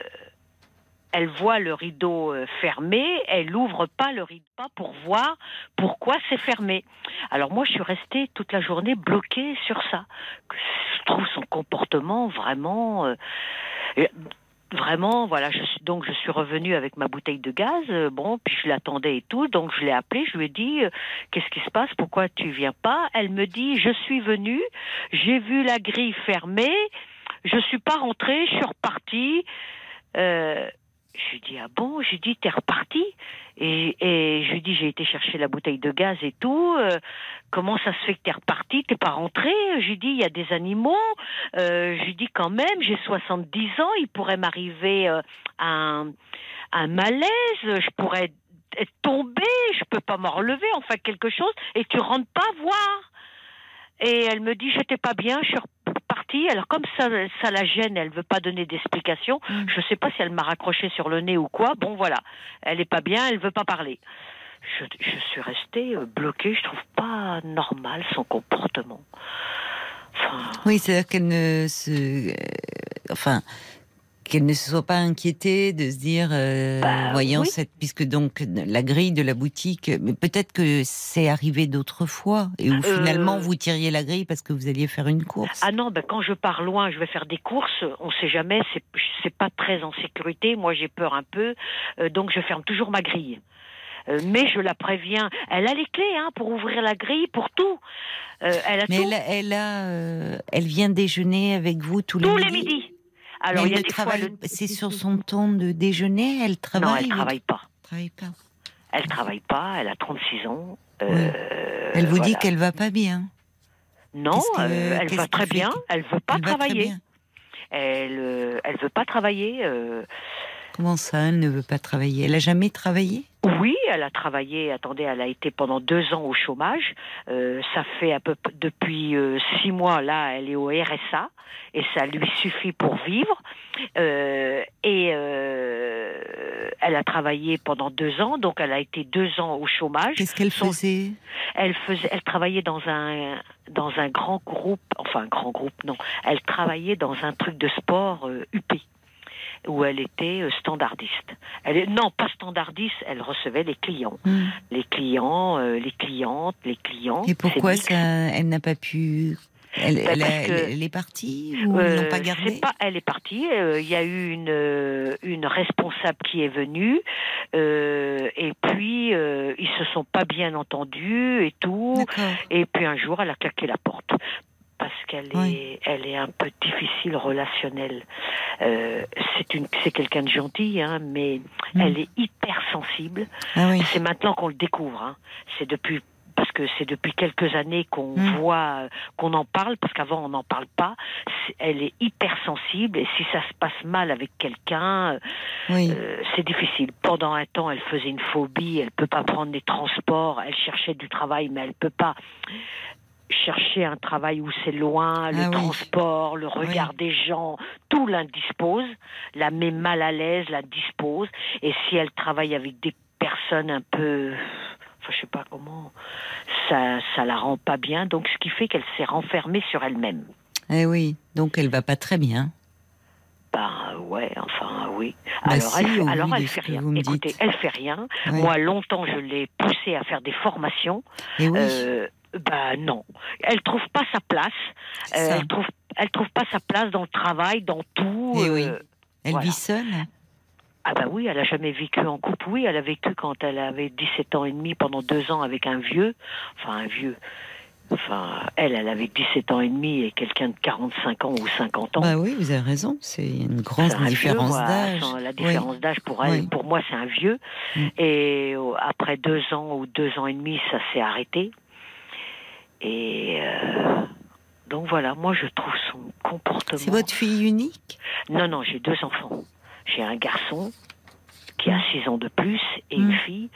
elle voit le rideau fermé, elle ouvre pas le rideau pour voir pourquoi c'est fermé. Alors moi je suis restée toute la journée bloquée sur ça. Je trouve son comportement vraiment Vraiment, voilà, je suis, donc je suis revenue avec ma bouteille de gaz, euh, bon, puis je l'attendais et tout, donc je l'ai appelée, je lui ai dit, euh, qu'est-ce qui se passe, pourquoi tu viens pas? Elle me dit, je suis venue, j'ai vu la grille fermée, je suis pas rentrée, je suis repartie. Euh, je lui dis ah bon? J'ai dit t'es reparti? Et, et je lui dis j'ai été chercher la bouteille de gaz et tout. euh, comment ça se fait que t'es reparti? T'es pas rentré? Je lui dis il y a des animaux. Euh, je lui dis quand même j'ai 70 ans, il pourrait m'arriver euh, un, un malaise, je pourrais être tombée, je peux pas me relever, enfin quelque chose, et tu rentres pas voir. Et elle me dit j'étais pas bien, je suis Alors comme ça, ça la gêne, elle veut pas donner d'explication. Je sais pas si elle m'a raccroché sur le nez ou quoi. Bon voilà, elle est pas bien, elle veut pas parler. Je, je suis restée euh, bloquée. Je trouve pas normal son comportement. Enfin, Oui, c'est-à-dire qu'elle ne se, euh, enfin, qu'elle ne se soit pas inquiétée de se dire, euh, Bah, voyant oui. cette, puisque donc la grille de la boutique, mais peut-être que c'est arrivé d'autres fois et où Euh, finalement vous tiriez la grille parce que vous alliez faire une course. Ah non, ben quand je pars loin, je vais faire des courses. On sait jamais, c'est pas très en sécurité. Moi, j'ai peur un peu, euh, donc je ferme toujours ma grille. Euh, mais je la préviens. Elle a les clés hein, pour ouvrir la grille, pour tout. Euh, elle a Mais tout. elle, a- elle a, euh, elle vient déjeuner avec vous tous les tous les midis. Alors il elle y a ne des fois travaille- le... C'est sur son temps de déjeuner, elle travaille. Non, elle travaille pas. travaille pas? Elle travaille pas. Elle a 36 ans. Euh, Elle vous dit qu'elle va pas bien. non, que- euh, elle va très bien. que- Elle veut pas Elle travailler. Elle, euh, elle veut pas travailler. euh, Comment ça, elle ne veut pas travailler? Elle a jamais travaillé? Oui, elle a travaillé. Attendez, elle a été pendant deux ans au chômage. Euh, ça fait à peu depuis euh, six mois là, elle est au RSA et ça lui suffit pour vivre. Euh, et elle a travaillé pendant deux ans, donc elle a été deux ans au chômage. Qu'est-ce qu'elle faisait? Elle faisait, elle travaillait dans un dans un grand groupe, enfin un grand groupe, non. Elle travaillait dans un truc de sport UP où elle était euh, standardiste. Elle est, non, pas standardiste, elle recevait les clients. Hmm. Les clients, euh, les clientes, les clients. Et pourquoi ça, elle n'a pas pu elle, bah, elle, est partie ou euh, pas gardé pas, Elle est partie. Il y a eu une, une responsable qui est venue et puis ils se sont pas bien entendus et tout. Et puis un jour, elle a claqué la porte parce qu'elle est, elle est un peu difficile relationnelle. Euh, c'est une, c'est quelqu'un de gentil, hein, mais hmm. elle est hyper sensible. Ah c'est maintenant qu'on le découvre. Hein. C'est depuis parce que c'est depuis quelques années qu'on hmm. voit, qu'on en parle, parce qu'avant on n'en parle pas. elle est hyper sensible et si ça se passe mal avec quelqu'un, euh, c'est difficile. Pendant un temps, elle faisait une phobie, elle peut pas prendre des transports, elle cherchait du travail, mais elle peut pas chercher un travail où c'est loin, le ah transport, le regard des gens, tout l'indispose, la met mal à l'aise, la dispose. Et si elle travaille avec des personnes un peu, enfin je sais pas comment, ça, ça la rend pas bien. Donc ce qui fait qu'elle s'est renfermée sur elle-même. Eh oui, donc elle va pas très bien. Ben ouais, enfin oui. Bah alors, elle, alors elle fait rien. Écoutez, elle fait rien. Moi, longtemps, je l'ai poussée à faire des formations. Et oui. Euh, bah non, elle trouve pas sa place. Euh, elle trouve, elle trouve pas sa place dans le travail, dans tout. Et oui. Euh, elle vit seule. Ah bah oui, elle a jamais vécu en couple. Oui, elle a vécu quand elle avait 17 ans et demi pendant deux ans avec un vieux, enfin un vieux. Enfin, elle, elle avait 17 ans et demi et quelqu'un de 45 ans ou 50 ans. Bah oui, vous avez raison. C'est une grande différence d'âge. La différence d'âge pour elle, pour moi, c'est un vieux. Mm. Et euh, après deux ans ou deux ans et demi, ça s'est arrêté. Et euh, donc voilà, moi je trouve son comportement. C'est votre fille unique? Non, non, j'ai deux enfants. J'ai un garçon qui a 6 ans de plus et une mm. fille.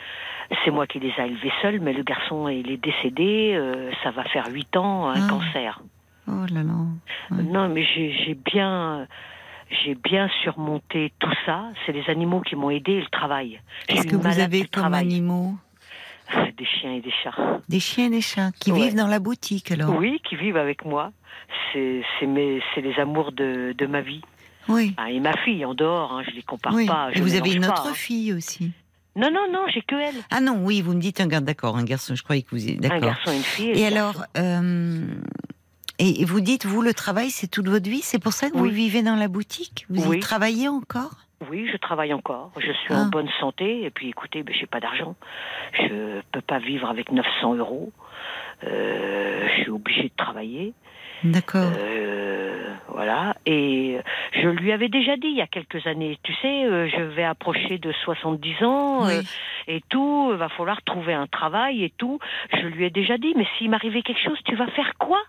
C'est moi qui les ai élevés seuls, mais le garçon il est décédé, euh, ça va faire 8 ans, un ah. cancer. Oh là là. Non, mais j'ai bien j'ai bien surmonté tout ça. C'est les animaux qui m'ont aidé et le travail. Qu'est-ce que vous avez comme animaux? Des chiens et des chats. Des chiens et des chats qui vivent dans la boutique alors Oui, qui vivent avec moi. C'est les amours de, de, ma vie. Oui. Ah, et ma fille en dehors, hein, je les compare pas. et vous avez une autre hein. fille aussi non, non, non, j'ai que elle. Ah non, oui, vous me dites un garde d'accord, un garçon, je croyais que vous êtes d'accord. Un garçon et une fille. Et, alors, euh, et vous dites, vous, le travail, c'est toute votre vie C'est pour ça que vous vivez dans la boutique? Vous y travaillez encore? Oui, je travaille encore. Je suis en ah. bonne santé. Et puis, écoutez, ben, j'ai pas d'argent. Je peux pas vivre avec 900 euros. Euh, je suis obligée de travailler. D'accord. Euh, voilà. Et je lui avais déjà dit il y a quelques années, tu sais, euh, je vais approcher de 70 ans et tout, il va falloir trouver un travail et tout. Je lui ai déjà dit, mais s'il m'arrivait quelque chose, tu vas faire quoi?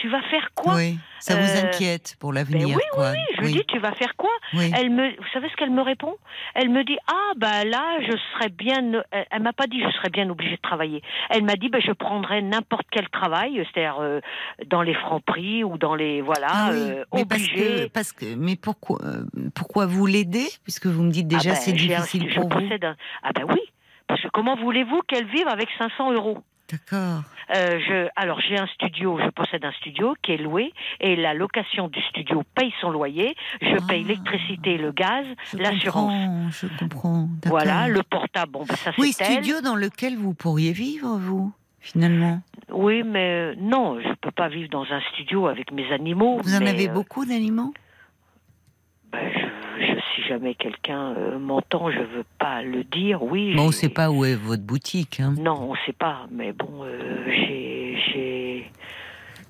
Tu vas faire quoi Oui, ça vous euh, inquiète pour l'avenir. Ben oui, oui, oui, je lui dis, tu vas faire quoi Elle me, vous savez ce qu'elle me répond? Elle me dit, ah bah là, je serais bien. Elle, m'a pas dit, je serais bien obligée de travailler. Elle m'a dit, bah, je prendrais n'importe quel travail, c'est-à-dire euh, dans les francs prix ou dans les voilà, ah euh, mais Parce que, parce que, mais pourquoi, pourquoi vous l'aider Puisque vous me dites déjà, ah ben, c'est difficile pour vous. ah ben oui, parce que comment voulez-vous qu'elle vive avec 500 euros? D'accord. Euh, je, alors j'ai un studio, je possède un studio qui est loué et la location du studio paye son loyer. Je ah. paye l'électricité, le gaz, l'assurance. Je comprends. Voilà, le portable, bon, ben, ça Oui, studio dans lequel vous pourriez vivre, vous, finalement? Oui, mais non, je peux pas vivre dans un studio avec mes animaux. Vous en avez euh, beaucoup d'animaux? Ben, si jamais quelqu'un euh, m'entend, je veux pas le dire. Oui. on ne sait pas où est votre boutique. Hein. Non, on ne sait pas. Mais bon, euh, j'ai, j'ai,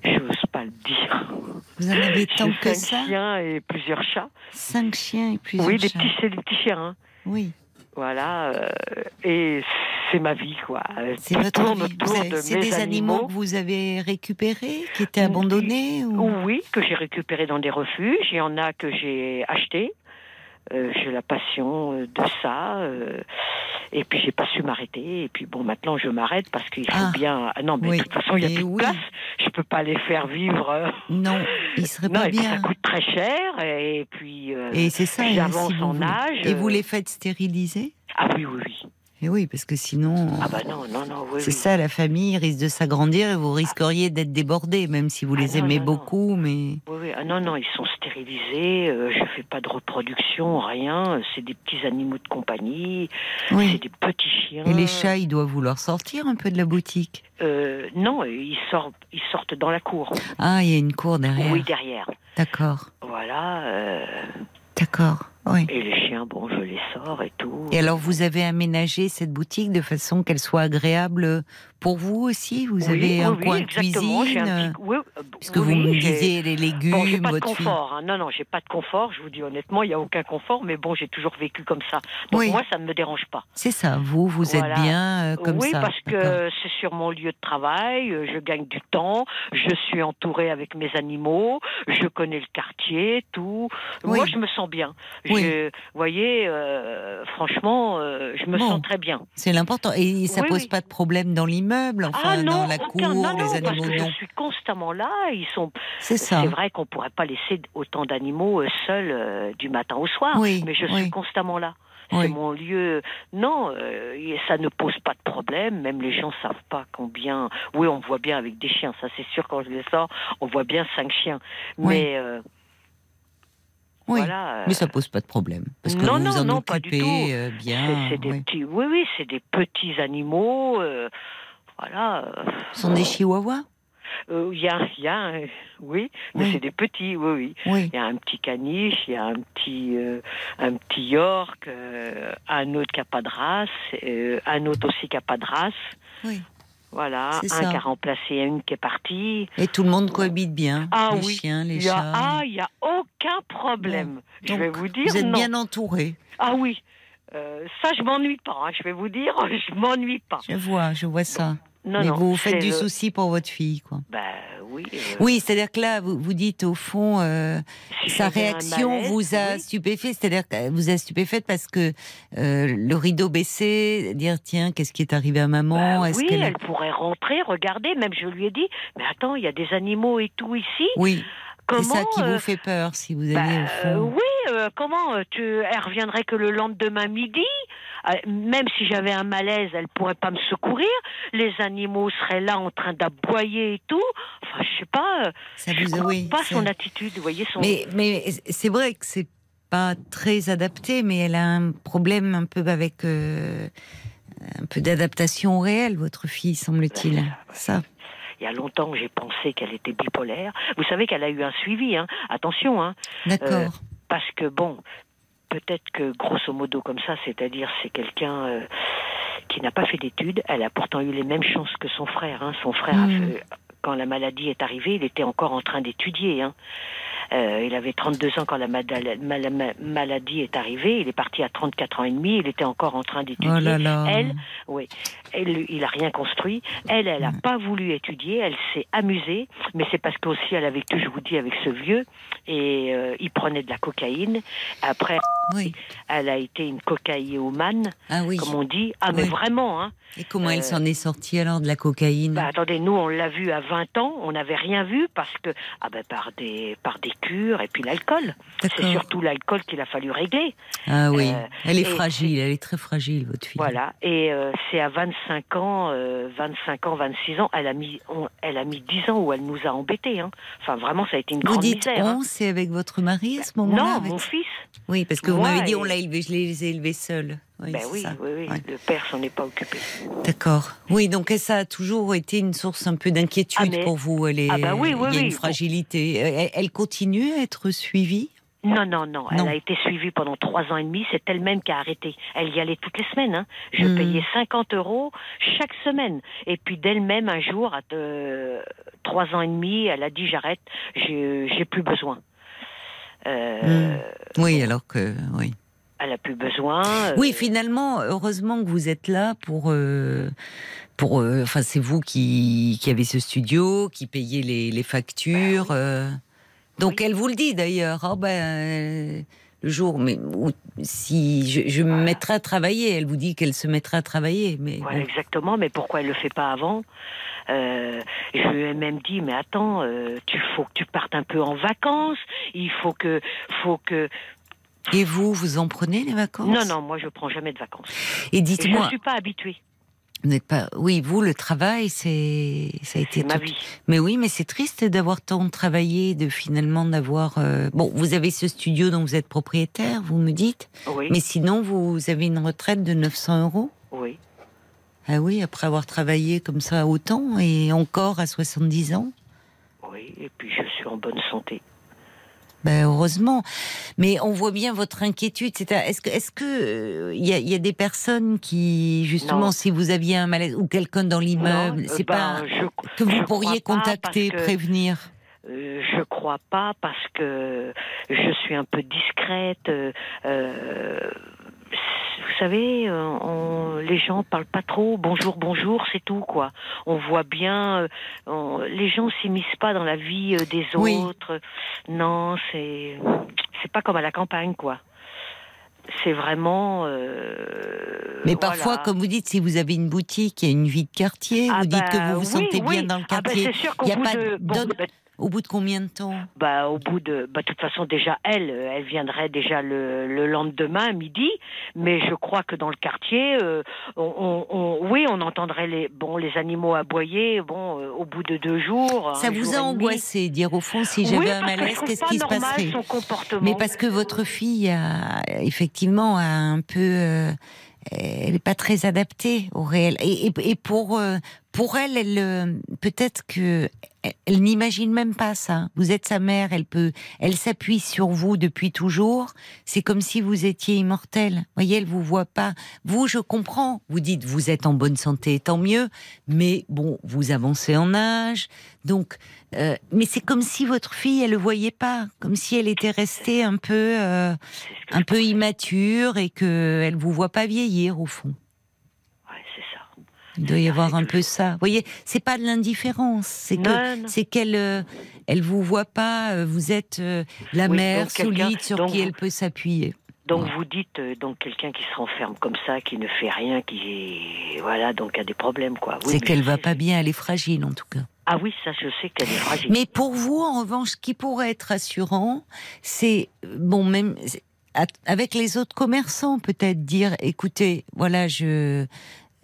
j'ose pas le dire. Vous en avez tant que ça Cinq chiens et plusieurs chats. Cinq chiens et plusieurs chats. Oui, des petits, c'est des petits chiens. Hein. Oui. Voilà, euh, et c'est ma vie, quoi. C'est votre vie. C'est des animaux, que vous avez récupérés, qui étaient abandonnés Oui, que j'ai récupérés dans des refuges. Il y en a que j'ai achetés. Euh, j'ai la passion euh, de ça. Euh, Et puis j'ai pas su m'arrêter. Et puis bon, maintenant je m'arrête parce qu'il faut Ah. bien. Ah non, mais Oui. de toute façon, il y a plus de oui. place. Je peux pas les faire vivre. Non, il serait Non, pas et puis ça bien. coûte très cher. Et puis. euh, Et c'est ça. J'avance si en âge. Et vous les faites stériliser? Ah oui, oui, oui. Et oui, parce que sinon, Ah bah non, non, non, oui. c'est oui. ça, la famille risque de s'agrandir et vous risqueriez d'être débordé, même si vous Ah les non, aimez beaucoup, mais Oui, oui. Ah non, non, ils sont stérilisés. euh, je fais pas de reproduction, rien. C'est des petits animaux de compagnie. C'est des petits chiens. Et les chats, ils doivent vouloir sortir un peu de la boutique? Euh, Non, ils sortent, ils sortent dans la cour. Ah, il y a une cour derrière. Oui, derrière. D'accord, Voilà. euh, d'accord. Oui. Et les chiens, bon, je les sors et tout. Et alors, vous avez aménagé cette boutique de façon qu'elle soit agréable pour vous aussi? Vous Oui, avez oui, un oui, coin de cuisine un euh, petit- oui, euh, Puisque oui, vous me disiez les légumes, Bon, pas de votre fille. confort. hein. Non, non, j'ai pas de confort. Je vous dis honnêtement, il y a aucun confort. Mais bon, j'ai toujours vécu comme ça. Donc Oui. moi, ça ne me dérange pas. C'est ça, vous, vous Voilà. êtes bien euh, comme oui, ça. parce d'accord. que c'est sur mon lieu de travail, euh, je gagne du temps, je suis entourée avec mes animaux, je connais le quartier, tout. Oui. Moi, je me sens bien. Oui. Je, vous voyez, euh, franchement, euh, je me Bon. sens très bien. C'est l'important. Et ça Oui, pose oui. pas de problème dans l'immeuble, enfin, ah non, dans la aucun- cour, non, les parce animaux, que non. je suis constamment là. Ils sont. C'est ça. C'est vrai qu'on pourrait pas laisser autant d'animaux euh, seuls du matin au soir, Oui, mais je suis constamment là. C'est mon lieu. Non, et ça ne pose pas de problème. Même les gens savent pas combien. Oui, on voit bien avec des chiens. Ça, c'est sûr. Quand je les sors, on voit bien cinq chiens. Mais euh, Oui. voilà. euh, Mais ça pose pas de problème. Parce que non, vous non, vous en non, pas du tout. euh, bien. c'est des oui. petits. Oui, oui, c'est des petits animaux. euh, voilà. euh, Ce sont des chihuahuas? Euh, Il y a, il y a un- oui, mais Oui. c'est des petits. Oui, oui. Oui. Il y a un petit caniche, il y a un petit, euh, un petit York, euh, un autre qui n'a pas de race, euh, un autre aussi qui n'a pas de race. Oui. Voilà, un qui a remplacé une qui est partie. Et tout le monde cohabite bien. Ah les oui, chiens, les Il y a, chats. ah, il n'y a aucun problème. je Donc, vais vous dire Vous êtes non. bien entouré. Ah oui, Euh, ça je m'ennuie pas. hein, je vais vous dire, je m'ennuie pas. Je vois, je vois ça. Non, Mais non, vous faites du le- souci pour votre fille, quoi. Bah oui. euh, Oui, c'est-à-dire que là, vous, vous dites au fond, euh, si sa réaction malaise, vous a oui. stupéfait, c'est-à-dire qu'elle vous a stupéfaite parce que euh, le rideau baissé, dire tiens, qu'est-ce qui est arrivé à maman Bah Est-ce oui, qu'elle elle pourrait rentrer, regarder. Même je lui ai dit, mais attends, il y a des animaux et tout ici. Oui, c'est ça qui euh, vous fait peur si vous bah, allez au euh, fond? oui, euh, comment euh, tu, Elle reviendrait que le lendemain midi? Euh, Même si j'avais un malaise, elle pourrait pas me secourir. Les animaux seraient là en train d'aboyer et tout. Enfin, je sais pas. euh, Ça je vous oui, pas son attitude. Vous voyez son. Mais, mais c'est vrai que c'est pas très adapté, mais elle a un problème un peu avec euh, un peu d'adaptation au réel, votre fille, semble-t-il. Ça. Il y a longtemps, j'ai pensé qu'elle était bipolaire. Vous savez qu'elle a eu un suivi. Hein. Attention, hein. D'accord. parce que bon, peut-être que grosso modo comme ça, c'est-à-dire c'est quelqu'un euh, qui n'a pas fait d'études. Elle a pourtant eu les mêmes chances que son frère. hein. Son frère, a Mm. fait- quand la maladie est arrivée, il était encore en train d'étudier. hein. Euh, il avait 32 ans quand la ma- maladie est arrivée. Il est parti à 34 ans et demi. Il était encore en train d'étudier. Oh là là. Elle, oui, elle, il a rien construit. Elle, elle n'a pas voulu étudier. Elle s'est amusée, mais c'est parce qu'aussi elle a vécu, je vous dis, avec ce vieux et euh, il prenait de la cocaïne. Après, Oui. elle a été une cocaïomane, Ah oui. comme on dit. Ah, mais Oui. vraiment, hein. Et comment Euh, elle s'en est sortie alors de la cocaïne? Bah, attendez, nous, on l'a vu à 20 ans, on n'avait rien vu parce que, ah ben, par des, par des cures et puis l'alcool. C'est surtout l'alcool qu'il a fallu régler. Ah oui. euh, elle est fragile, elle est très fragile, votre fille. Voilà. Et euh, c'est à 25 ans, euh, 25 ans, 26 ans, elle a mis, on- elle a mis 10 ans où elle nous a embêtés. Hein. Enfin, vraiment, ça a été une Vous grande dites misère. hein. on, c'est avec votre mari à ce moment-là Non, avec- mon fils. Oui, parce que vous m'avez dit et- on l'a élevé, je les ai élevés seuls. Oui, ben oui, oui, oui. Ouais. Le père s'en est pas occupé. D'accord. Oui, donc ça a toujours été une source un peu d'inquiétude Ah, mais- pour vous. Elle est, Ah bah oui, oui, il y a oui. une fragilité. Elle continue à être suivie Non, non, non. Elle Non. a été suivie pendant trois ans et demi. C'est elle-même qui a arrêté. Elle y allait toutes les semaines. Hein. Je Hmm. payais 50 euros chaque semaine. Et puis d'elle-même, un jour, à euh, trois ans et demi, elle a dit j'arrête. J'ai plus besoin. Euh, Oui, alors que oui. Elle a plus besoin. euh, Oui, finalement, heureusement que vous êtes là pour. euh, pour enfin, c'est vous qui, qui avez ce studio, qui payez les, les factures. euh. Donc, Oui. elle vous le dit d'ailleurs. Ah ben, euh, le jour, mais où- si je, je me mettrai à travailler, elle vous dit qu'elle se mettra à travailler, mais bon. exactement, mais pourquoi elle le fait pas avant? Euh, Je lui ai même dit, mais attends, euh, tu faut que tu partes un peu en vacances. Il faut que, faut que. Et vous, vous en prenez les vacances? Non, non, moi je prends jamais de vacances. Et Et je dites-moi, ne suis pas habituée. Vous n'êtes pas. Oui, vous, le travail, c'est ça a été C'est ma tout- vie. Mais oui, mais c'est triste d'avoir tant travaillé, de finalement d'avoir. euh, Bon, vous avez ce studio dont vous êtes propriétaire, vous me dites. Oui, Mais sinon, vous avez une retraite de 900 euros. oui. Ah oui, après avoir travaillé comme ça autant et encore à 70 ans. Oui, et puis je suis en bonne santé. Ben heureusement, mais on voit bien votre inquiétude. Est-ce que est-ce que euh, il y, a, il y a des personnes qui justement, Non. si vous aviez un malaise ou quelqu'un dans l'immeuble, c'est ben, pas je- que vous pourriez contacter, que- prévenir? Euh, je crois pas parce que je suis un peu discrète. euh, euh, vous savez, euh, on- les gens parlent pas trop. Bonjour, bonjour, c'est tout quoi. On voit bien. euh, on- les gens s'immiscent pas dans la vie euh, des Oui. autres. Non, c'est c'est pas comme à la campagne quoi. C'est vraiment. euh, Mais voilà. parfois, comme vous dites, si vous avez une boutique, il y a une vie de quartier. Ah vous dites que bah vous vous oui, sentez oui. bien dans le Ah bah, quartier. c'est sûr Il qu'au y a pas de, bon, Au bout de combien de temps Bah, au bout de, bah, de toute façon, déjà, elle, euh, elle viendrait déjà le, le lendemain à midi. Mais je crois que dans le quartier, euh, on, on- on- oui, on entendrait les, bon, les animaux aboyer. Bon, euh, au bout de deux jours. Ça un vous jour a angoissé, dire au fond, si Oui, j'avais un que je malaise, qu'est-ce qui se passerait? son comportement. Mais parce que votre fille a effectivement a un peu, euh, elle n'est pas très adaptée au réel. Et, et- et pour euh, pour elle, elle euh, peut-être que elle, elle n'imagine même pas ça. Vous êtes sa mère, elle peut, elle s'appuie sur vous depuis toujours. C'est comme si vous étiez immortel. Voyez, elle vous voit pas. Vous, je comprends. Vous dites vous êtes en bonne santé, tant mieux. Mais bon, vous avancez en âge, donc. euh, mais c'est comme si votre fille, elle le voyait pas, comme si elle était restée un peu, euh, un peu immature et que elle vous voit pas vieillir au fond. Il doit y avoir un peu ça. Vous voyez, c'est pas de l'indifférence, c'est que c'est qu'elle, euh, elle vous voit pas. euh, Vous êtes euh, la Oui, mère solide sur donc qui vous- elle peut s'appuyer. Donc vous dites euh, donc quelqu'un qui se renferme comme ça, qui ne fait rien, qui voilà, donc a des problèmes quoi. Oui, c'est qu'elle va pas bien, elle est fragile en tout cas. Ah oui, ça je sais qu'elle est fragile. Mais pour vous, en revanche, ce qui pourrait être rassurant, c'est bon, même avec les autres commerçants, peut-être dire, écoutez, voilà, je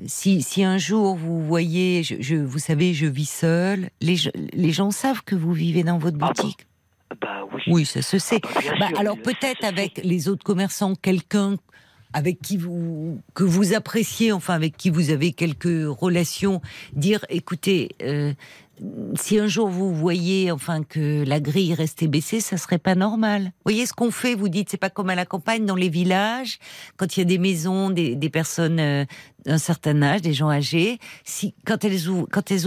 si, si un jour vous voyez, je, je- vous savez, je vis seule, les, gens- les gens savent que vous vivez dans votre Ah bon boutique. Bah oui. Oui, ça se sait. Ah bah, Bah, sûr, alors peut-être avec les autres commerçants, quelqu'un avec qui vous que vous appréciez, enfin avec qui vous avez quelques relations, dire écoutez, euh, si un jour vous voyez enfin que la grille restait baissée, ça serait pas normal. Vous voyez ce qu'on fait, vous dites c'est pas comme à la campagne dans les villages quand il y a des maisons, des, personnes euh, d'un certain âge, des gens âgés, si quand elles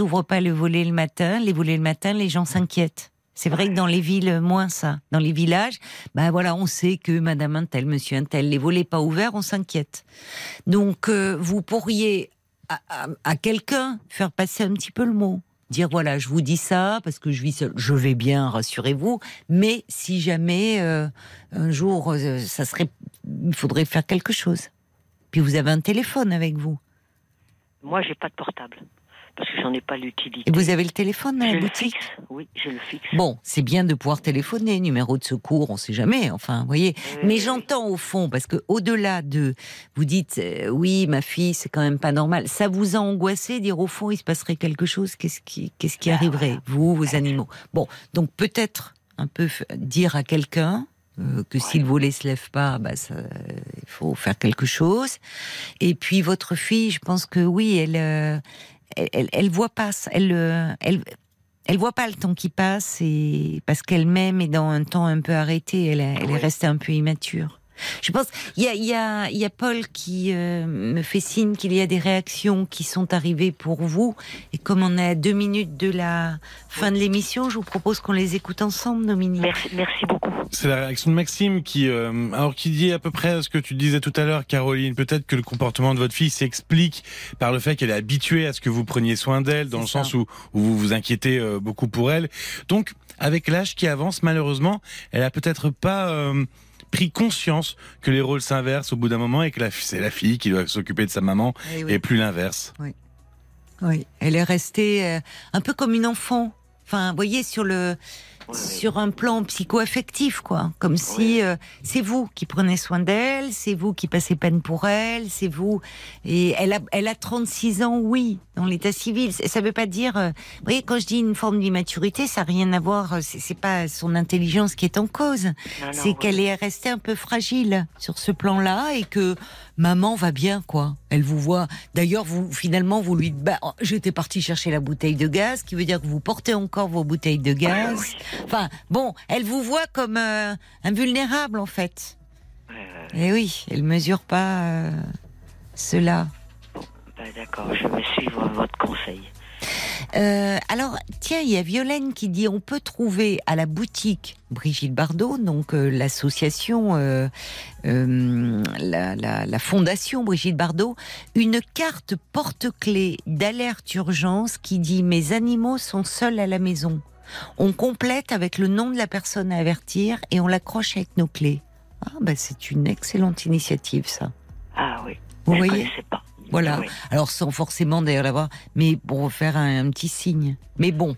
ouvrent, pas le volet le matin, les volets le matin, les gens s'inquiètent. C'est vrai que dans les villes, moins ça. Dans les villages, ben voilà, on sait que Madame un tel, Monsieur un tel, les volets pas ouverts, on s'inquiète. Donc, euh, vous pourriez à quelqu'un faire passer un petit peu le mot. Dire voilà, je vous dis ça parce que je vis. Je vais bien, rassurez-vous. Mais si jamais euh, un jour, euh, ça serait, il faudrait faire quelque chose. Puis vous avez un téléphone avec vous. Moi, j'ai pas de portable parce que j'en ai pas l'utilité. Et vous avez le téléphone dans Je la le boutique fixe. Oui, je le fixe. Bon, c'est bien de pouvoir téléphoner, numéro de secours, on sait jamais, enfin, vous voyez. Mais j'entends au fond, parce que au-delà de, vous dites, euh, oui, ma fille, c'est quand même pas normal. Ça vous a angoissé, dire au fond, il se passerait quelque chose, qu'est-ce qui, qu'est-ce qui arriverait, vous, vos animaux? Bon, donc peut-être un peu dire à quelqu'un. euh, que si le volet se lève pas, bah ça, il faut faire quelque chose. Et puis votre fille, je pense que oui, elle, euh, elle, elle, elle voit pas, elle, euh, elle, elle voit pas le temps qui passe et parce qu'elle-même est dans un temps un peu arrêté, elle, est- elle est restée un peu immature. Je pense il y a, il y, a, il y a Paul qui euh, me fait signe qu'il y a des réactions qui sont arrivées pour vous et comme on est à deux minutes de la fin de l'émission, je vous propose qu'on les écoute ensemble, Dominique. Merci, merci beaucoup. C'est la réaction de Maxime qui, euh, alors qui dit à peu près ce que tu disais tout à l'heure, Caroline. Peut-être que le comportement de votre fille s'explique par le fait qu'elle est habituée à ce que vous preniez soin d'elle, dans le ça. sens où, où vous vous inquiétez euh, beaucoup pour elle. Donc, avec l'âge qui avance, malheureusement, elle a peut-être pas. Pris conscience que les rôles s'inversent au bout d'un moment et que c'est la fille qui doit s'occuper de sa maman Eh oui. et plus l'inverse. Oui, elle est restée euh, un peu comme une enfant. Enfin, vous voyez, sur le Oui, oui. Sur un plan psycho-affectif, quoi. Comme si euh, c'est vous qui prenez soin d'elle, c'est vous qui passez peine pour elle, c'est vous. Et elle a, elle a 36 ans, oui, dans l'état civil. Ça ça veut pas dire. euh, vous voyez, quand je dis une forme d'immaturité, ça n'a rien à voir. euh, C'est pas son intelligence qui est en cause. Non, C'est qu'elle est restée un peu fragile sur ce plan-là et que maman va bien, quoi. Elle vous voit. D'ailleurs, vous finalement, vous lui. Bah, j'étais partie chercher la bouteille de gaz, qui veut dire que vous portez encore vos bouteilles de gaz. oui. Enfin, bon, elle vous voit comme euh, invulnérable en fait. Ouais, ouais, ouais. Et oui, elle mesure pas euh, cela. Bah, D'accord, je vais suivre votre conseil. Euh, alors, tiens, il y a Violaine qui dit on peut trouver à la boutique Brigitte Bardot, donc euh, l'association, euh, la, la- la fondation Brigitte Bardot, une carte porte-clés d'alerte urgence qui dit mes animaux sont seuls à la maison. On complète avec le nom de la personne à avertir et on l'accroche avec nos clés. Ah, bah, c'est une excellente initiative, ça. Ah oui, Vous je voyez connaissais pas. Voilà. Oui. Alors sans forcément d'ailleurs l'avoir, mais pour faire un, un petit signe. Mais bon,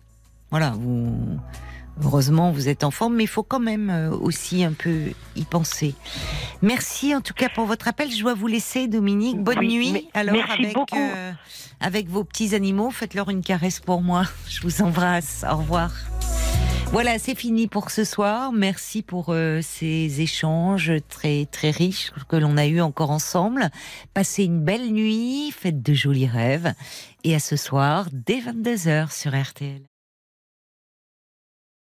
voilà, vous, heureusement vous êtes en forme, mais il faut quand même euh, aussi un peu y penser. Merci en tout cas pour votre appel. Je dois vous laisser, Dominique. Bonne Oui, nuit. Alors merci avec beaucoup. euh, avec vos petits animaux, faites-leur une caresse pour moi. Je vous embrasse. Au revoir. Voilà, c'est fini pour ce soir. Merci pour euh, ces échanges très très riches que l'on a eu encore ensemble. Passez une belle nuit, faites de jolis rêves et à ce soir dès 22h sur RTL.